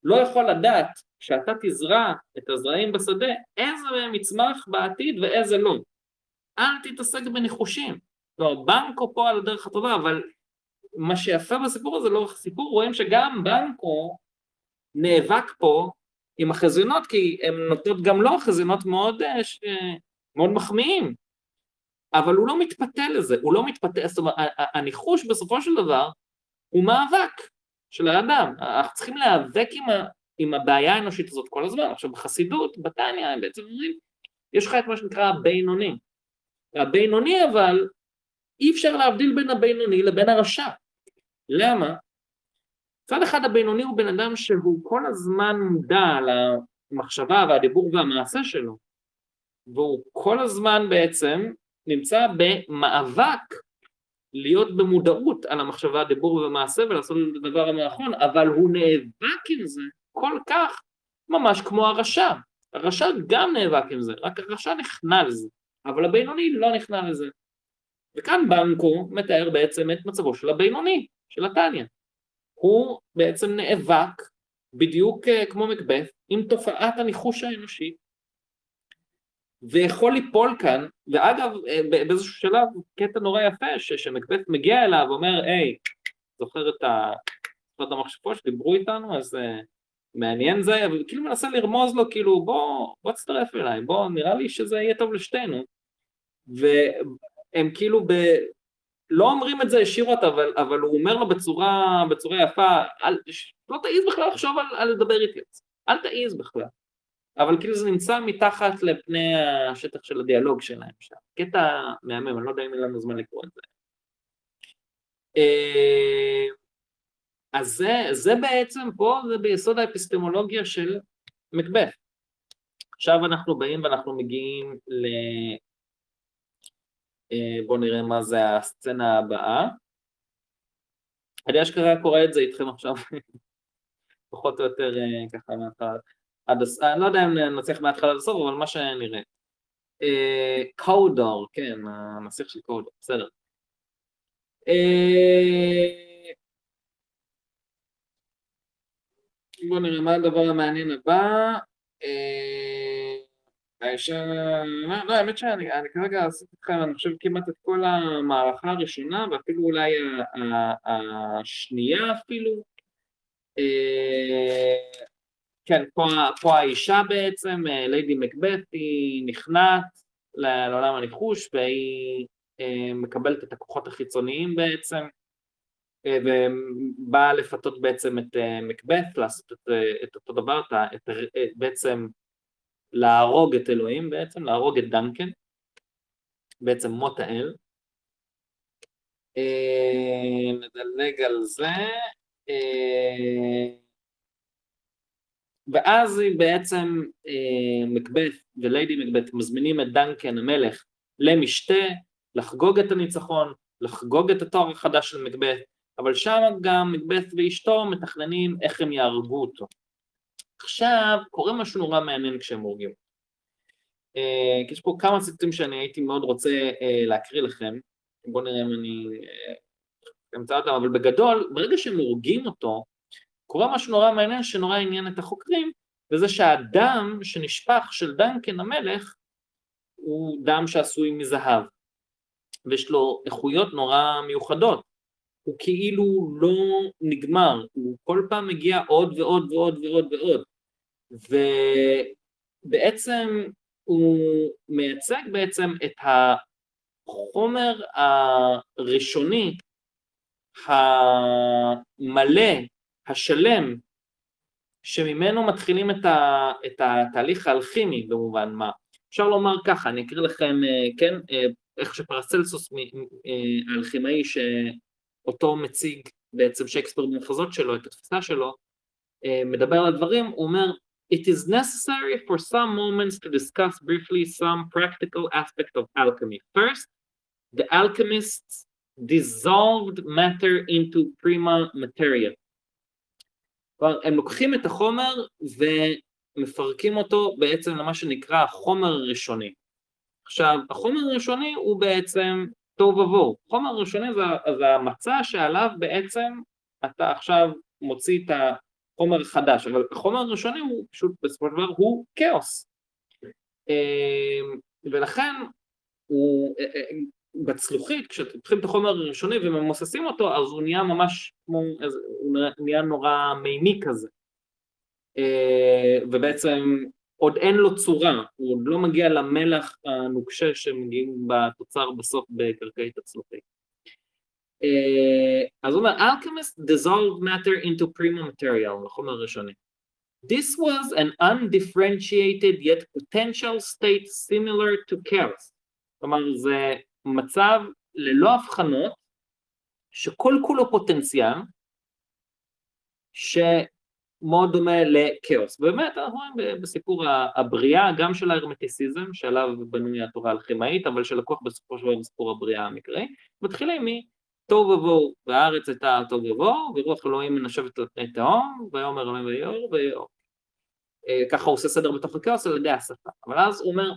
לא יכול לדעת כשאתה תזרע את הזרעים בשדה, איזה מהם יצמח בעתיד ואיזה לא. אל תתעסק בניחושים. לא, בנקו פה על הדרך הטובה, אבל מה שיפה בסיפור הזה, לאורך הסיפור, רואים שגם בנקו נאבק פה עם החזיונות, כי הן נותנות גם לו חזיונות מאוד, אה, ש... מאוד מחמיאים. אבל הוא לא מתפתה לזה, הוא לא מתפתה, זאת אומרת, הניחוש בסופו של דבר הוא מאבק של האדם. אנחנו צריכים להיאבק עם, ה... עם הבעיה האנושית הזאת כל הזמן. עכשיו בחסידות, בתניא, הם בעצם אומרים, יש לך את מה שנקרא הבינוני. הבינוני אבל, אי אפשר להבדיל בין הבינוני לבין הרשע. למה? מצד אחד הבינוני הוא בן אדם שהוא כל הזמן מודע למחשבה והדיבור והמעשה שלו, והוא כל הזמן בעצם נמצא במאבק להיות במודעות על המחשבה, הדיבור והמעשה ולעשות את הדבר הנכון, אבל הוא נאבק עם זה כל כך ממש כמו הרשע. הרשע גם נאבק עם זה, רק הרשע נכנע לזה, אבל הבינוני לא נכנע לזה. וכאן בנקו מתאר בעצם את מצבו של הבינוני, של התניא. הוא בעצם נאבק בדיוק אה, כמו מקבeth עם תופעת הניחוש האנושי ויכול ליפול כאן, ואגב אה, באיזשהו שלב קטע נורא יפה שמקבeth מגיע אליו ואומר היי זוכר את המחשבות שדיברו איתנו? אז uh, מעניין זה, אבל כאילו מנסה לרמוז לו כאילו בוא, בוא תצטרף אליי, בוא נראה לי שזה יהיה טוב לשתינו. והם כאילו ב, לא אומרים את זה ישירות, אבל, אבל הוא אומר לו בצורה, בצורה יפה, אל, לא תעיז בכלל לחשוב על, על לדבר איתי, אל תעיז בכלל. אבל כאילו זה נמצא מתחת לפני השטח של הדיאלוג שלהם שם. קטע מהמם, אני לא יודע אם אין לנו זמן לקרוא את זה. אה, אז זה, זה בעצם פה, זה ביסוד האפיסטמולוגיה של מקבeth. עכשיו אנחנו באים ואנחנו מגיעים בואו נראה מה זה הסצנה הבאה. אני אשכרה קורא את זה איתכם עכשיו, פחות או יותר אה, ככה מההתחלה עד הסוף, אני לא יודע אם נצליח מההתחלה עד הסוף, אבל מה שנראה. קודור, כן, הנסיך של קודור, בסדר. אה, בואו נראה מה הדבר המעניין הבא. האישה, לא, לא, האמת שאני כרגע עשיתי איתכם, אני חושב כמעט את כל המערכה הראשונה, ואפילו אולי השנייה אפילו. אה, כן, פה, פה האישה בעצם, אה, ליידי מקבט, היא נכנעת לעולם הניחוש, והיא אה, מקבלת את הכוחות החיצוניים בעצם, ובאה לפתות בעצם את מקבט, לעשות את, את אותו דבר, את, את, בעצם להרוג את אלוהים בעצם, להרוג את דנקן, בעצם מות האל. אה, נדלג על זה. אה, ואז היא בעצם, אה, מקבeth וליידי מקבeth מזמינים את דנקן המלך למשתה, לחגוג את הניצחון, לחגוג את התואר החדש של מקבeth, אבל שם גם מקבeth ואשתו מתכננים איך הם יהרגו אותו. עכשיו קורה משהו נורא מעניין כשהם הורגים. Uh, יש פה כמה ציטוטים שאני הייתי מאוד רוצה uh, להקריא לכם, בואו נראה אם אני uh, אמצא אותם, אבל בגדול, ברגע שהם הורגים אותו, קורה משהו נורא מעניין שנורא עניין את החוקרים, וזה שהדם שנשפך של דנקן המלך הוא דם שעשוי מזהב, ויש לו איכויות נורא מיוחדות, הוא כאילו לא נגמר, הוא כל פעם מגיע עוד ועוד ועוד ועוד ועוד, ובעצם הוא מייצג בעצם את החומר הראשוני המלא השלם שממנו מתחילים את, ה, את התהליך האלכימי במובן מה. אפשר לומר ככה, אני אקריא לכם, אה, כן, אה, איך שפרסלסוס אה, האלכימאי שאותו מציג בעצם שייקספיר במחזות שלו, את התפיסה שלו, מדבר על הדברים, הוא אומר It is necessary for some moments to discuss briefly some practical aspect of alchemy. First, the alchemists dissolved matter into prima materia. כלומר, הם לוקחים את החומר ומפרקים אותו בעצם למה שנקרא החומר הראשוני. עכשיו, החומר הראשוני הוא בעצם תוהו ובוהו. החומר הראשוני זה, זה המצע שעליו בעצם אתה עכשיו מוציא את החומר החדש, אבל החומר הראשוני הוא פשוט בסופו של דבר הוא כאוס. אמ, ולכן הוא, אה, אה, בצלוחית, כשפותחים את החומר הראשוני וממוססים אותו, אז הוא נהיה ממש כמו, הוא נהיה נורא מימי כזה. אה, ובעצם עוד אין לו צורה, הוא עוד לא מגיע למלח הנוקשה שמגיעים בתוצר בסוף בקרקעית הצלוחית. אה, אז הוא אומר, Alchemist dissolved matter into prima material, החומר הראשוני. This was an undifferentiated yet potential state similar to chaos. כלומר זה מצב ללא הבחנות, שכל כולו פוטנציאל, שמאוד דומה לכאוס. באמת, אנחנו רואים בסיפור הבריאה, גם של ההרמטיסיזם, שעליו בנוי התורה הלחימאית, אבל שלקוח בסופו של דבר בסיפור הבריאה המקראי, מתחילים מתוהו ובוהו, והארץ הייתה תוהו ובוהו, ורוח אלוהים מנשבת על פני תהום, ויאמר אלוהים ויאור ויאור. אה, ככה הוא עושה סדר בתוך הכאוס על ידי השפה. אבל אז הוא אומר,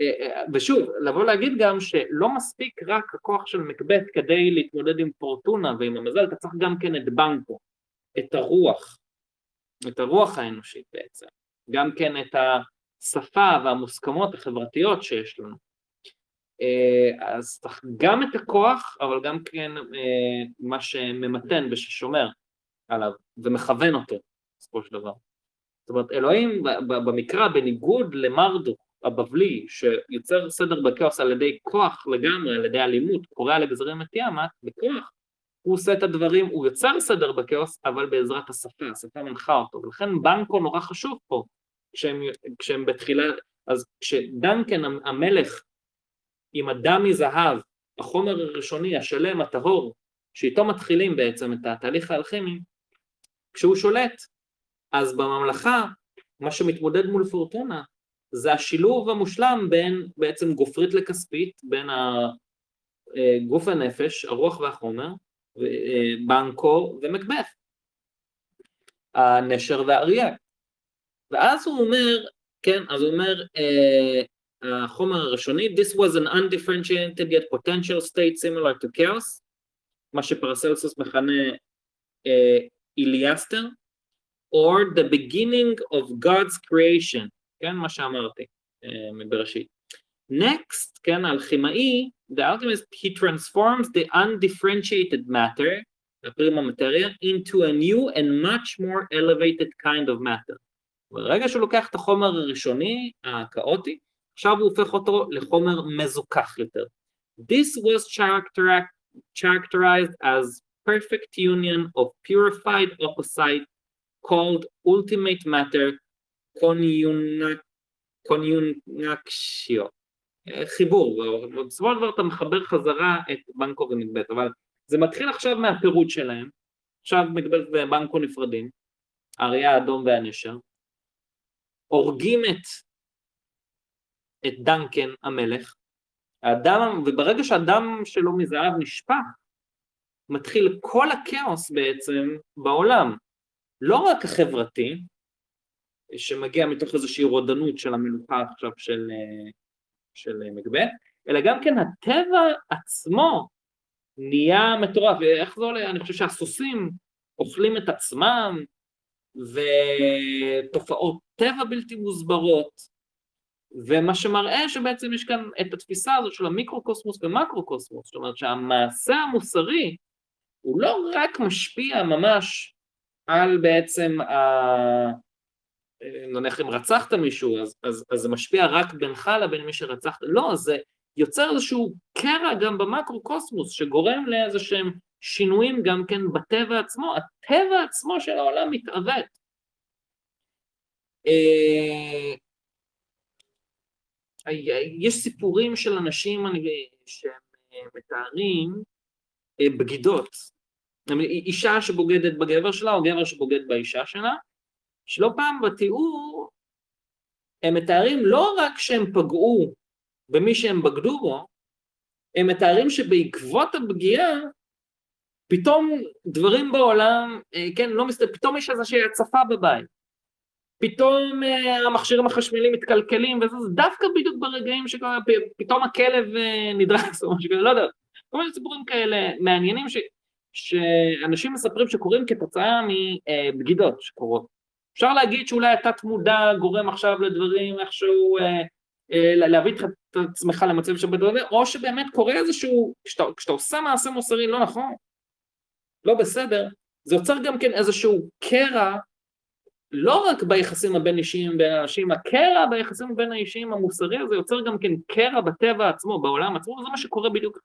אה, אה, ושוב, לבוא להגיד גם שלא מספיק רק הכוח של מקבט כדי להתמודד עם פורטונה ועם המזל, אתה צריך גם כן את בנקו, את הרוח, את הרוח האנושית בעצם, גם כן את השפה והמוסכמות החברתיות שיש לנו. אה, אז צריך גם את הכוח, אבל גם כן מה שממתן וששומר עליו ומכוון אותו בסופו של דבר. זאת אומרת, אלוהים במקרא, בניגוד למרדוק, הבבלי שיוצר סדר בכאוס על ידי כוח לגמרי, על ידי אלימות, קורא לגזרים את ימת, בכוח, הוא עושה את הדברים, הוא יוצר סדר בכאוס, אבל בעזרת השפה, השפה מנחה אותו, ולכן בנקו נורא חשוב פה, כשהם, כשהם בתחילה, אז כשדנקן המלך עם הדם מזהב, החומר הראשוני, השלם, הטהור, שאיתו מתחילים בעצם את התהליך האלכימי, כשהוא שולט, אז בממלכה, מה שמתמודד מול פורטונה, זה השילוב המושלם בין בעצם גופרית לכספית, בין הגוף הנפש, הרוח והחומר, בנקו ומקבף, הנשר והאריה. ואז הוא אומר, כן, אז הוא אומר, uh, החומר הראשוני, This was an undifferentiated yet potential state similar to chaos, מה שפרסלסוס מכנה uh, איליאסטר, or the beginning of God's creation, כן, מה שאמרתי בראשית. Next, כן, האלכימאי, the alchemist, he transforms the undifferentiated matter, הפרימה מטריה, into a new and much more elevated kind of matter. ברגע שהוא לוקח את החומר הראשוני, הכאוטי, עכשיו הוא הופך אותו לחומר מזוכח יותר. This was characterized as perfect union of purified opposite called ultimate matter קוניונקשיו, חיבור, בסופו של דבר אתה מחבר חזרה את בנקו ומגבלת, אבל זה מתחיל עכשיו מהפירוט שלהם, עכשיו מגבלת ובנקו נפרדים, האריה האדום והנשר, הורגים את, את דנקן המלך, האדם, וברגע שהדם שלו מזהב נשפך, מתחיל כל הכאוס בעצם בעולם, לא רק החברתי, שמגיע מתוך איזושהי רודנות של המלוכה עכשיו של, של מקבט, אלא גם כן הטבע עצמו נהיה מטורף, איך זה עולה? אני חושב שהסוסים אוכלים את עצמם, ותופעות טבע בלתי מוסברות, ומה שמראה שבעצם יש כאן את התפיסה הזאת של המיקרו-קוסמוס ומקרו-קוסמוס, זאת אומרת שהמעשה המוסרי הוא לא רק משפיע ממש על בעצם, ה... נניח אם רצחת מישהו, אז, אז, אז זה משפיע רק בינך לבין מי שרצחת, לא, זה יוצר איזשהו קרע גם במקרו-קוסמוס, שגורם לאיזה שהם שינויים גם כן בטבע עצמו, הטבע עצמו של העולם מתעוות. אה, יש סיפורים של אנשים שהם מתארים אה, בגידות, אישה שבוגדת בגבר שלה או גבר שבוגד באישה שלה, שלא פעם בתיאור הם מתארים לא רק שהם פגעו במי שהם בגדו בו, הם מתארים שבעקבות הפגיעה פתאום דברים בעולם, אה, כן, לא מסתכל, פתאום יש איזושהי הצפה בבית. פתאום uh, המכשירים החשמליים מתקלקלים וזה, זה דווקא בדיוק ברגעים שפתאום הכלב uh, נדרס או משהו כזה, לא יודע, כל מיני סיפורים כאלה מעניינים ש, שאנשים מספרים שקורים כתוצאה מבגידות שקורות. אפשר להגיד שאולי התת מודע גורם עכשיו לדברים איכשהו, uh, uh, להביא את עצמך למצב שבדברים, או שבאמת קורה איזשהו, כשאתה עושה מעשה מוסרי לא נכון, לא בסדר, זה יוצר גם כן איזשהו קרע לא רק ביחסים הבין אישיים בין האנשים, הקרע ביחסים הבין האישיים המוסרי הזה יוצר גם כן קרע בטבע עצמו, בעולם עצמו, וזה מה שקורה בדיוק.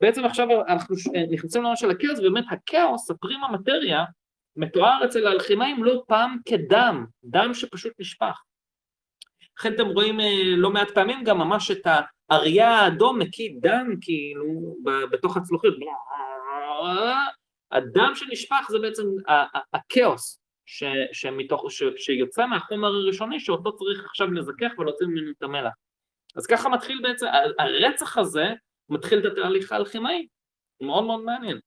בעצם עכשיו אנחנו נכנסים לעולם של הכאוס, ובאמת הכאוס, הפרימה מטריה, מתואר אצל האלכימאים לא פעם כדם, דם שפשוט נשפך. לכן אתם רואים אה, לא מעט פעמים גם ממש את האריה האדום מקיא דם כאילו בתוך הצלוחית. הדם שנשפך זה בעצם הכאוס, ש, שמתוך, ש, שיוצא מהחומר הראשוני שאותו צריך עכשיו לזכך ולהוציא ממנו את המלח. אז ככה מתחיל בעצם, הרצח הזה מתחיל את התהליך האלכימאי, מאוד מאוד מעניין.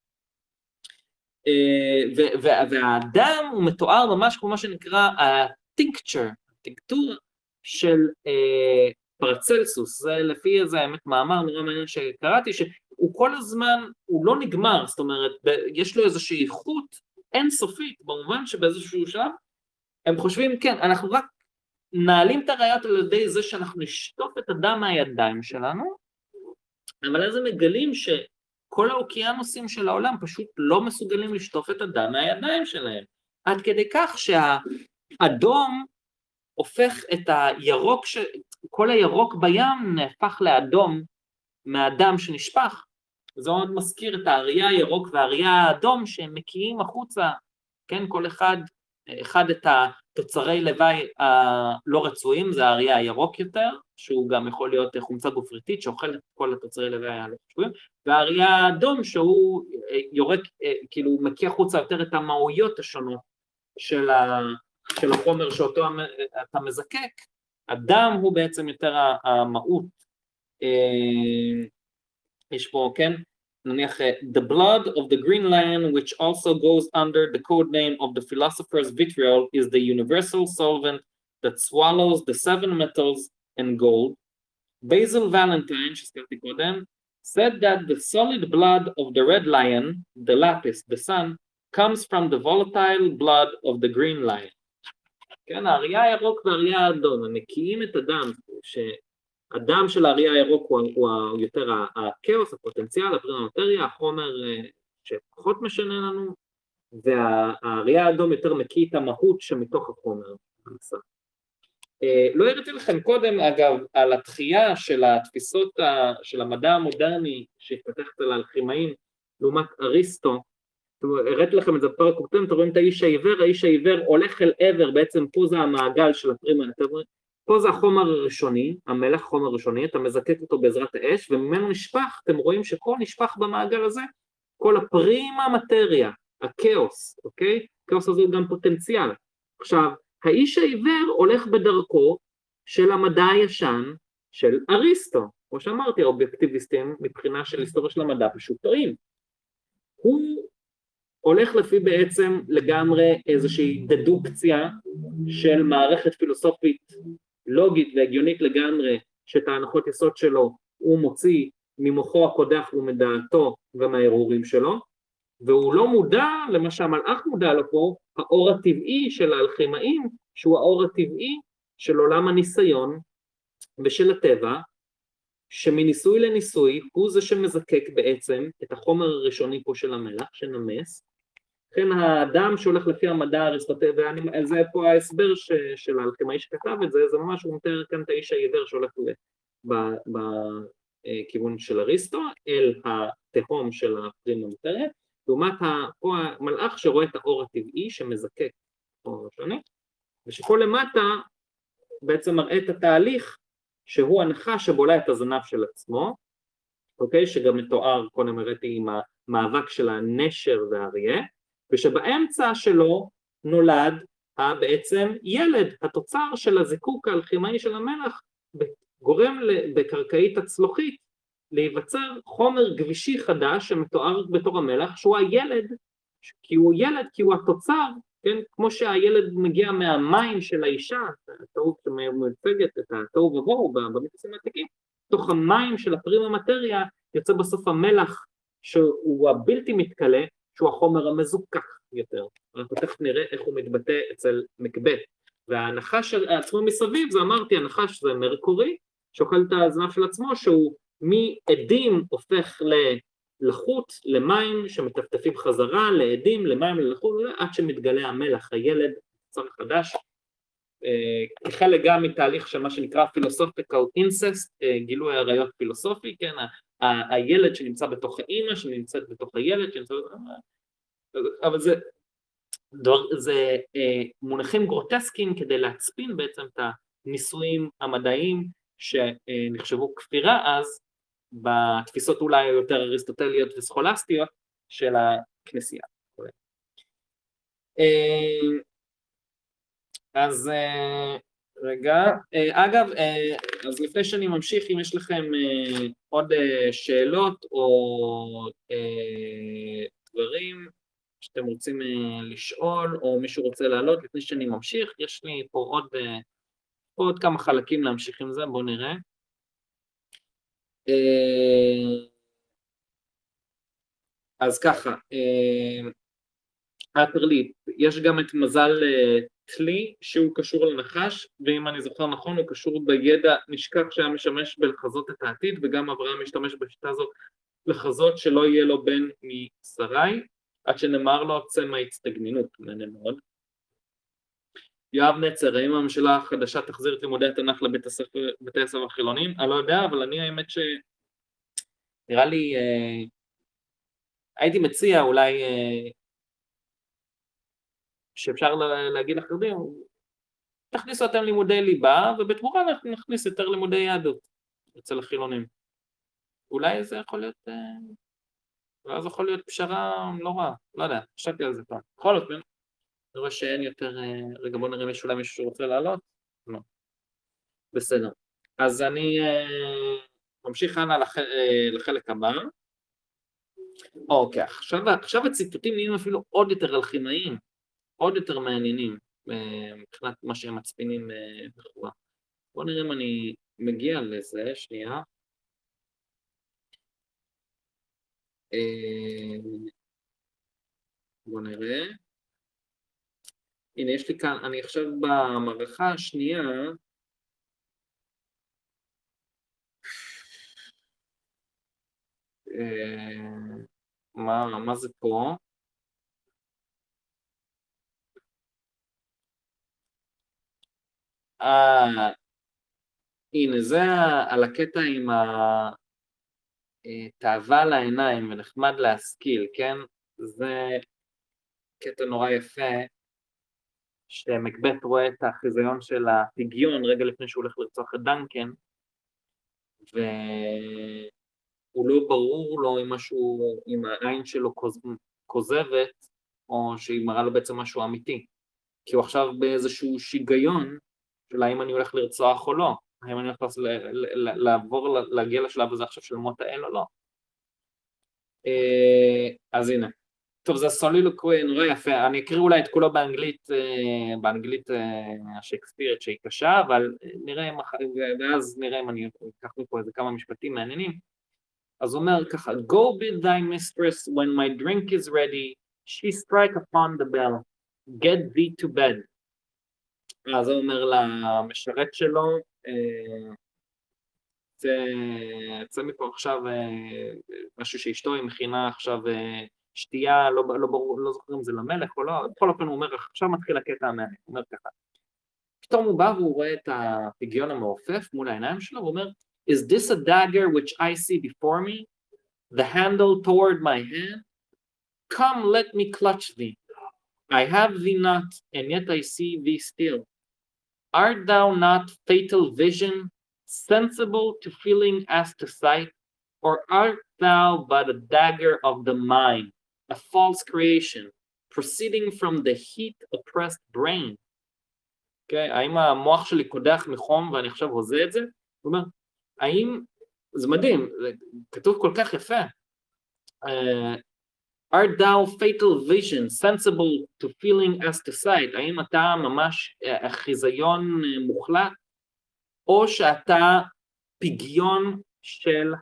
אה, והאדם הוא מתואר ממש כמו מה שנקרא הטינקצ'ר, הטינקטורה של אה, פרצלסוס, זה לפי איזה האמת מאמר נורא מעניין שקראתי, שהוא כל הזמן, הוא לא נגמר, זאת אומרת, יש לו איזושהי איכות אינסופית, במובן שבאיזשהו שלב הם חושבים, כן, אנחנו רק נעלים את הראיות על ידי זה שאנחנו נשטוף את הדם מהידיים שלנו, אבל אז הם מגלים שכל האוקיינוסים של העולם פשוט לא מסוגלים לשטוף את הדם מהידיים שלהם, עד כדי כך שהאדום הופך את הירוק, ש... כל הירוק בים נהפך לאדום מהדם שנשפך, מאוד מזכיר את האריה הירוק והאריה האדום שהם מקיאים החוצה, כן, כל אחד, אחד את התוצרי לוואי הלא רצויים, זה האריה הירוק יותר, שהוא גם יכול להיות חומצה גופריתית שאוכלת את כל התוצרי לוואי הלא רצויים, והאריה האדום שהוא יורק, כאילו מקיא החוצה יותר את המהויות השונות של, ה, של החומר שאותו אתה מזקק, הדם הוא בעצם יותר המהות. אה, יש פה, כן, the blood of the green lion which also goes under the code name of the philosopher's vitriol is the universal solvent that swallows the seven metals and gold. Basil Valentine, שהזכרתי קודם, said that the solid blood of the red lion, the lapis, the sun, comes from the volatile blood of the green lion. כן, האריה הירוק והאריה האדום, הם מקיאים את הדם, הדם של האריה הירוק הוא, הוא יותר הכאוס, הפוטנציאל, הפרימטריה, החומר אה, שפחות משנה לנו, והאריה האדום יותר מקיא את המהות שמתוך החומר. אה, לא הראיתי לכם קודם, אגב, על התחייה של התפיסות של המדע המודרני שהתפתח אצל האלכימאים לעומת אריסטו, הראיתי לכם את זה בפרק קודם, אתם רואים את האיש העיוור, האיש העיוור הולך אל עבר, בעצם פה זה המעגל של הפרימה, פה זה החומר הראשוני, המלח חומר ראשוני, אתה מזקק אותו בעזרת האש, וממנו נשפך, אתם רואים שכל נשפך במעגל הזה, כל הפרימה מטריה, הכאוס, אוקיי? הכאוס הזה הוא גם פוטנציאל. עכשיו, האיש העיוור הולך בדרכו של המדע הישן של אריסטו. כמו שאמרתי, האובייקטיביסטים מבחינה של היסטוריה של המדע פשוט טועים. הוא הולך לפי בעצם לגמרי איזושהי דדוקציה של מערכת פילוסופית לוגית והגיונית לגמרי, שאת ההנחות יסוד שלו הוא מוציא ממוחו הקודח ומדעתו ומהערעורים שלו, והוא לא מודע למה שהמלאך מודע לו פה, האור הטבעי של האלכימאים, שהוא האור הטבעי של עולם הניסיון ושל הטבע, שמניסוי לניסוי הוא זה שמזקק בעצם את החומר הראשוני פה של המלח, שנמס, לכן האדם שהולך לפי המדע האריסטוטלי, וזה פה ההסבר ש, של האלכימאי שכתב את זה, זה ממש, הוא מתאר כאן את האיש העיוור שהולך בכיוון של אריסטו, אל התהום של הפרימה מטריה, לעומת פה המלאך שרואה את האור הטבעי שמזקק אור ראשוני, ושפה למטה בעצם מראה את התהליך שהוא הנחש שבולע את הזנב של עצמו, אוקיי? שגם מתואר, קודם הראיתי עם המאבק של הנשר והאריה, ושבאמצע שלו נולד בעצם ילד, התוצר של הזיקוק האלכימאי של המלח גורם בקרקעית הצלוחית להיווצר חומר גבישי חדש שמתואר בתור המלח שהוא הילד, כי הוא ילד כי הוא התוצר, כן, כמו שהילד מגיע מהמים של האישה, התאוב שמייצגת את התאוב ובוהו במיתוסים העתיקים, תוך המים של הפרים המטריה יוצא בסוף המלח שהוא הבלתי מתכלה שהוא החומר המזוכח יותר. אנחנו תכף נראה איך הוא מתבטא אצל מקבט. והנחש עצמו מסביב, זה אמרתי, הנחש זה מרקורי, שאוכל את הזנב של עצמו, שהוא מעדים הופך ללחות, למים שמטפטפים חזרה, לעדים, למים, ללחות, עד שמתגלה המלח, הילד, צר חדש, אה, כחלק גם מתהליך של מה שנקרא פילוסופיקל אינססט, אה, גילוי עריות פילוסופי, כן, הילד שנמצא בתוך האימא, שנמצאת בתוך הילד, שנמצא... אבל זה, זה אה, מונחים גרוטסקיים כדי להצפין בעצם את הניסויים המדעיים שנחשבו כפירה אז בתפיסות אולי יותר אריסטוטליות וסכולסטיות של הכנסייה. אה, אז אה, רגע, אה, אגב, אה, אז לפני שאני ממשיך, אם יש לכם עוד שאלות או דברים שאתם רוצים לשאול, או מישהו רוצה לעלות לפני שאני ממשיך, יש לי פה עוד, פה עוד כמה חלקים להמשיך עם זה, בואו נראה. אז ככה, אפרלי, יש גם את מזל כלי שהוא קשור לנחש, ואם אני זוכר נכון הוא קשור בידע נשכח שהיה משמש בלחזות את העתיד, וגם אברהם משתמש בשיטה הזאת לחזות שלא יהיה לו בן משרי, עד שנאמר לו צא מההצטגנינות, מעניין מאוד. יואב נצר, האם הממשלה החדשה תחזיר את לימודי התנ"ך לבתי הספר החילונים? אני לא יודע, אבל אני האמת ש... נראה לי... אה... הייתי מציע אולי אה... שאפשר להגיד לחרדים, תכניסו אתם לימודי ליבה, ובתמורה נכניס יותר לימודי יהדות אצל החילונים. אולי זה יכול להיות, אה, זה יכול להיות פשרה לא רעה, לא יודע, חשבתי על זה פעם. בכל אופן, אני רואה שאין יותר, אה, רגע בוא נראה אם יש אולי מישהו שרוצה לעלות, לא. בסדר. אז אני אה, ממשיך הלאה לח... לחלק הבא. אוקיי, עכשיו, עכשיו הציטוטים נהיים אפילו עוד יותר אלכימאיים. עוד יותר מעניינים אה, מבחינת מה שהם מצפינים. אה, בואו נראה אם אני מגיע לזה, שנייה. אה, בואו נראה. הנה, יש לי כאן, אני עכשיו במערכה השנייה, מה, מה זה פה? אה, הנה זה על הקטע עם התאווה לעיניים ונחמד להשכיל, כן? זה קטע נורא יפה. שמקבט רואה את החיזיון של הפיגיון רגע לפני שהוא הולך לרצוח את דנקן, והוא לא ברור לו אם משהו, אם העין שלו כוזבת, או שהיא מראה לו בעצם משהו אמיתי. כי הוא עכשיו באיזשהו שיגיון של האם אני הולך לרצוח או לא, האם אני הולך לעבור, להגיע לשלב הזה עכשיו של מות האל או לא. אה, אז הנה. טוב, זה סולילוקווי נורא יפה, אני אקריא אולי את כולו באנגלית, אה, באנגלית אה, השייקספירית שהיא קשה, אבל נראה, ואז נראה אם אני אקח מפה איזה כמה משפטים מעניינים. אז הוא אומר ככה, Go bid thy mistress when my drink is ready, she strike upon the bell, get thee to bed. אז הוא אומר למשרת שלו, צא מפה עכשיו משהו שאשתו היא מכינה עכשיו שתייה, לא, לא ברור, לא זוכר אם זה למלך או לא, בכל אופן הוא אומר, עכשיו מתחיל הקטע המעניין, הוא אומר ככה. פתאום הוא בא והוא רואה את הפגיון המעופף מול העיניים שלו, הוא אומר, Is this a dagger which I see before me? The handle toward my hand? Come, let me clutch thee. I have thee not, and yet I see thee still. Art thou not fatal vision, sensible to feeling as to sight, or art thou but a dagger of the mind, a false creation, proceeding from the heat oppressed brain. Okay, האם המוח שלי קודח מחום ואני עכשיו הוזה את זה? הוא אומר, האם, זה מדהים, זה כתוב כל כך יפה. Uh, Art thou fatal vision, sensible to feeling as to sight, האם אתה ממש חיזיון מוחלט, או שאתה פגיון של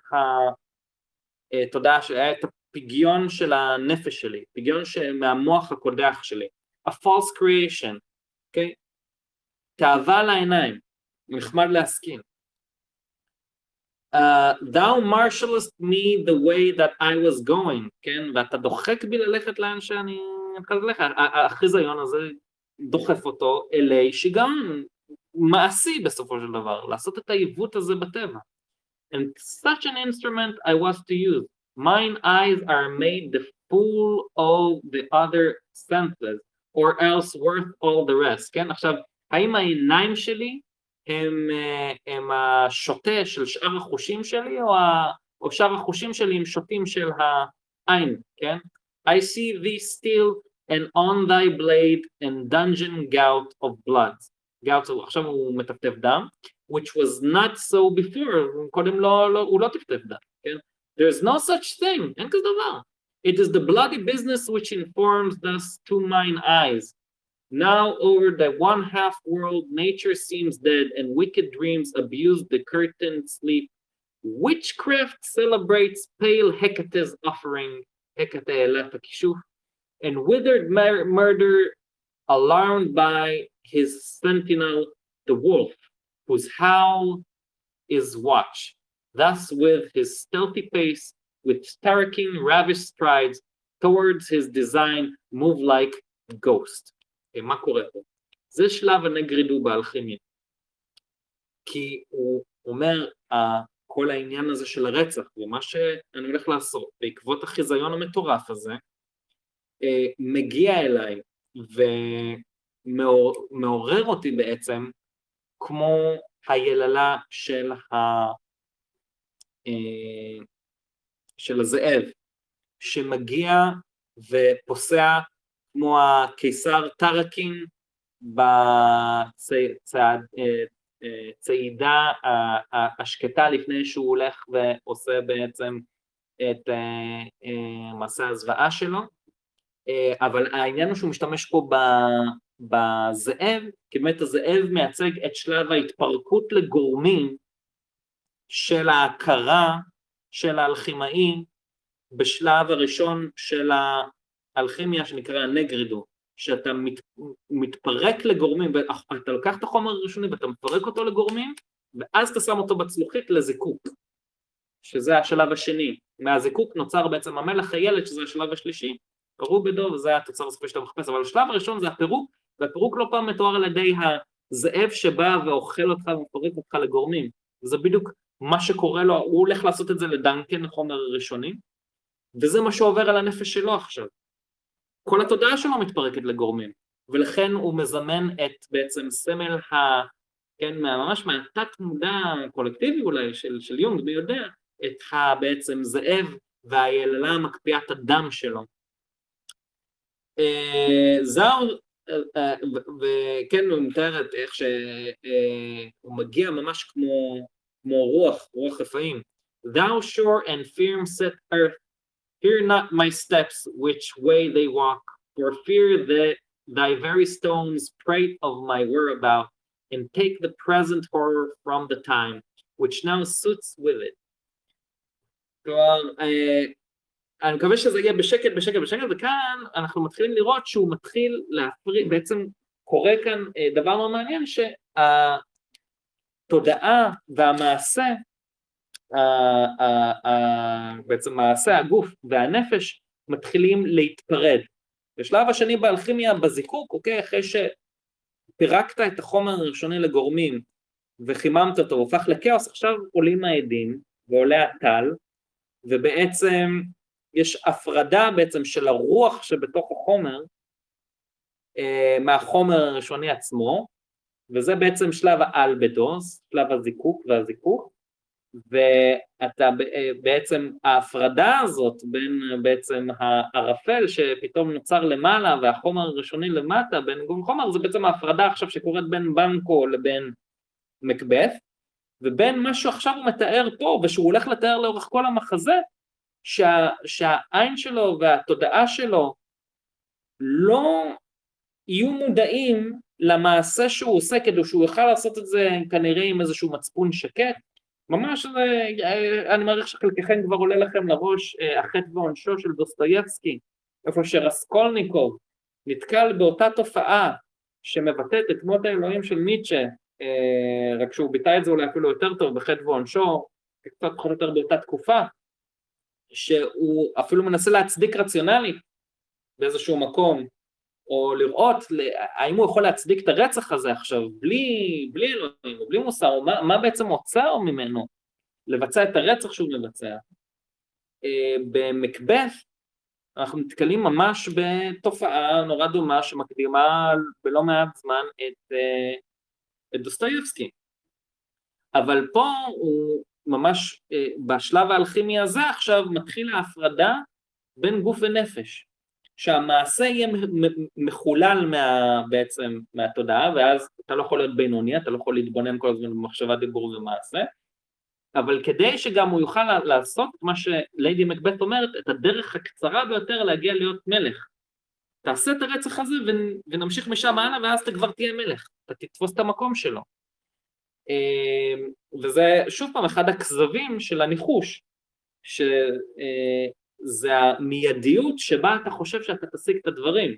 התודעה, את פגיון של הנפש שלי, פגיון מהמוח הקודח שלי, a false creation, אוקיי? Okay? תאווה לעיניים, נחמד להסכים. Uh, thou marshallest me the way that I was going, כן? ואתה דוחק בי ללכת לאן שאני התחלתי ללכת, החיזיון הזה דוחף אותו אלי שיגעון מעשי בסופו של דבר, לעשות את העיוות הזה בטבע. And such an instrument I was to use. mine eyes are made the fool of the other senses, or else worth all the rest, כן? עכשיו, האם העיניים שלי הם, הם השוטה של שאר החושים שלי, או, ה, או שאר החושים שלי הם שוטים של העין, כן? I see thee still and on thy blade and dungeon gout of blood. gout, עכשיו הוא מטפטף דם, which was not so before, קודם לא, לא, הוא לא טפטף דם, כן? There is no such thing, אין כזה דבר. It is the bloody business which informs thus to mine eyes. Now over the one half world nature seems dead and wicked dreams abuse the curtained sleep. Witchcraft celebrates pale Hecate's offering, Hecate and withered mur murder alarmed by his sentinel, the wolf, whose howl is watch. thus with his stealthy pace, with starking ravished strides, towards his design, move like ghost. Okay, מה קורה פה? זה שלב הנגרידו באלכימיה. כי הוא אומר, כל העניין הזה של הרצח, ומה שאני הולך לעשות בעקבות החיזיון המטורף הזה, מגיע אליי ומעורר אותי בעצם כמו היללה של ה... אה, של הזאב, שמגיע ופוסע כמו הקיסר טרקין בצעידה השקטה לפני שהוא הולך ועושה בעצם את אה, אה, מסע הזוועה שלו, אבל העניין הוא שהוא משתמש פה בזאב, כי באמת הזאב מייצג את שלב ההתפרקות לגורמים של ההכרה של האלכימאי בשלב הראשון של האלכימיה שנקרא הנגרידו, שאתה מת, מתפרק לגורמים, אתה לוקח את החומר הראשוני ואתה מפרק אותו לגורמים, ואז אתה שם אותו בצלוחית לזיקוק, שזה השלב השני. מהזיקוק נוצר בעצם המלח הילד, שזה השלב השלישי, קראו בדו, וזה התוצר הסופי שאתה מחפש, אבל השלב הראשון זה הפירוק, והפירוק לא פעם מתואר על ידי הזאב שבא ואוכל אותך ומפרק אותך לגורמים. זה בדיוק מה שקורה לו, הוא הולך לעשות את זה לדנקן, חומר ראשוני, וזה מה שעובר על הנפש שלו עכשיו. כל התודעה שלו מתפרקת לגורמים. ולכן הוא מזמן את בעצם סמל ה... כן, ממש מהתת מודע הקולקטיבי אולי של, של יונג, מי יודע, את ה, בעצם זאב והיללה מקפיאת הדם שלו. אה, זר, אה, אה, וכן הוא מתאר את איך שהוא מגיע ממש כמו, כמו רוח, רוח רפאים. Thou sure and firm set earth, fear not my steps which way they walk, for fear that thy very stones prate of my whereabout, and take the present horror from the time, which now suits with it. כלומר, אני מקווה שזה יהיה בשקט, בשקט, בשקט, וכאן אנחנו מתחילים לראות שהוא מתחיל להפריד, בעצם קורה כאן דבר מאוד מעניין, שהתודעה והמעשה, בעצם מעשה הגוף והנפש, מתחילים להתפרד. בשלב השני באלכימיה, בזיקוק, אוקיי, אחרי שפירקת את החומר הראשוני לגורמים וחיממת אותו, הופך לכאוס, עכשיו עולים העדים ועולה הטל, ובעצם יש הפרדה בעצם של הרוח שבתוך החומר אה, מהחומר הראשוני עצמו, וזה בעצם שלב האלבדוס, שלב הזיקוק והזיקוק, ואתה אה, בעצם ההפרדה הזאת בין בעצם הערפל שפתאום נוצר למעלה והחומר הראשוני למטה בין גום חומר זה בעצם ההפרדה עכשיו שקורית בין בנקו לבין מקבeth ובין מה שעכשיו הוא מתאר פה ושהוא הולך לתאר לאורך כל המחזה שה, שהעין שלו והתודעה שלו לא יהיו מודעים למעשה שהוא עושה כדי שהוא יוכל לעשות את זה כנראה עם איזשהו מצפון שקט ממש זה, אני מעריך שחלקכם כבר עולה לכם לראש אה, החטא ועונשו של דוסטויבסקי איפה שרסקולניקוב נתקל באותה תופעה שמבטאת את מות האלוהים של ניטשה אה, רק שהוא ביטא את זה אולי אפילו יותר טוב בחטא ועונשו קצת פחות או יותר באותה תקופה שהוא אפילו מנסה להצדיק רציונלית באיזשהו מקום, או לראות האם הוא יכול להצדיק את הרצח הזה עכשיו בלי, בלי אלוהים, או בלי מוסר, או מה, מה בעצם עוצר ממנו לבצע את הרצח שהוא מבצע. אה, במקבeth אנחנו נתקלים ממש בתופעה נורא דומה שמקדימה בלא מעט זמן את, אה, את דוסטויבסקי. אבל פה הוא ממש אה, בשלב האלכימי הזה עכשיו מתחיל ההפרדה בין גוף ונפש, שהמעשה יהיה מחולל מה, בעצם מהתודעה ואז אתה לא יכול להיות בינוני, אתה לא יכול להתבונן כל הזמן במחשבה, דיבור ומעשה, אבל כדי שגם הוא יוכל לעשות מה שליידי מקבט אומרת, את הדרך הקצרה ביותר להגיע להיות מלך. תעשה את הרצח הזה ונמשיך משם הלאה ואז אתה כבר תהיה מלך, אתה תתפוס את המקום שלו. אמ, וזה שוב פעם אחד הכזבים של הניחוש, שזה המיידיות שבה אתה חושב שאתה תשיג את הדברים,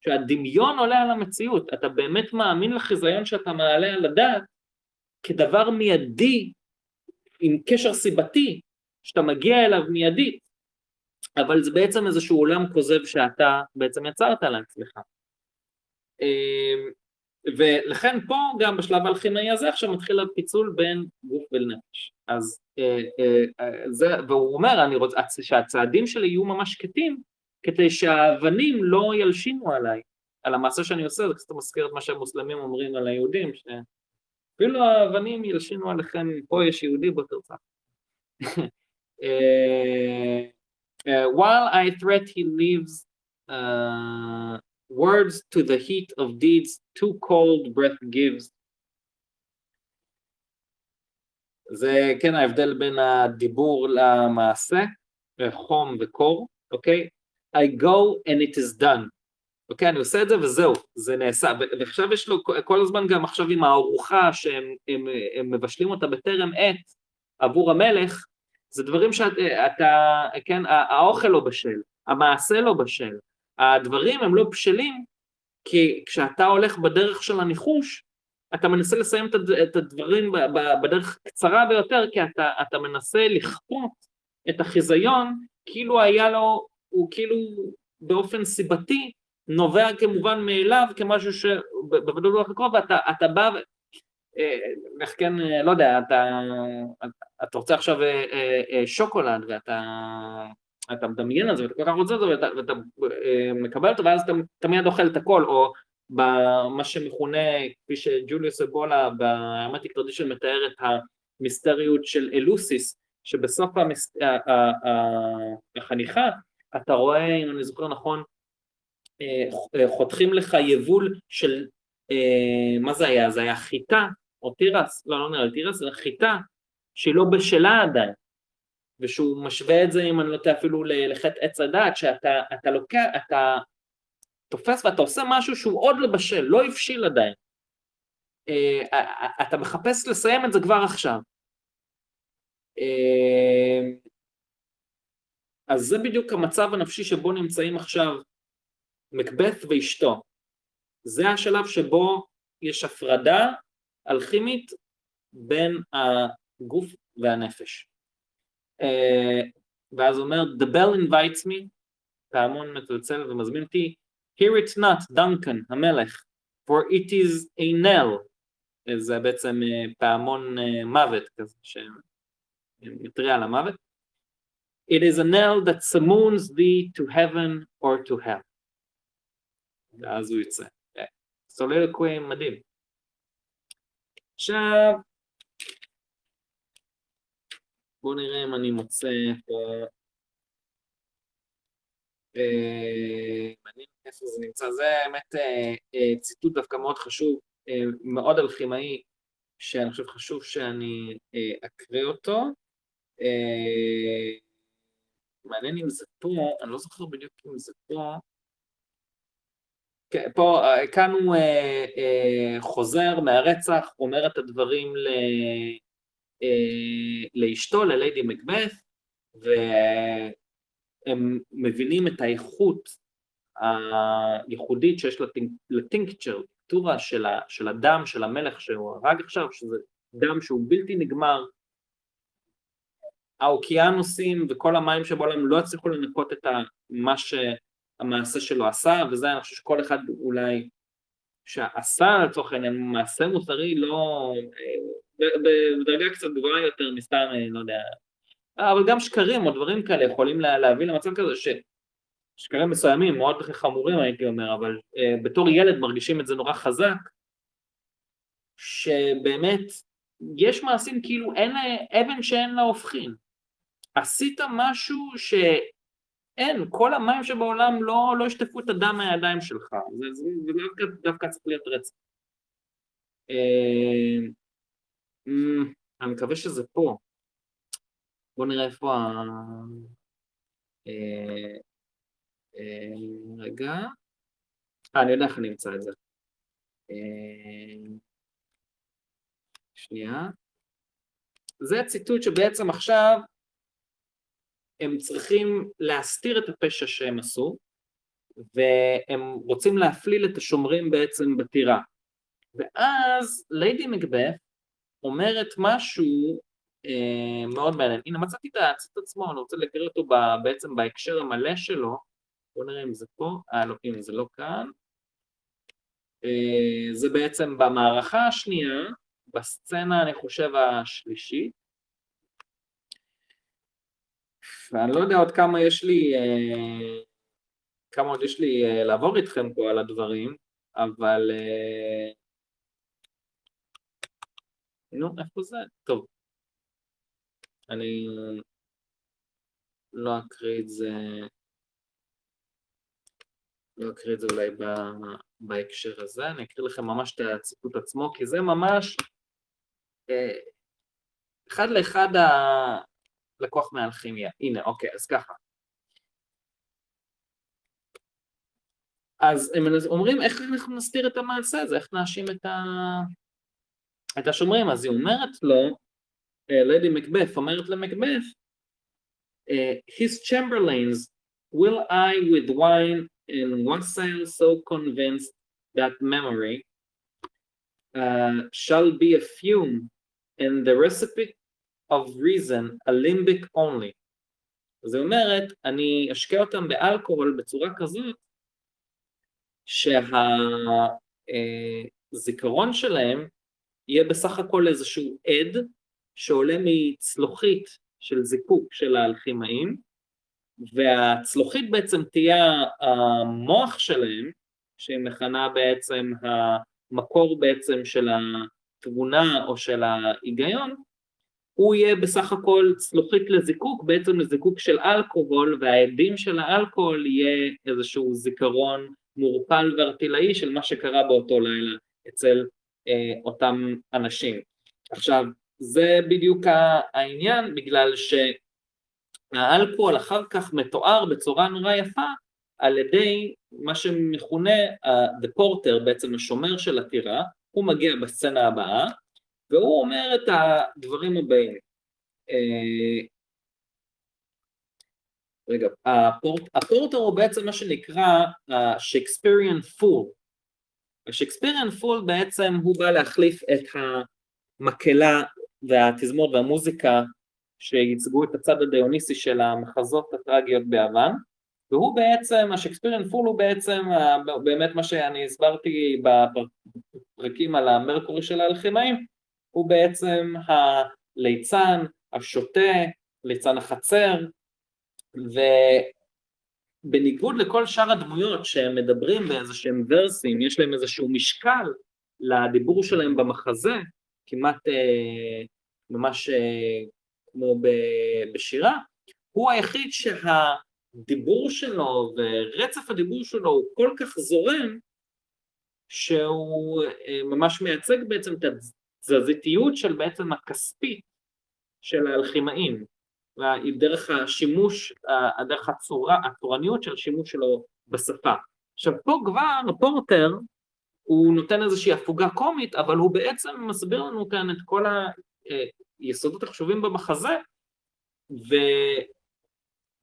שהדמיון עולה על המציאות, אתה באמת מאמין לחיזיון שאתה מעלה על הדעת כדבר מיידי עם קשר סיבתי שאתה מגיע אליו מיידית, אבל זה בעצם איזשהו עולם כוזב שאתה בעצם יצרת לעצמך. ולכן פה גם בשלב האלכימאי הזה עכשיו מתחיל הפיצול בין גוף ולנפש. אז אה, אה, אה, זה, והוא אומר, אני רוצה שהצעדים שלי יהיו ממש שקטים, כדי שהאבנים לא ילשינו עליי, על המעשה שאני עושה, זה קצת מזכיר את מה שהמוסלמים אומרים על היהודים, שאפילו האבנים ילשינו עליכם, פה יש יהודי בוא תרצח. while I threat he leaves uh, words to the heat of deeds too cold breath gives. זה כן ההבדל בין הדיבור למעשה, חום וקור, אוקיי? I go and it is done. אוקיי, אני עושה את זה וזהו, זה נעשה. ועכשיו יש לו כל הזמן גם עכשיו עם הארוחה שהם הם, הם מבשלים אותה בטרם עת עבור המלך, זה דברים שאתה, כן, האוכל לא בשל, המעשה לא בשל, הדברים הם לא בשלים, כי כשאתה הולך בדרך של הניחוש, אתה מנסה לסיים את הדברים בדרך קצרה ביותר, כי אתה, אתה מנסה לכפות את החיזיון כאילו היה לו, הוא כאילו באופן סיבתי נובע כמובן מאליו כמשהו שבוודאות לא הקרוב, ואתה אתה בא, אה, איך כן, אה, לא יודע, אתה, אתה רוצה עכשיו אה, שוקולד ואתה אתה מדמיין על זה ואתה כל כך רוצה את זה ואתה, ואתה אה, מקבל אותו ואז אתה, אתה מיד אוכל את הכל, או במה שמכונה, כפי שג'וליוס אבולה בהרמטיק טרדישן מתאר את המיסטריות של אלוסיס, שבסוף המס... החניכה אתה רואה, אם אני זוכר נכון, אה, חותכים לך יבול של, אה, מה זה היה? זה היה חיטה או תירס, לא, לא נראה לי תירס, זה חיטה שהיא לא בשלה עדיין, ושהוא משווה את זה, אם אני לא טועה, אפילו לחטא עץ הדעת, שאתה לוקח, אתה תופס ואתה עושה משהו שהוא עוד לא בשל, לא הבשיל עדיין. אה, אתה מחפש לסיים את זה כבר עכשיו. אז זה בדיוק המצב הנפשי שבו נמצאים עכשיו מקבת ואשתו. זה השלב שבו יש הפרדה אלכימית בין הגוף והנפש. Uh, ואז אומר, The bell invites me, פעמון מצלצל ומזמין אותי, Hear it not, דנקן, המלך, for it is a knell, זה בעצם uh, פעמון מוות כזה, שמתריע על המוות. It is a knell that summons thee to heaven or to hell. ואז הוא יצא. סולילוקווי מדהים. עכשיו, בואו נראה אם אני מוצא פה... אה, איפה זה נמצא. זה האמת אה, אה, ציטוט דווקא מאוד חשוב, מאוד אלכימאי, שאני חושב חשוב שאני אקריא אותו. מעניין אם זה פה, אני לא זוכר בדיוק אם זה פה. כן, פה, כאן הוא חוזר מהרצח, אומר את הדברים ל, לאשתו, לליידי מקבת, והם מבינים את האיכות הייחודית שיש לטינקצ'ר, טורה של, של הדם של המלך שהוא הרג עכשיו, שזה דם שהוא בלתי נגמר, האוקיינוסים וכל המים שבעולם לא הצליחו לנקות את מה שהמעשה שלו עשה, וזה אני חושב שכל אחד אולי שעשה לצורך העניין מעשה מוסרי לא, בדרגה קצת גבוהה יותר מסתם, לא יודע, אבל גם שקרים או דברים כאלה יכולים להביא למצב כזה ש... שקרים מסוימים מאוד חמורים הייתי אומר, אבל uh, בתור ילד מרגישים את זה נורא חזק, שבאמת יש מעשים כאילו אין אבן שאין לה הופכין. עשית משהו שאין, כל המים שבעולם לא, לא ישטפו את הדם מהידיים שלך, זה, זה, זה דווקא, דווקא צריך להיות רצח. אה, אה, אני מקווה שזה פה. בואו נראה איפה ה... אה, רגע. אה, אני יודע איך אני אמצא את זה. שנייה. זה ציטוט שבעצם עכשיו הם צריכים להסתיר את הפשע שהם עשו, והם רוצים להפליל את השומרים בעצם בטירה. ואז ליידי מקבף אומרת משהו אה, מאוד מעניין. הנה מצאתי את הציטוט עצמו, אני רוצה להקריא אותו בעצם בהקשר המלא שלו. בואו נראה אם זה פה, אה לא, הנה זה לא כאן. אה, זה בעצם במערכה השנייה, בסצנה אני חושב השלישית. ואני לא יודע עוד כמה יש לי, אה, כמה עוד יש לי אה, לעבור איתכם פה על הדברים, אבל... אה, נו, איפה זה? טוב. אני לא אקריא את זה, לא אקריא את זה אולי בהקשר הזה, אני אקריא לכם ממש את הציטוט עצמו, כי זה ממש אחד לאחד לקוח מאלכימיה. הנה, אוקיי, אז ככה. אז הם אומרים איך אנחנו נסתיר את המעשה הזה, איך נאשים את, ה... את השומרים, אז היא אומרת לו, לדי מקבף אומרת למקבף, His chamberlains, will I with wine and wassail so convinced that memory uh, shall be a fume and the recipe of reason a limbic only. זאת אומרת, אני אשקה אותם באלכוהול בצורה כזאת שהזיכרון שלהם יהיה בסך הכל איזשהו עד שעולה מצלוחית של זיקוק של האלכימאים, והצלוחית בעצם תהיה המוח שלהם, שהיא מכנה בעצם המקור בעצם של התבונה או של ההיגיון, הוא יהיה בסך הכל צלוחית לזיקוק, בעצם לזיקוק של אלכוהול, והעדים של האלכוהול יהיה איזשהו זיכרון מעורפל וארטילאי של מה שקרה באותו לילה אצל אותם אנשים. עכשיו, זה בדיוק העניין, בגלל שהאלכוהול אחר כך מתואר בצורה נורא יפה על ידי מה שמכונה the porter, בעצם השומר של הטירה, הוא מגיע בסצנה הבאה, והוא אומר את הדברים הבאים. אה, רגע, הפורט, הפורטר הוא בעצם מה שנקרא ה-Shakespearean Fool. ה-Shakespearean Fool בעצם הוא בא להחליף את המקהלה והתזמורת והמוזיקה שייצגו את הצד הדיוניסי של המחזות הטרגיות ביוון, והוא בעצם, ה-Shakespearean Fool הוא בעצם באמת מה שאני הסברתי בפרקים על המרקורי של האלכימאים, הוא בעצם הליצן, השוטה, ליצן החצר, ובניגוד לכל שאר הדמויות שהם מדברים באיזה שהם ורסים, יש להם איזשהו משקל לדיבור שלהם במחזה, כמעט אה, ממש אה, כמו בשירה, הוא היחיד שהדיבור שלו ורצף הדיבור שלו הוא כל כך זורם, שהוא אה, ממש מייצג בעצם את התזזיתיות של בעצם הכספית של האלכימאים. דרך השימוש, דרך הצורה, הצורניות של השימוש שלו בשפה. עכשיו פה כבר פורטר הוא נותן איזושהי הפוגה קומית, אבל הוא בעצם מסביר לנו כאן את כל היסודות החשובים במחזה,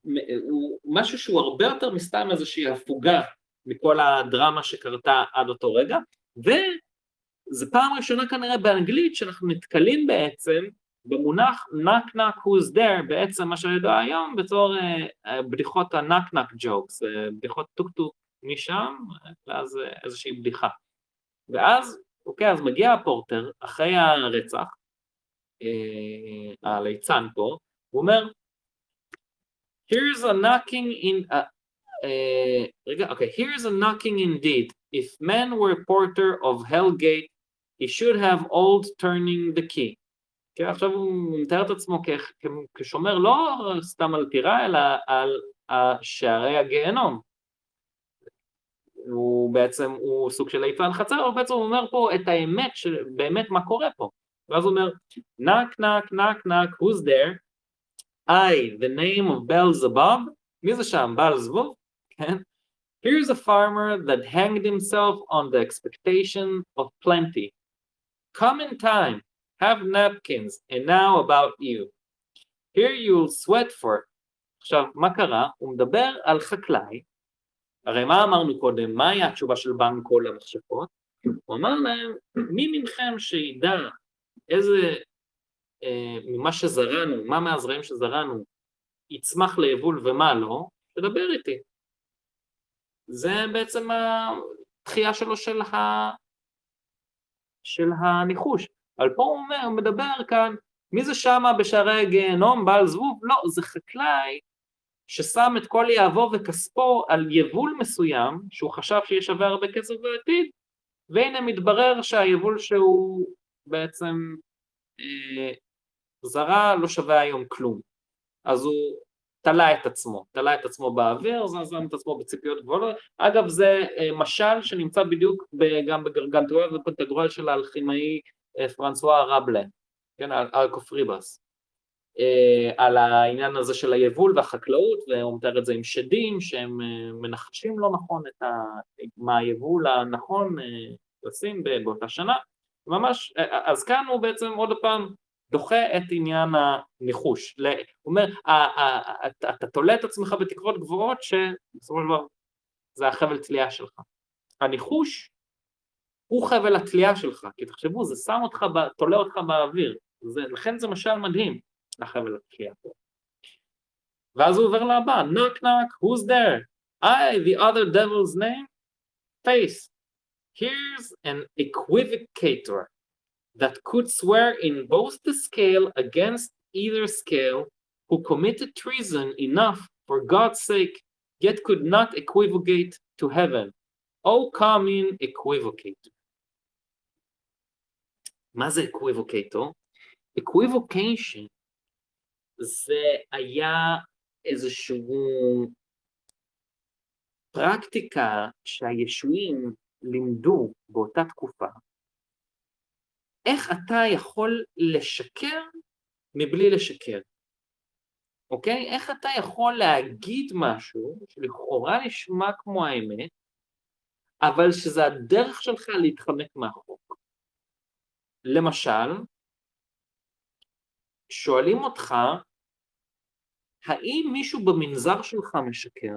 והוא משהו שהוא הרבה יותר מסתם איזושהי הפוגה מכל הדרמה שקרתה עד אותו רגע, וזו פעם ראשונה כנראה באנגלית שאנחנו נתקלים בעצם במונח knock who's there בעצם מה שידוע היום בתור uh, בדיחות jokes, uh, בדיחות טוק טוק משם, ואז uh, איזושהי בדיחה. ואז, אוקיי, אז מגיע הפורטר אחרי הרצח, uh, הליצן פה, הוא אומר, here's a knocking in, uh, uh, אוקיי, okay, here's a knocking indeed, if man were porter of Hellgate, he should have old turning the key. כן, עכשיו הוא מתאר את עצמו כשומר לא סתם על טירה, אלא על שערי הגיהנום. הוא בעצם, הוא סוג של ליצן חצר, אבל בעצם הוא אומר פה את האמת, באמת מה קורה פה. ואז הוא אומר, knock knock knock knock, who's there? I, the name of Belzebub, מי זה שם? בעל זבוב? כן? Here's a farmer that hanged himself on the expectation of plenty. Come in time, have napkins, and now about you. Here you'll sweat for. עכשיו, מה קרה? הוא מדבר על חקלאי, הרי מה אמרנו קודם? מה היה התשובה של בנק כל המכשפות? הוא אמר להם, מי מכם שידע איזה, אה, ממה שזרענו, מה מהזרעים שזרענו, יצמח ליבול ומה לא, תדבר איתי. זה בעצם התחייה שלו של, ה... של הניחוש. אבל פה הוא אומר, הוא מדבר כאן, מי זה שמה בשערי הגיהנום, בעל זבוב? לא, זה חקלאי ששם את כל יהבו וכספו על יבול מסוים, שהוא חשב שיהיה שווה הרבה כסף בעתיד, והנה מתברר שהיבול שהוא בעצם אה, זרה לא שווה היום כלום. אז הוא תלה את עצמו, תלה את עצמו באוויר, זה שם את עצמו בציפיות גבוהות. אגב, זה אה, משל שנמצא בדיוק גם בגרגנטואל ופנטגרואל של האלכימאי פרנסואה רבלה, כן, על אלקופריבס, אה, על העניין הזה של היבול והחקלאות, והוא מתאר את זה עם שדים שהם אה, מנחשים לא נכון את ה... מה היבול הנכון לשים באותה שנה, ממש, אז כאן הוא בעצם עוד פעם דוחה את עניין הניחוש, הוא אומר, אתה תולה את עצמך בתקוות גבוהות שבסופו של דבר זה החבל תלייה שלך. הניחוש הוא חבל התלייה שלך, כי תחשבו, זה שם אותך, תולה אותך באוויר, זה, לכן זה משל מדהים, החבל התלייה פה. ואז הוא עובר לבא, knock knock, who's there? I, the other devil's name? Face. Here's an equivocator that could swear in both the scale against either scale, who committed treason enough for God's sake, yet could not equivocate to heaven. או common equivocator. מה זה equivocator? equivocation זה היה איזושהי פרקטיקה שהישועים לימדו באותה תקופה, איך אתה יכול לשקר מבלי לשקר. אוקיי? איך אתה יכול להגיד משהו שלכאורה נשמע כמו האמת, אבל שזה הדרך שלך להתחמק מהחוק. למשל, שואלים אותך, האם מישהו במנזר שלך משקר?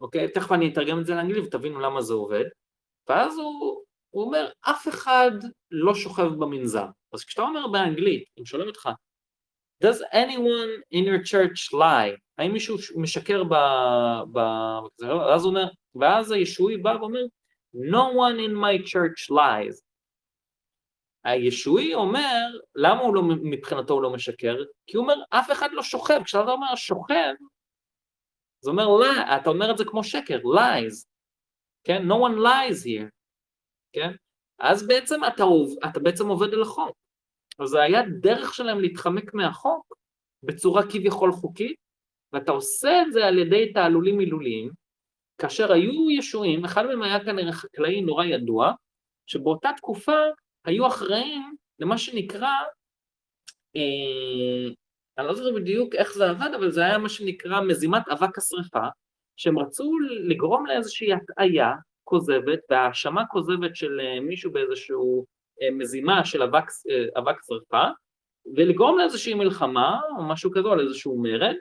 אוקיי? תכף אני אתרגם את זה לאנגלית ותבינו למה זה עובד. ואז הוא, הוא אומר, אף אחד לא שוכב במנזר. אז כשאתה אומר באנגלית, אם שואלים אותך, does anyone in your church lie? האם מישהו משקר ב... ב... אז הוא אומר, ואז הישועי בא ואומר, no one in my church lies. הישועי אומר, למה הוא לא, מבחינתו הוא לא משקר? כי הוא אומר, אף אחד לא שוכב. כשאתה אומר שוכב, זה אומר, אתה אומר את זה כמו שקר, lies. כן? no one lies here. כן? אז בעצם אתה, אתה בעצם עובד על החוק. אז זה היה דרך שלהם להתחמק מהחוק בצורה כביכול חוקית, ואתה עושה את זה על ידי תעלולים מילוליים, כאשר היו ישועים, אחד מהם היה כנראה חקלאי נורא ידוע, שבאותה תקופה היו אחראים למה שנקרא, אה, אני לא זוכר בדיוק איך זה עבד, אבל זה היה מה שנקרא מזימת אבק השרפה, שהם רצו לגרום לאיזושהי הטעיה כוזבת והאשמה כוזבת של אה, מישהו באיזשהו אה, מזימה של אבק, אבק שרפה, ולגרום לאיזושהי מלחמה או משהו כזה, או לאיזשהו מרד,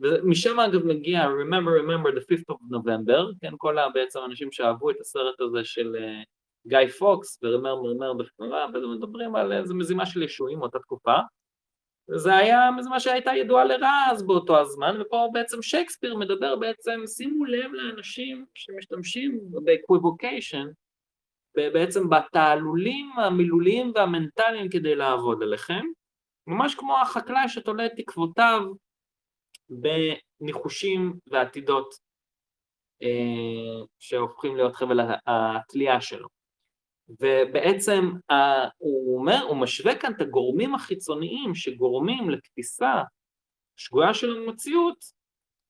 ומשם אגב מגיע Remember Remember the 5th of November, כן, כל בעצם האנשים שאהבו את הסרט הזה של גיא פוקס ו-Remember Remember בפנורה, ומדברים על איזה מזימה של ישועים מאותה תקופה, וזה היה מזימה שהייתה ידועה לרעה אז באותו הזמן, ופה בעצם שייקספיר מדבר בעצם, שימו לב לאנשים שמשתמשים ב-equivocation, בעצם בתעלולים המילוליים והמנטליים כדי לעבוד עליכם, ממש כמו החקלאי שתולה את תקוותיו בניחושים ועתידות אה, שהופכים להיות חבל התלייה שלו. ובעצם אה, הוא אומר, הוא משווה כאן את הגורמים החיצוניים שגורמים לתפיסה שגויה של המציאות,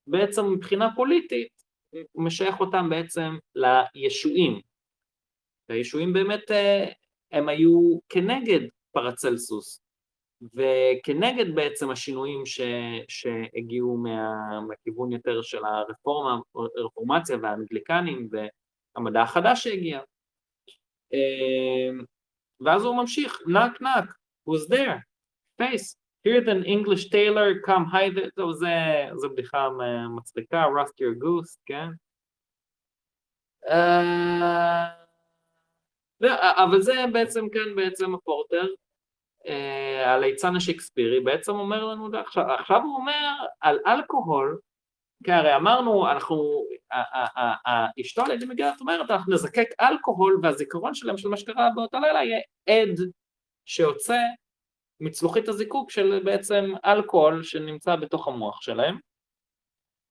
בעצם מבחינה פוליטית, הוא משייך אותם בעצם לישועים, והישועים באמת אה, הם היו כנגד פרצלסוס וכנגד בעצם השינויים ש, שהגיעו מה, מהכיוון יותר של הרפורמה, הרפורמציה והאנגליקנים והמדע החדש שהגיע. אה, ואז הוא ממשיך, knock knock, who's there? face, hear the English tailor come hide, טוב זה, זה בדיחה מצחיקה, rust your goose, כן? Uh, אבל זה בעצם כן בעצם הפורטר, אה, הליצן השקספירי, בעצם אומר לנו, עכשיו הוא אומר על אלכוהול, כי הרי אמרנו, אנחנו, אשתו על ידי מגילת אומרת, אנחנו נזקק אלכוהול והזיכרון שלהם של מה שקרה באותו לילה יהיה עד שיוצא מצלוחית הזיקוק של בעצם אלכוהול שנמצא בתוך המוח שלהם,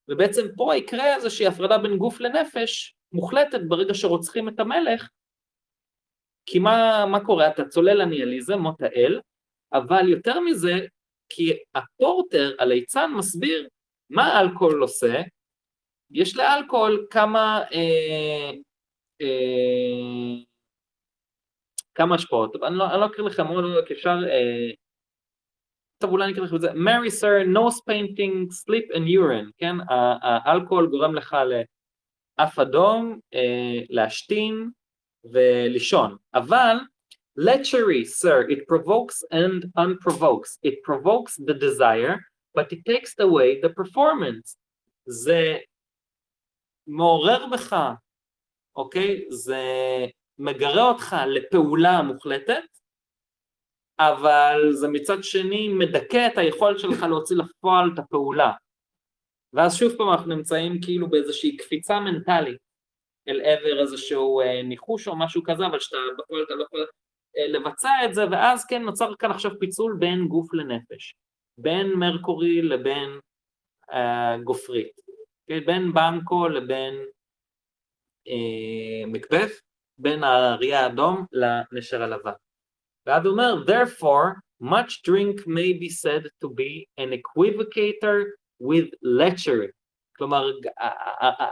ובעצם פה יקרה איזושהי הפרדה בין גוף לנפש מוחלטת ברגע שרוצחים את המלך, כי מה, מה קורה? אתה צולל לניאליזם, מות האל, אבל יותר מזה, כי הפורטר, הליצן, מסביר מה אלכוהול עושה, יש לאלכוהול כמה, אה, אה, כמה השפעות, אני לא, אני לא אקריא לכם, עוד רק אפשר, אה, טוב אולי אני אקריא לכם את זה, Mary sir, nose painting, sleep and urine, כן, האלכוהול גורם לך לאף אדום, אה, להשתין, ולישון, אבל lechery, sir, it provokes and unprovokes, it provokes the desire, but it takes away the performance. זה מעורר בך, אוקיי? זה מגרה אותך לפעולה מוחלטת, אבל זה מצד שני מדכא את היכולת שלך להוציא לפועל את הפעולה. ואז שוב פעם אנחנו נמצאים כאילו באיזושהי קפיצה מנטלית. אל עבר איזשהו אה, ניחוש או משהו כזה, אבל שאתה בפועל אתה לא יכול אה, לבצע את זה, ואז כן נוצר כאן עכשיו פיצול בין גוף לנפש, בין מרקורי לבין אה, גופרית? בין בנקו לבין מקבת, בין האריה האדום לנשר הלבן. ואז הוא אומר, therefore, much drink may be said to be an equivocator with lechery. כלומר,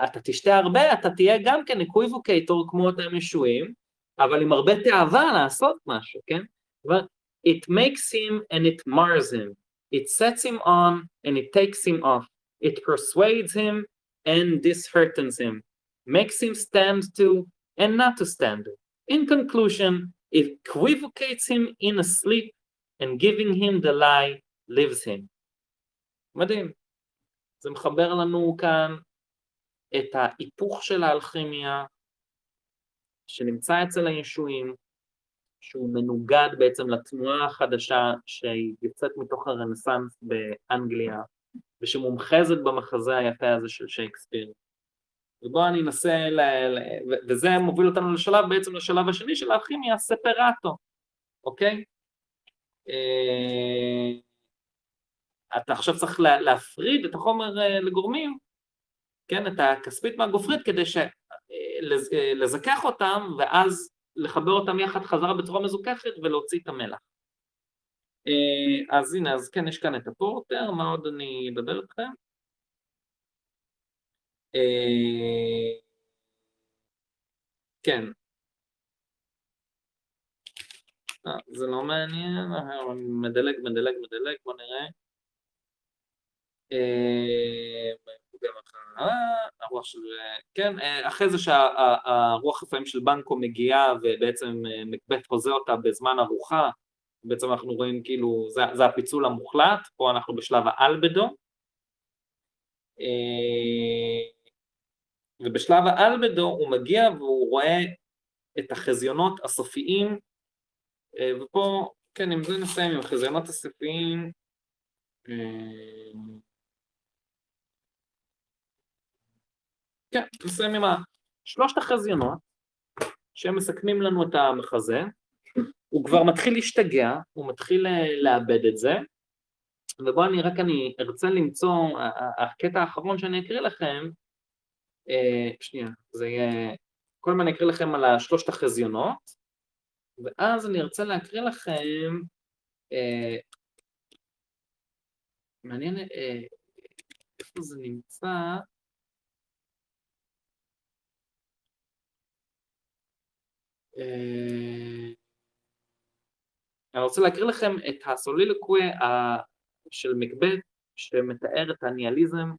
אתה תשתה הרבה, אתה תהיה גם כן equivocator כמו אותם ישועים, אבל עם הרבה תאווה לעשות משהו, כן? It makes him and it mars him. It sets him on and it takes him off. It persuades him and disheartens him. Makes him stand to and not to stand. In conclusion, it equivocates him in a sleep and giving him the lie lives him. מדהים. זה מחבר לנו כאן את ההיפוך של האלכימיה שנמצא אצל הישועים, שהוא מנוגד בעצם לתנועה החדשה שהיא יוצאת מתוך הרנסאנס באנגליה, ושמומחזת במחזה היפה הזה של שייקספיר. ובואו אני אנסה, ל... וזה מוביל אותנו לשלב, בעצם לשלב השני של האלכימיה, ספרטו, אוקיי? אה, אתה עכשיו צריך להפריד את החומר אה, לגורמים, כן, את הכספית מהגופרית, כדי לזכך אותם, ואז לחבר אותם יחד חזרה בצורה מזוככת ולהוציא את המלח. אה, אז הנה, אז כן, יש כאן את הפורטר, מה עוד אני אדבר איתכם? אה, כן. אה, זה לא מעניין, מדלג, מדלג, מדלג, בוא נראה. הרוח של... כן, אחרי זה שהרוח לפעמים של בנקו מגיעה ובעצם מקבט חוזה אותה בזמן ארוחה, בעצם אנחנו רואים כאילו, זה, זה הפיצול המוחלט, פה אנחנו בשלב האלבדו, ובשלב האלבדו הוא מגיע והוא רואה את החזיונות הסופיים, ופה, כן, עם זה נסיים עם החזיונות הסופיים, כן, נסיים עם שלושת החזיונות שהם מסכמים לנו את המחזה, הוא כבר מתחיל להשתגע, הוא מתחיל אה, לאבד את זה, ובואו אני רק אני ארצה למצוא, הקטע האחרון שאני אקריא לכם, אה, שנייה, זה יהיה, קודם אני אקריא לכם על שלושת החזיונות, ואז אני ארצה להקריא לכם, אה, מעניין איפה זה נמצא, אה, אני רוצה להקריא לכם את הסולילוקווה של מקבט שמתאר את הניאליזם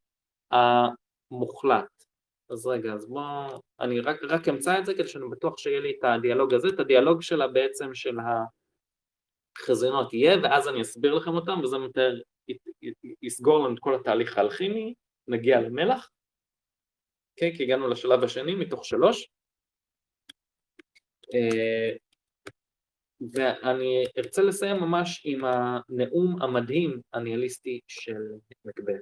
המוחלט. אז רגע, אז בואו, אני רק, רק אמצא את זה כדי שאני בטוח שיהיה לי את הדיאלוג הזה, את הדיאלוג שלה בעצם של החזיונות יהיה, ואז אני אסביר לכם אותם, וזה מתאר, יסגור לנו את כל התהליך האלכימי, נגיע למלח, אוקיי? Okay, כי הגענו לשלב השני מתוך שלוש. אה, ואני ארצה לסיים ממש עם הנאום המדהים הניהליסטי של מקבל.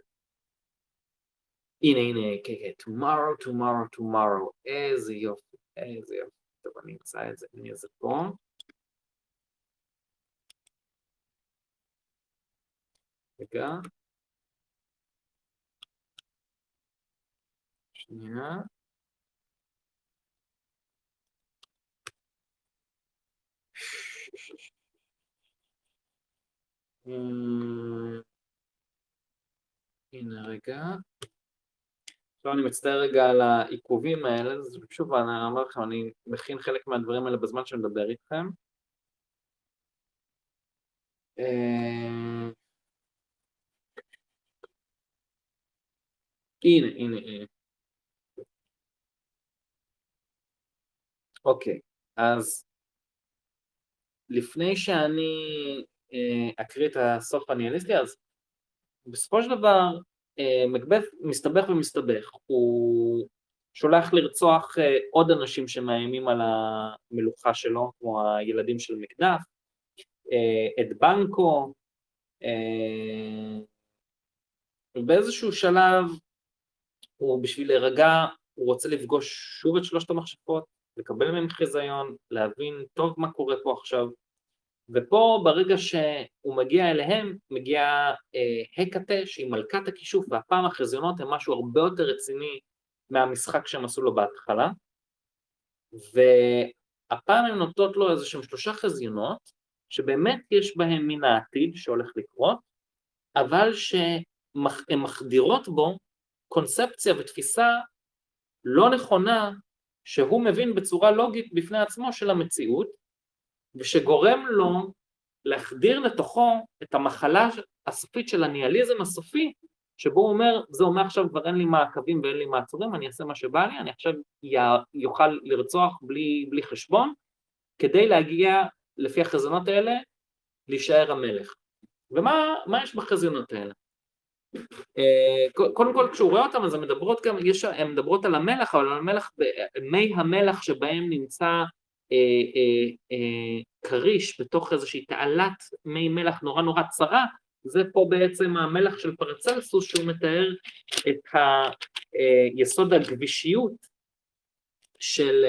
הנה הנה, כן כן, tomorrow, tomorrow, tomorrow, איזה יופי, איזה יופי. טוב, אני אמצא את זה, אני אעשה פה. רגע. שנייה. הנה רגע. עכשיו אני מצטער רגע על העיכובים האלה, אז שוב אני אומר לכם, אני מכין חלק מהדברים האלה בזמן שאני מדבר איתכם. אה, הנה, הנה, הנה. אוקיי, אז לפני שאני אה, אקריא את הסוף הניהליסטי, אז בסופו של דבר אה, מקבeth מסתבך ומסתבך, הוא שולח לרצוח אה, עוד אנשים שמאיימים על המלוכה שלו, כמו הילדים של מקדף, את בנקו, ובאיזשהו שלב הוא בשביל להירגע, הוא רוצה לפגוש שוב את שלושת המכשפות, לקבל מהם חיזיון, להבין טוב מה קורה פה עכשיו, ופה ברגע שהוא מגיע אליהם, מגיע אה, הקטה שהיא מלכת הכישוף, והפעם החזיונות הם משהו הרבה יותר רציני מהמשחק שהם עשו לו בהתחלה, והפעם הן נותנות לו איזה שהם שלושה חזיונות, שבאמת יש בהם מן העתיד שהולך לקרות, אבל שהן מחדירות בו קונספציה ותפיסה לא נכונה שהוא מבין בצורה לוגית בפני עצמו של המציאות, ושגורם לו להחדיר לתוכו את המחלה הסופית של הניאליזם הסופי, שבו הוא אומר, זהו, מעכשיו כבר אין לי מעקבים ואין לי מעצורים, אני אעשה מה שבא לי, אני עכשיו יוכל לרצוח בלי, בלי חשבון, כדי להגיע, לפי החזונות האלה, להישאר המלך. ומה יש בחזיונות האלה? אה, קודם כל כשהוא רואה אותם אז הן מדברות גם, יש, הן מדברות על המלך, אבל על המלך, מי המלך שבהם נמצא כריש בתוך איזושהי תעלת מי מלח נורא נורא צרה, זה פה בעצם המלח של פרצלסוס שהוא מתאר את היסוד הגבישיות של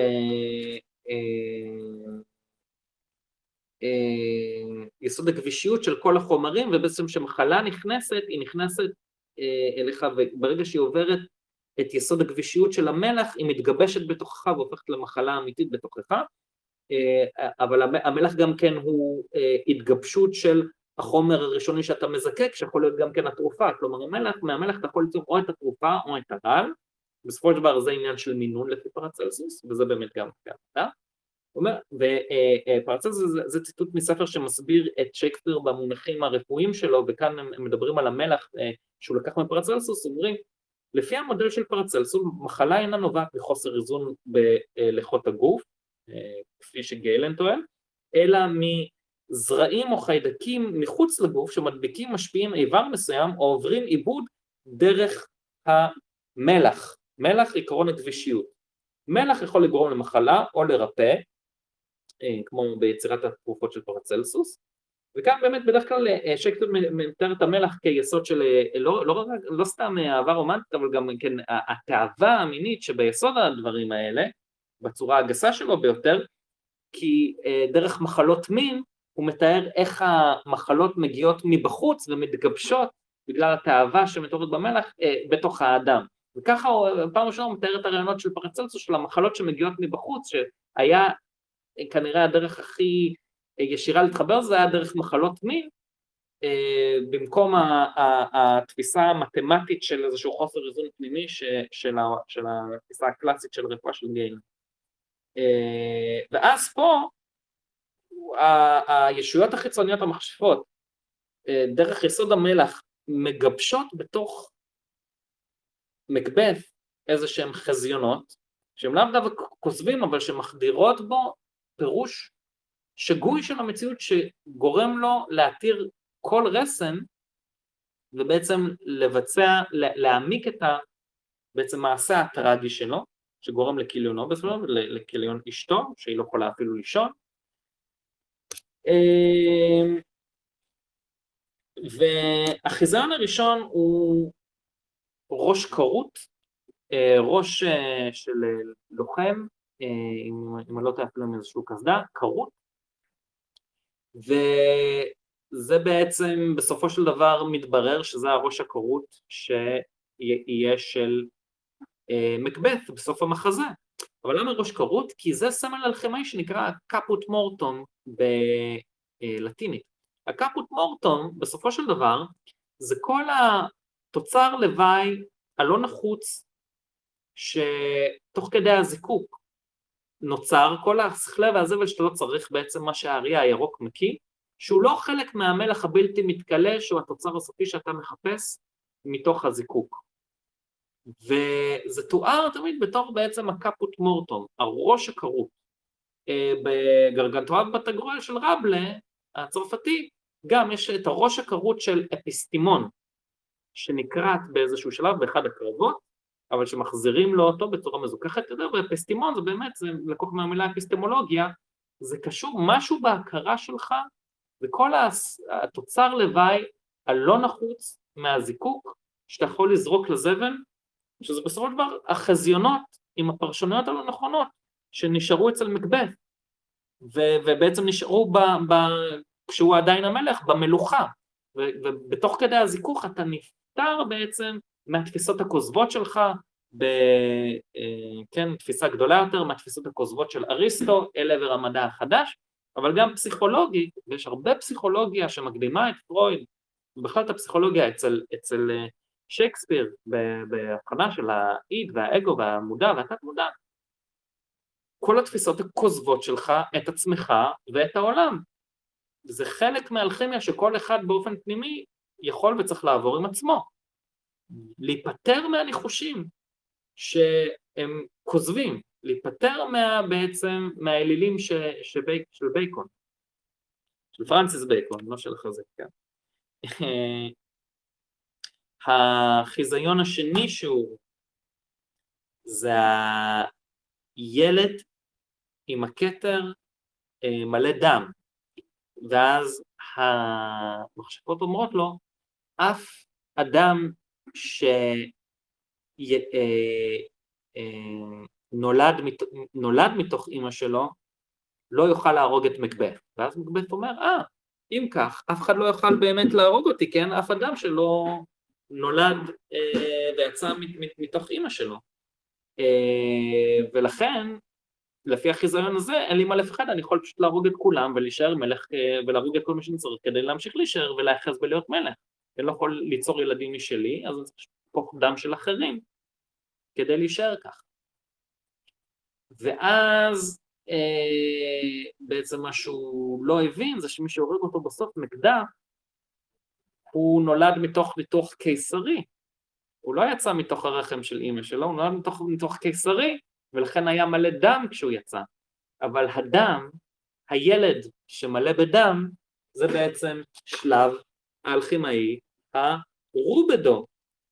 אה, יסוד הגבישיות של כל החומרים, ובעצם כשמחלה נכנסת, היא נכנסת אה, אליך, וברגע שהיא עוברת את יסוד הגבישיות של המלח, היא מתגבשת בתוכך והופכת למחלה אמיתית בתוכך, אה, אבל המלח גם כן הוא התגבשות של החומר הראשוני שאתה מזקק, שיכול להיות גם כן התרופה, כלומר המלח, מהמלח אתה יכול ליצור או את התרופה או את הרעל, בסופו של דבר זה עניין של מינון לפי פרצלסוס, וזה באמת גם כן. ופרצלס זה, זה ציטוט מספר שמסביר את שייקספיר במונחים הרפואיים שלו, וכאן הם מדברים על המלח אה, שהוא לקח מפרצלסוס, אומרים לפי המודל של פרצלסוס, מחלה אינה נובעת מחוסר איזון בלחות הגוף, אה, כפי שגיילן טוען, אלא מזרעים או חיידקים מחוץ לגוף שמדביקים משפיעים איבר מסוים או עוברים עיבוד דרך המלח, מלח עקרון הגבישיות. מלח יכול לגרום למחלה או לרפא, אה, כמו ביצירת התרופות של פרצלסוס, וכאן באמת בדרך כלל אה, שייקספיר מתאר את המלח כיסוד של אה, לא, לא, לא סתם אהבה רומנטית אבל גם כן התאווה המינית שביסוד הדברים האלה בצורה הגסה שלו ביותר כי דרך מחלות מין הוא מתאר איך המחלות מגיעות מבחוץ ומתגבשות בגלל התאווה שמתוארת במלח בתוך האדם וככה הוא פעם ראשונה הוא מתאר את הרעיונות של פרצלסוס של המחלות שמגיעות מבחוץ שהיה כנראה הדרך הכי ישירה להתחבר זה היה דרך מחלות מין, אה, במקום התפיסה המתמטית של איזשהו חוסר איזון פנימי של התפיסה הקלאסית של רפואה של גייל. אה, ואז פה הישויות החיצוניות המכשפות אה, דרך יסוד המלח מגבשות בתוך מקבת איזה שהם חזיונות שהם לאו דווקא כוזבים אבל שמחדירות בו פירוש שגוי של המציאות שגורם לו להתיר כל רסן ובעצם לבצע, להעמיק את ה... בעצם מעשה הטרגי שלו, שגורם לכיליונו בסופו לכיליון אשתו, שהיא לא יכולה אפילו לישון. אמ, והחיזיון הראשון הוא ראש כרות, אה, ראש אה, של לוחם אה, אם, אם אני לא טועה אפילו עם איזושהי קסדה, כרות, וזה בעצם בסופו של דבר מתברר שזה הראש הכרות שיהיה של אה, מקבת בסוף המחזה. אבל למה ראש כרות? כי זה סמל אלכימאי שנקרא קפוט מורטום בלטינית. הקפוט מורטום בסופו של דבר זה כל התוצר לוואי הלא נחוץ שתוך כדי הזיקוק נוצר כל השכלה והזבל שאתה לא צריך בעצם מה שהאריה הירוק מקיא, שהוא לא חלק מהמלח הבלתי מתכלה שהוא התוצר הסופי שאתה מחפש מתוך הזיקוק. וזה תואר תמיד בתור בעצם הקפוט מורטום, הראש הכרות. אה, בגרגנטואב בתגרואל של רבלה הצרפתי גם יש את הראש הכרות של אפיסטימון שנקראת באיזשהו שלב באחד הקרבות אבל שמחזירים לו אותו בצורה מזוכחת יותר, ואפיסטימון זה באמת, זה לקוח מהמילה אפיסטמולוגיה, זה קשור משהו בהכרה שלך וכל התוצר לוואי הלא נחוץ מהזיקוק שאתה יכול לזרוק לזבל, שזה בסופו של דבר החזיונות עם הפרשנויות הלא נכונות שנשארו אצל מקבת ו- ובעצם נשארו ב- ב- כשהוא עדיין המלך במלוכה. ו- ובתוך כדי הזיכוך אתה נפטר בעצם מהתפיסות הכוזבות שלך, בכן, תפיסה גדולה יותר מהתפיסות הכוזבות של אריסטו אל עבר המדע החדש, אבל גם פסיכולוגית, ויש הרבה פסיכולוגיה שמקדימה את פרויד, ובכלל את הפסיכולוגיה אצל, אצל שייקספיר, בהבחנה של האיד והאגו והמודע והתת מודע, כל התפיסות הכוזבות שלך את עצמך ואת העולם. זה חלק מהאלכימיה שכל אחד באופן פנימי יכול וצריך לעבור עם עצמו. להיפטר מהניחושים שהם כוזבים, להיפטר מה, בעצם מהאלילים ש, שבי, של בייקון, של פרנסיס בייקון, לא של החזק, כן. החיזיון השני שהוא זה הילד עם הכתר אה, מלא דם, ואז המחשבות אומרות לו, אף אדם שנולד אה, אה, מתוך אימא שלו לא יוכל להרוג את מקבeth. ואז מקבeth אומר, אה, אם כך, אף אחד לא יוכל באמת להרוג אותי, כן? אף אדם שלא נולד אה, ויצא מתוך אימא שלו. אה, ולכן לפי החיזיון הזה אין לי מה לפחד, אני יכול פשוט להרוג את כולם ולהישאר מלך אה, ולהרוג את כל מי שאני צריך כדי להמשיך להישאר ולהיאחז בלהיות מלך. אני לא יכול ליצור ילדים משלי, אז אני צריך לשפוך דם של אחרים כדי להישאר כך. ואז אה, בעצם מה שהוא לא הבין זה שמי שהורג אותו בסוף מקדח הוא נולד מתוך ניתוח קיסרי, הוא לא יצא מתוך הרחם של אימא שלו, הוא נולד מתוך ניתוח קיסרי ולכן היה מלא דם כשהוא יצא. אבל הדם, הילד שמלא בדם, זה בעצם שלב האלכימאי הרובדו.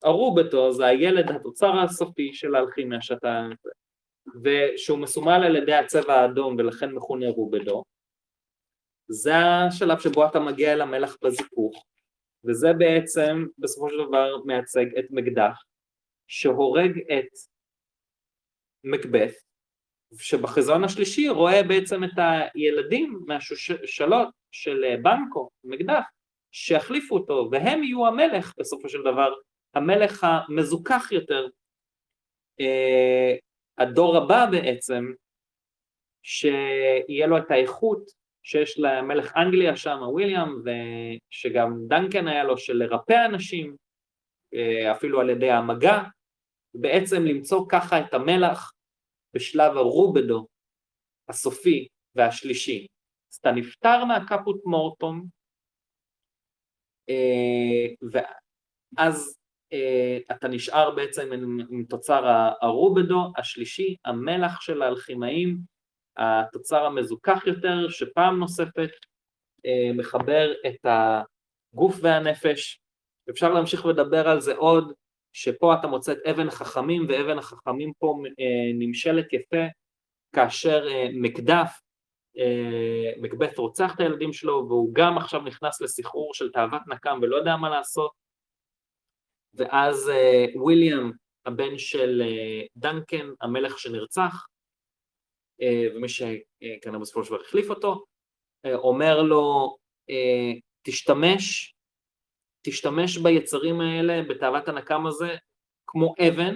הרובדו זה הילד, התוצר הסופי של האלכימיה שאתה... ושהוא מסומל על ידי הצבע האדום ולכן מכונה רובדו. זה השלב שבו אתה מגיע אל המלח בזיכוך, וזה בעצם בסופו של דבר מייצג את מקדח, שהורג את מקבת, שבחזון השלישי רואה בעצם את הילדים מהשושלות של בנקו, מקדח, שיחליפו אותו, והם יהיו המלך בסופו של דבר, המלך המזוכח יותר, אה, הדור הבא בעצם, שיהיה לו את האיכות שיש למלך אנגליה שם, וויליאם, ושגם דנקן היה לו של לרפא אנשים, אה, אפילו על ידי המגע, בעצם למצוא ככה את המלח בשלב הרובדו הסופי והשלישי. אז אתה נפטר מהקפוט מורטום, אה, ואז אה, אתה נשאר בעצם עם, תוצר הרובדו השלישי, המלח של האלכימאים, התוצר המזוכח יותר, שפעם נוספת אה, מחבר את הגוף והנפש. אפשר להמשיך ולדבר על זה עוד, שפה אתה מוצא את אבן החכמים, ואבן החכמים פה אה, נמשלת יפה, כאשר אה, מקדף, מקבeth רוצח את הילדים שלו, והוא גם עכשיו נכנס לסחרור של תאוות נקם ולא יודע מה לעשות, ואז וויליאם, הבן של דנקן, המלך שנרצח, ומי שכנראה בסופו של דבר החליף אותו, אומר לו, תשתמש תשתמש ביצרים האלה, בתאוות הנקם הזה, כמו אבן,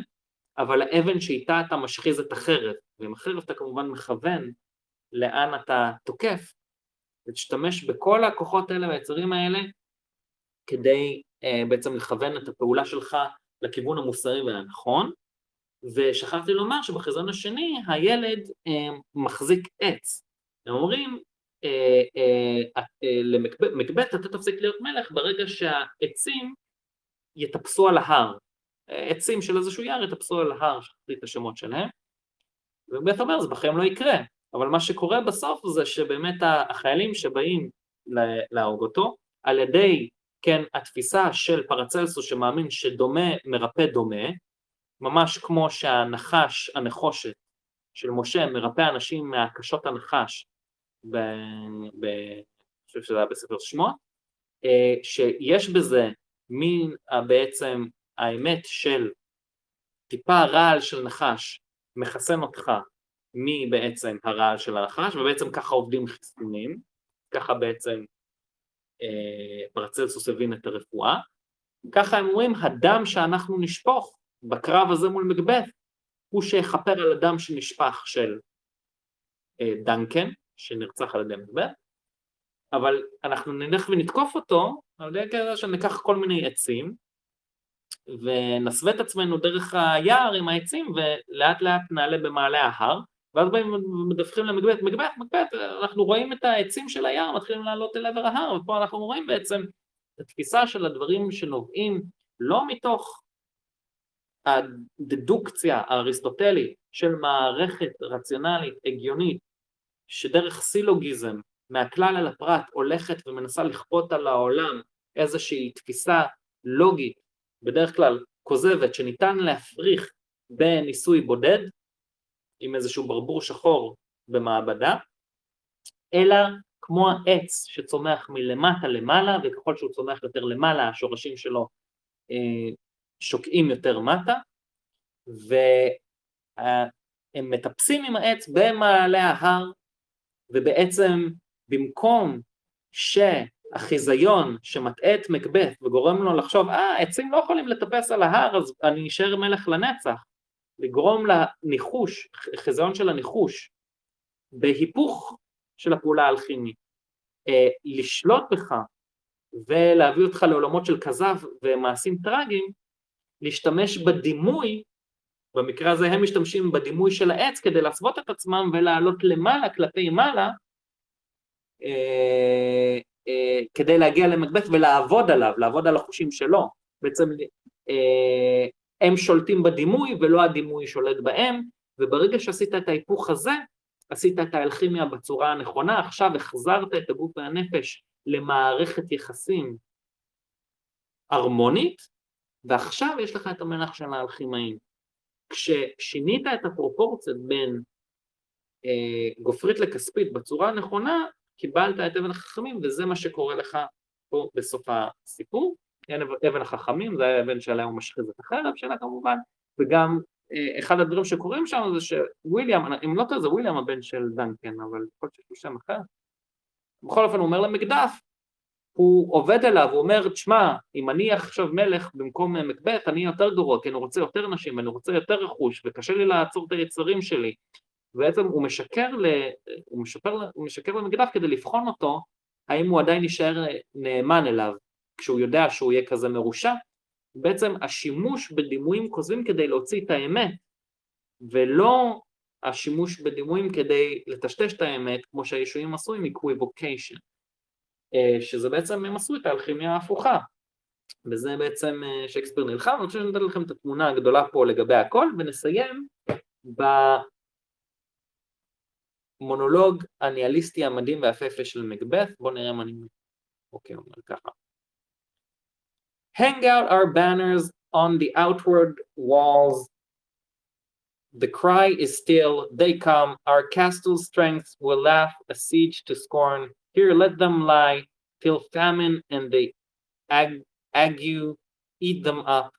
אבל האבן שאיתה אתה משחיז את החרב, ועם החרב אתה כמובן מכוון לאן אתה תוקף, ותשתמש בכל הכוחות האלה והיצרים האלה כדי בעצם לכוון את הפעולה שלך לכיוון המוסרי והנכון. ושכחתי לומר שבחזון השני הילד uh, מחזיק עץ. הם אומרים אה, אה, אה, למקבט אתה תפסיק להיות מלך ברגע שהעצים יטפסו על ההר, עצים של איזשהו יער יטפסו על ההר, שכחתי את השמות שלהם, ובאמת אומר זה בחיים לא יקרה, אבל מה שקורה בסוף זה שבאמת החיילים שבאים להרוג אותו, על ידי, כן, התפיסה של פרצלסוס שמאמין שדומה מרפא דומה, ממש כמו שהנחש, הנחושת של משה מרפא אנשים מהקשות הנחש ב... ב... אני חושב שזה היה בספר שמות, אה, שיש בזה מין בעצם האמת של טיפה רעל של נחש מחסן אותך מבעצם הרעל של הנחש, ובעצם ככה עובדים חיסונים, ככה בעצם אה, פרצלסוס הבין את הרפואה, ככה הם אומרים, הדם שאנחנו נשפוך בקרב הזה מול מקבeth הוא שיכפר על הדם שנשפך של אה, דנקן, שנרצח על ידי מקבeth, אבל אנחנו נלך ונתקוף אותו על ידי כזה שניקח כל מיני עצים ונסווה את עצמנו דרך היער עם העצים ולאט לאט נעלה במעלה ההר ואז באים ומדווחים למקבט, מקבט, מקבט, אנחנו רואים את העצים של היער מתחילים לעלות אל עבר ההר ופה אנחנו רואים בעצם התפיסה של הדברים שנובעים לא מתוך הדדוקציה האריסטוטלית של מערכת רציונלית הגיונית שדרך סילוגיזם מהכלל אל הפרט הולכת ומנסה לכפות על העולם איזושהי תפיסה לוגית, בדרך כלל כוזבת, שניתן להפריך בניסוי בודד, עם איזשהו ברבור שחור במעבדה, אלא כמו העץ שצומח מלמטה למעלה, וככל שהוא צומח יותר למעלה, השורשים שלו אה, שוקעים יותר מטה, והם מטפסים עם העץ במעלה ההר, ובעצם במקום שהחיזיון שמטעה את מקבeth וגורם לו לחשוב, אה, עצים לא יכולים לטפס על ההר, אז אני אשאר מלך לנצח, לגרום לניחוש, חיזיון של הניחוש, בהיפוך של הפעולה האלכימית, אה, לשלוט בך ולהביא אותך לעולמות של כזב ומעשים טרגיים, להשתמש בדימוי, במקרה הזה הם משתמשים בדימוי של העץ כדי להסוות את עצמם ולעלות למעלה כלפי מעלה, אה, אה, כדי להגיע למקבץ ולעבוד עליו, לעבוד על החושים שלו. בעצם אה, הם שולטים בדימוי ולא הדימוי שולט בהם, וברגע שעשית את ההיפוך הזה, עשית את האלכימיה בצורה הנכונה, עכשיו החזרת את הגוף והנפש למערכת יחסים הרמונית, ועכשיו יש לך את המלח של האלכימאים. כששינית את הפרופורציות בין אה, גופרית לכספית בצורה הנכונה, קיבלת את אבן החכמים וזה מה שקורה לך פה בסוף הסיפור. אבן החכמים זה האבן שעליה הוא משחיז את החרב שלה כמובן, וגם אה, אחד הדברים שקורים שם זה שוויליאם, אם לא טועה זה וויליאם הבן של דנקן, אבל יכול להיות שיש שם אחר. בכל אופן הוא אומר למקדף, הוא עובד אליו, הוא אומר, תשמע, אם אני עכשיו מלך במקום מקבט, אני יותר גרוע, כי אני רוצה יותר נשים, אני רוצה יותר רכוש, וקשה לי לעצור את היצרים שלי, בעצם הוא משקר, ל, הוא משקר, הוא משקר למגדף כדי לבחון אותו, האם הוא עדיין יישאר נאמן אליו, כשהוא יודע שהוא יהיה כזה מרושע, בעצם השימוש בדימויים כוזבים כדי להוציא את האמת, ולא השימוש בדימויים כדי לטשטש את האמת, כמו שהישועים עשו עם equivocation, אה, שזה בעצם, הם עשו את האלכימיה ההפוכה, וזה בעצם אה, שייקספיר נלחם, אני חושב שאני נותן לכם את התמונה הגדולה פה לגבי הכל, ונסיים ב... מונולוג הניהליסטי המדהים והיפהפה של מקבeth, בואו נראה מה אני... אוקיי, אומר ככה. Hang out our banners on the outward walls. The cry is still, they come, our castle's strength will laugh a siege to scorn. Here let them lie, till famine and the ag- ague eat them up.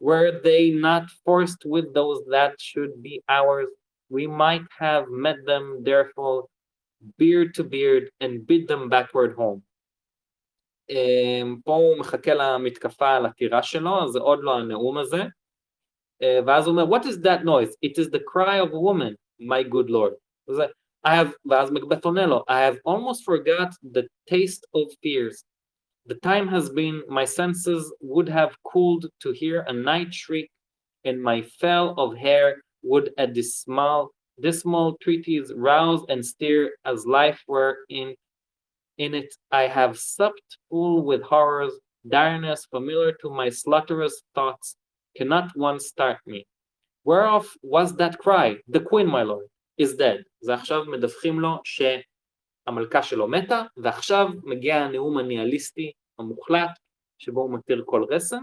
Were they not forced with those that should be ours? we might have met them therefore beard to beard and beat them backward home. פה הוא מחכה למתקפה על הטירה שלו, זה עוד לא הנאום הזה, ואז הוא אומר, what is that noise? It is the cry of a woman, my good lord. וזה, I have, ואז מקבט עונה לו, I have almost forgot the taste of fears. The time has been, my senses would have cooled to hear a night shriek, and my fell of hair would a dismal, dismal treatise rouse and stir as life were in, in it. I have supped full with horrors, direness familiar to my slaughterous thoughts, cannot one start me. Whereof was that cry? The queen, my lord, Is dead. זה עכשיו מדווחים לו שהמלכה שלו מתה, ועכשיו מגיע הנאום הניהליסטי המוחלט, שבו הוא מתיר כל רסן,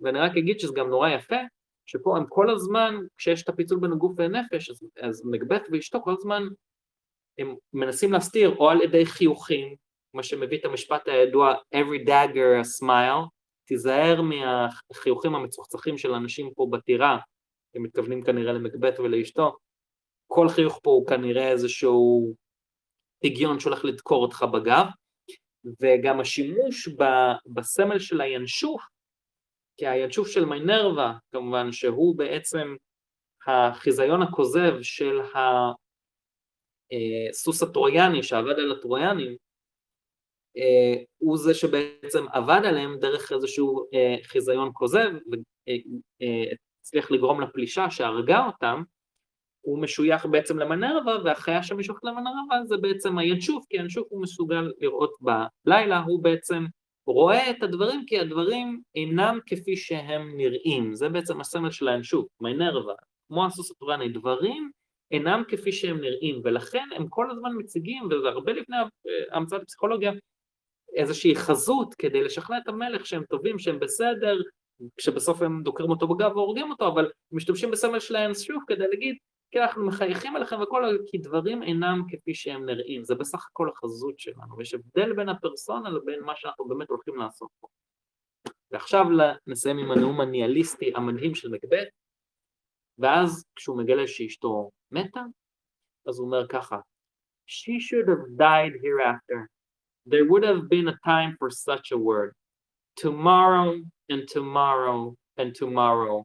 ואני רק אגיד שזה גם נורא יפה, שפה הם כל הזמן, כשיש את הפיצול בין הגוף והנפש, אז, אז מקבט ואשתו כל הזמן הם מנסים להסתיר או על ידי חיוכים, מה שמביא את המשפט הידוע every dagger a smile, תיזהר מהחיוכים המצוחצחים של אנשים פה בטירה, הם מתכוונים כנראה למקבט ולאשתו, כל חיוך פה הוא כנראה איזשהו פגיון שהולך לדקור אותך בגב, וגם השימוש בסמל של הינשוף כי הינשוף של מיינרווה, כמובן, שהוא בעצם החיזיון הכוזב של הסוס הטרויאני שעבד על הטרויאנים, אה, הוא זה שבעצם עבד עליהם דרך איזשהו אה, חיזיון כוזב והצליח לגרום לפלישה שהרגה אותם, הוא משוייך בעצם למנרווה, והחיה שמשויכת למנרווה זה בעצם הינשוף, כי הינשוף הוא מסוגל לראות בלילה, הוא בעצם רואה את הדברים כי הדברים אינם כפי שהם נראים, זה בעצם הסמל של הינשוף, מיינרווה, כמו הסוס הטורני, דברים אינם כפי שהם נראים, ולכן הם כל הזמן מציגים, וזה הרבה לפני המצאת הפסיכולוגיה, איזושהי חזות כדי לשכנע את המלך שהם טובים, שהם בסדר, כשבסוף הם דוקרים אותו בגב והורגים אותו, אבל משתמשים בסמל שלהם שוב כדי להגיד, כי אנחנו מחייכים עליכם וכל, כי דברים אינם כפי שהם נראים, זה בסך הכל החזות שלנו, ויש הבדל בין הפרסונה לבין מה שאנחנו באמת הולכים לעשות פה. ועכשיו נסיים עם הנאום הניהליסטי המדהים של מקבט, ואז כשהוא מגלה שאשתו מתה, אז הוא אומר ככה, She should have died hereafter. There would have been a time for such a word. Tomorrow and tomorrow and tomorrow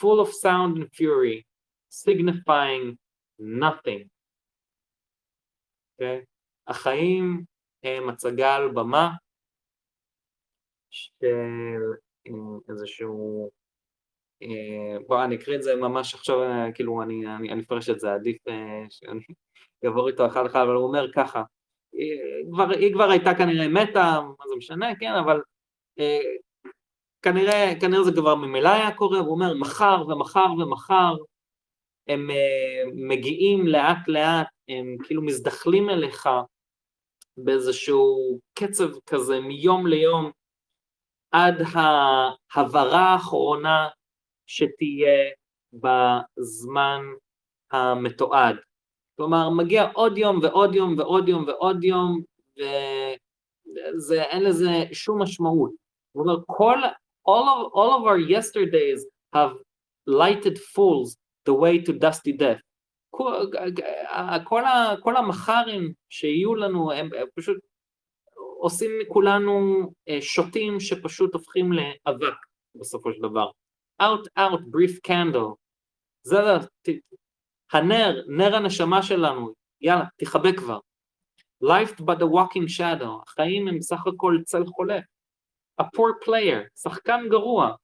full of sound and fury, signifying nothing. Okay? החיים הם הצגה על במה של איזשהו... בוא אני אקריא את זה ממש עכשיו, כאילו אני, אני, אני אפרש את זה, עדיף שאני אעבור איתו אחד אחד, אבל הוא אומר ככה, היא כבר, היא כבר הייתה כנראה מתה, מה זה משנה, כן, אבל כנראה, כנראה זה כבר ממילא היה קורה, הוא אומר מחר ומחר ומחר הם uh, מגיעים לאט לאט, הם כאילו מזדחלים אליך באיזשהו קצב כזה מיום ליום עד ההברה האחרונה שתהיה בזמן המתועד. כלומר, מגיע עוד יום ועוד יום ועוד יום ועוד יום, ואין לזה שום משמעות. הוא אומר, כל all of, all of our yesterdays have lighted fools the way to dusty death. כל, כל, כל המחרים שיהיו לנו הם פשוט עושים מכולנו שוטים שפשוט הופכים לאבק בסופו של דבר. out out brief candle. זה הנר, נר הנשמה שלנו, יאללה, תכבה כבר. life but a walking shadow, החיים הם בסך הכל צל חולף. A poor player, שחקן גרוע,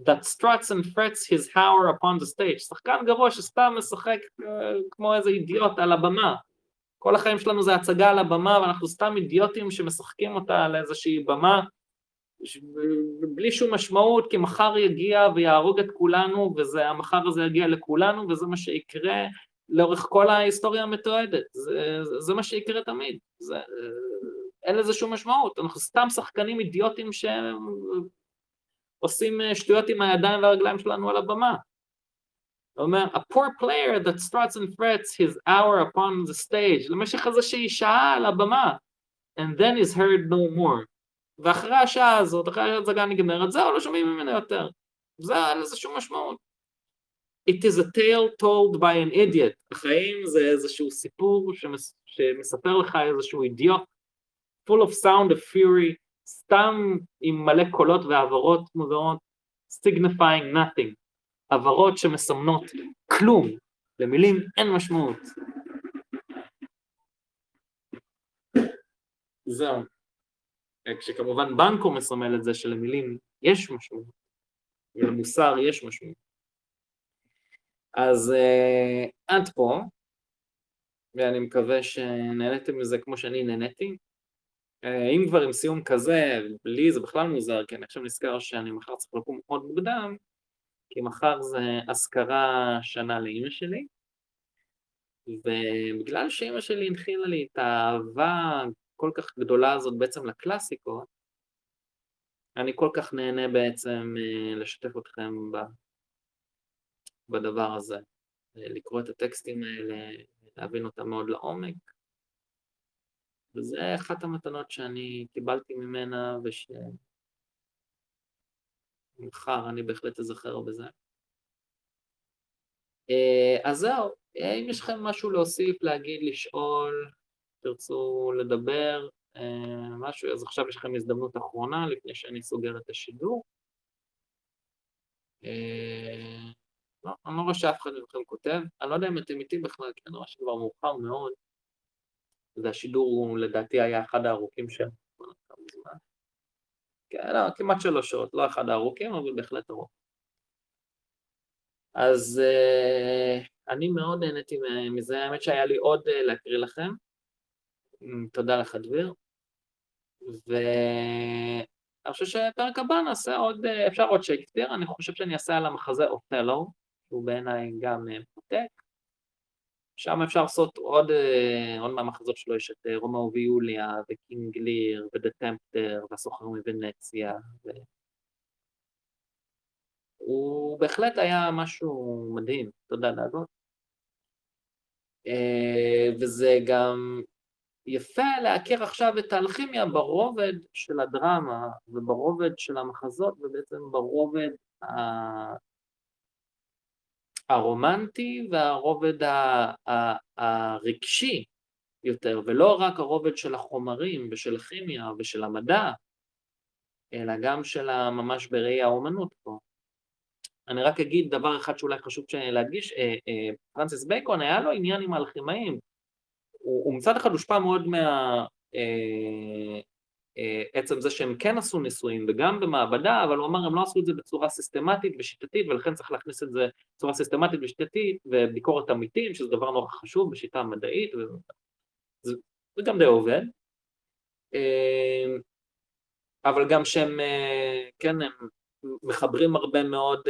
that struts and frets his power upon the stage, שחקן גרוע שסתם משחק uh, כמו איזה אידיוט על הבמה. כל החיים שלנו זה הצגה על הבמה ואנחנו סתם אידיוטים שמשחקים אותה על איזושהי במה בלי שום משמעות, כי מחר יגיע ויהרוג את כולנו, והמחר הזה יגיע לכולנו, וזה מה שיקרה לאורך כל ההיסטוריה המתועדת. זה, זה, זה מה שיקרה תמיד. זה, אין לזה שום משמעות, אנחנו סתם שחקנים אידיוטים שעושים אה, שטויות עם הידיים והרגליים שלנו על הבמה. הוא אומר, a poor player that struts and frets his hour upon the stage, למשך איזושהי שעה על הבמה, and then is heard no more. ואחרי השעה הזאת, אחרי ההצגה נגמרת, זהו, לא שומעים ממנו יותר. זה, אין לזה שום משמעות. It is a tale told by an idiot. החיים זה איזשהו סיפור שמס, שמספר לך איזשהו אידיוט full of sound of fury, סתם עם מלא קולות והעברות מוזרות, signifying nothing, עברות שמסמנות כלום, למילים אין משמעות. זהו. כשכמובן בנקו מסמל את זה שלמילים יש משמעות, ולמוסר יש משמעות. אז uh, עד פה, ואני מקווה שנהניתם מזה כמו שאני נהניתי. אה, אם כבר עם סיום כזה, לי זה בכלל מוזר, כי אני עכשיו נזכר שאני מחר צריך לקום עוד מוקדם, כי מחר זה אזכרה שנה לאימא שלי, ובגלל שאימא שלי הנחילה לי את האהבה הכל כך גדולה הזאת בעצם לקלאסיקות, אני כל כך נהנה בעצם לשתף אתכם בדבר הזה, לקרוא את הטקסטים האלה, להבין אותם מאוד לעומק, וזה אחת המתנות שאני קיבלתי ממנה ושמחר אני בהחלט אזכר בזה. אז זהו, אם יש לכם משהו להוסיף, להגיד, לשאול, תרצו לדבר, משהו, אז עכשיו יש לכם הזדמנות אחרונה לפני שאני סוגר את השידור. לא, אני לא רואה שאף אחד מכם כותב, אני לא יודע אם אתם איתי בכלל, כי אני רואה שכבר מאוחר מאוד, והשידור לדעתי היה אחד הארוכים של... כן, לא, כמעט שלוש שעות, לא אחד הארוכים, אבל בהחלט ארוך. אז uh, אני מאוד נהניתי מזה, האמת שהיה לי עוד uh, להקריא לכם. תודה לך, דביר. ואני חושב שפרק הבא נעשה עוד, uh, אפשר עוד שייקספיר, אני חושב שאני אעשה על המחזה אופטלו, שהוא בעיניי גם מותק. שם אפשר לעשות עוד, עוד מהמחזות שלו, יש את רומאו ויוליה, ו King Lear, ו The Tempest, והסוחר מוונציה. ו... הוא בהחלט היה משהו מדהים, תודה דאגות. וזה גם יפה להכיר עכשיו את האלכימיה ברובד של הדרמה וברובד של המחזות ובעצם ברובד הרומנטי והרובד הרגשי יותר, ולא רק הרובד של החומרים ושל הכימיה ושל המדע, אלא גם של ממש בראי האומנות פה. אני רק אגיד דבר אחד שאולי חשוב להדגיש, אה, אה, פרנסיס בייקון היה לו עניין עם האלכימאים, הוא, מצד אחד הושפע מאוד מה... אה, עצם זה שהם כן עשו ניסויים וגם במעבדה, אבל הוא אמר הם לא עשו את זה בצורה סיסטמטית ושיטתית ולכן צריך להכניס את זה בצורה סיסטמטית ושיטתית וביקורת עמיתים, שזה דבר נורא חשוב בשיטה המדעית, וזה גם די עובד. אה, אבל גם שהם, אה, כן, הם מחברים הרבה מאוד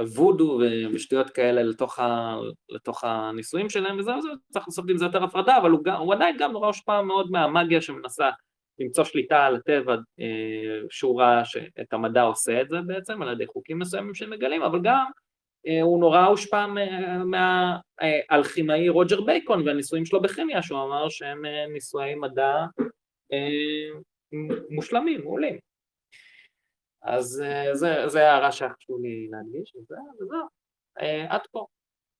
וודו ושטויות כאלה לתוך, ה, לתוך הניסויים שלהם וזהו, זה, צריך לעשות עם זה יותר הפרדה, אבל הוא, גם, הוא עדיין גם נורא הושפע מאוד מהמאגיה שמנסה למצוא שליטה על הטבע, אה, שהוא ראה שאת המדע עושה את זה בעצם, על ידי חוקים מסוימים שמגלים, אבל גם אה, הוא נורא הושפע מהאלכימאי רוג'ר בייקון והניסויים שלו בכימיה, שהוא אמר שהם אה, ניסויי מדע מושלמים, מעולים. אז אה, זה הערה שחשוב לי להדגיש, וזהו, אה, עד פה.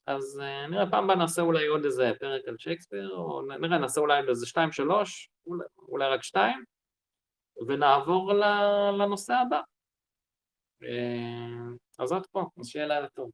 אז אה, נראה, פעם הבאה נעשה אולי עוד איזה פרק על שייקספיר, או נראה, נעשה אולי איזה שתיים, שלוש, אולי, אולי רק שתיים, ונעבור לנושא הבא. אז עד פה, אז שיהיה לילה טוב.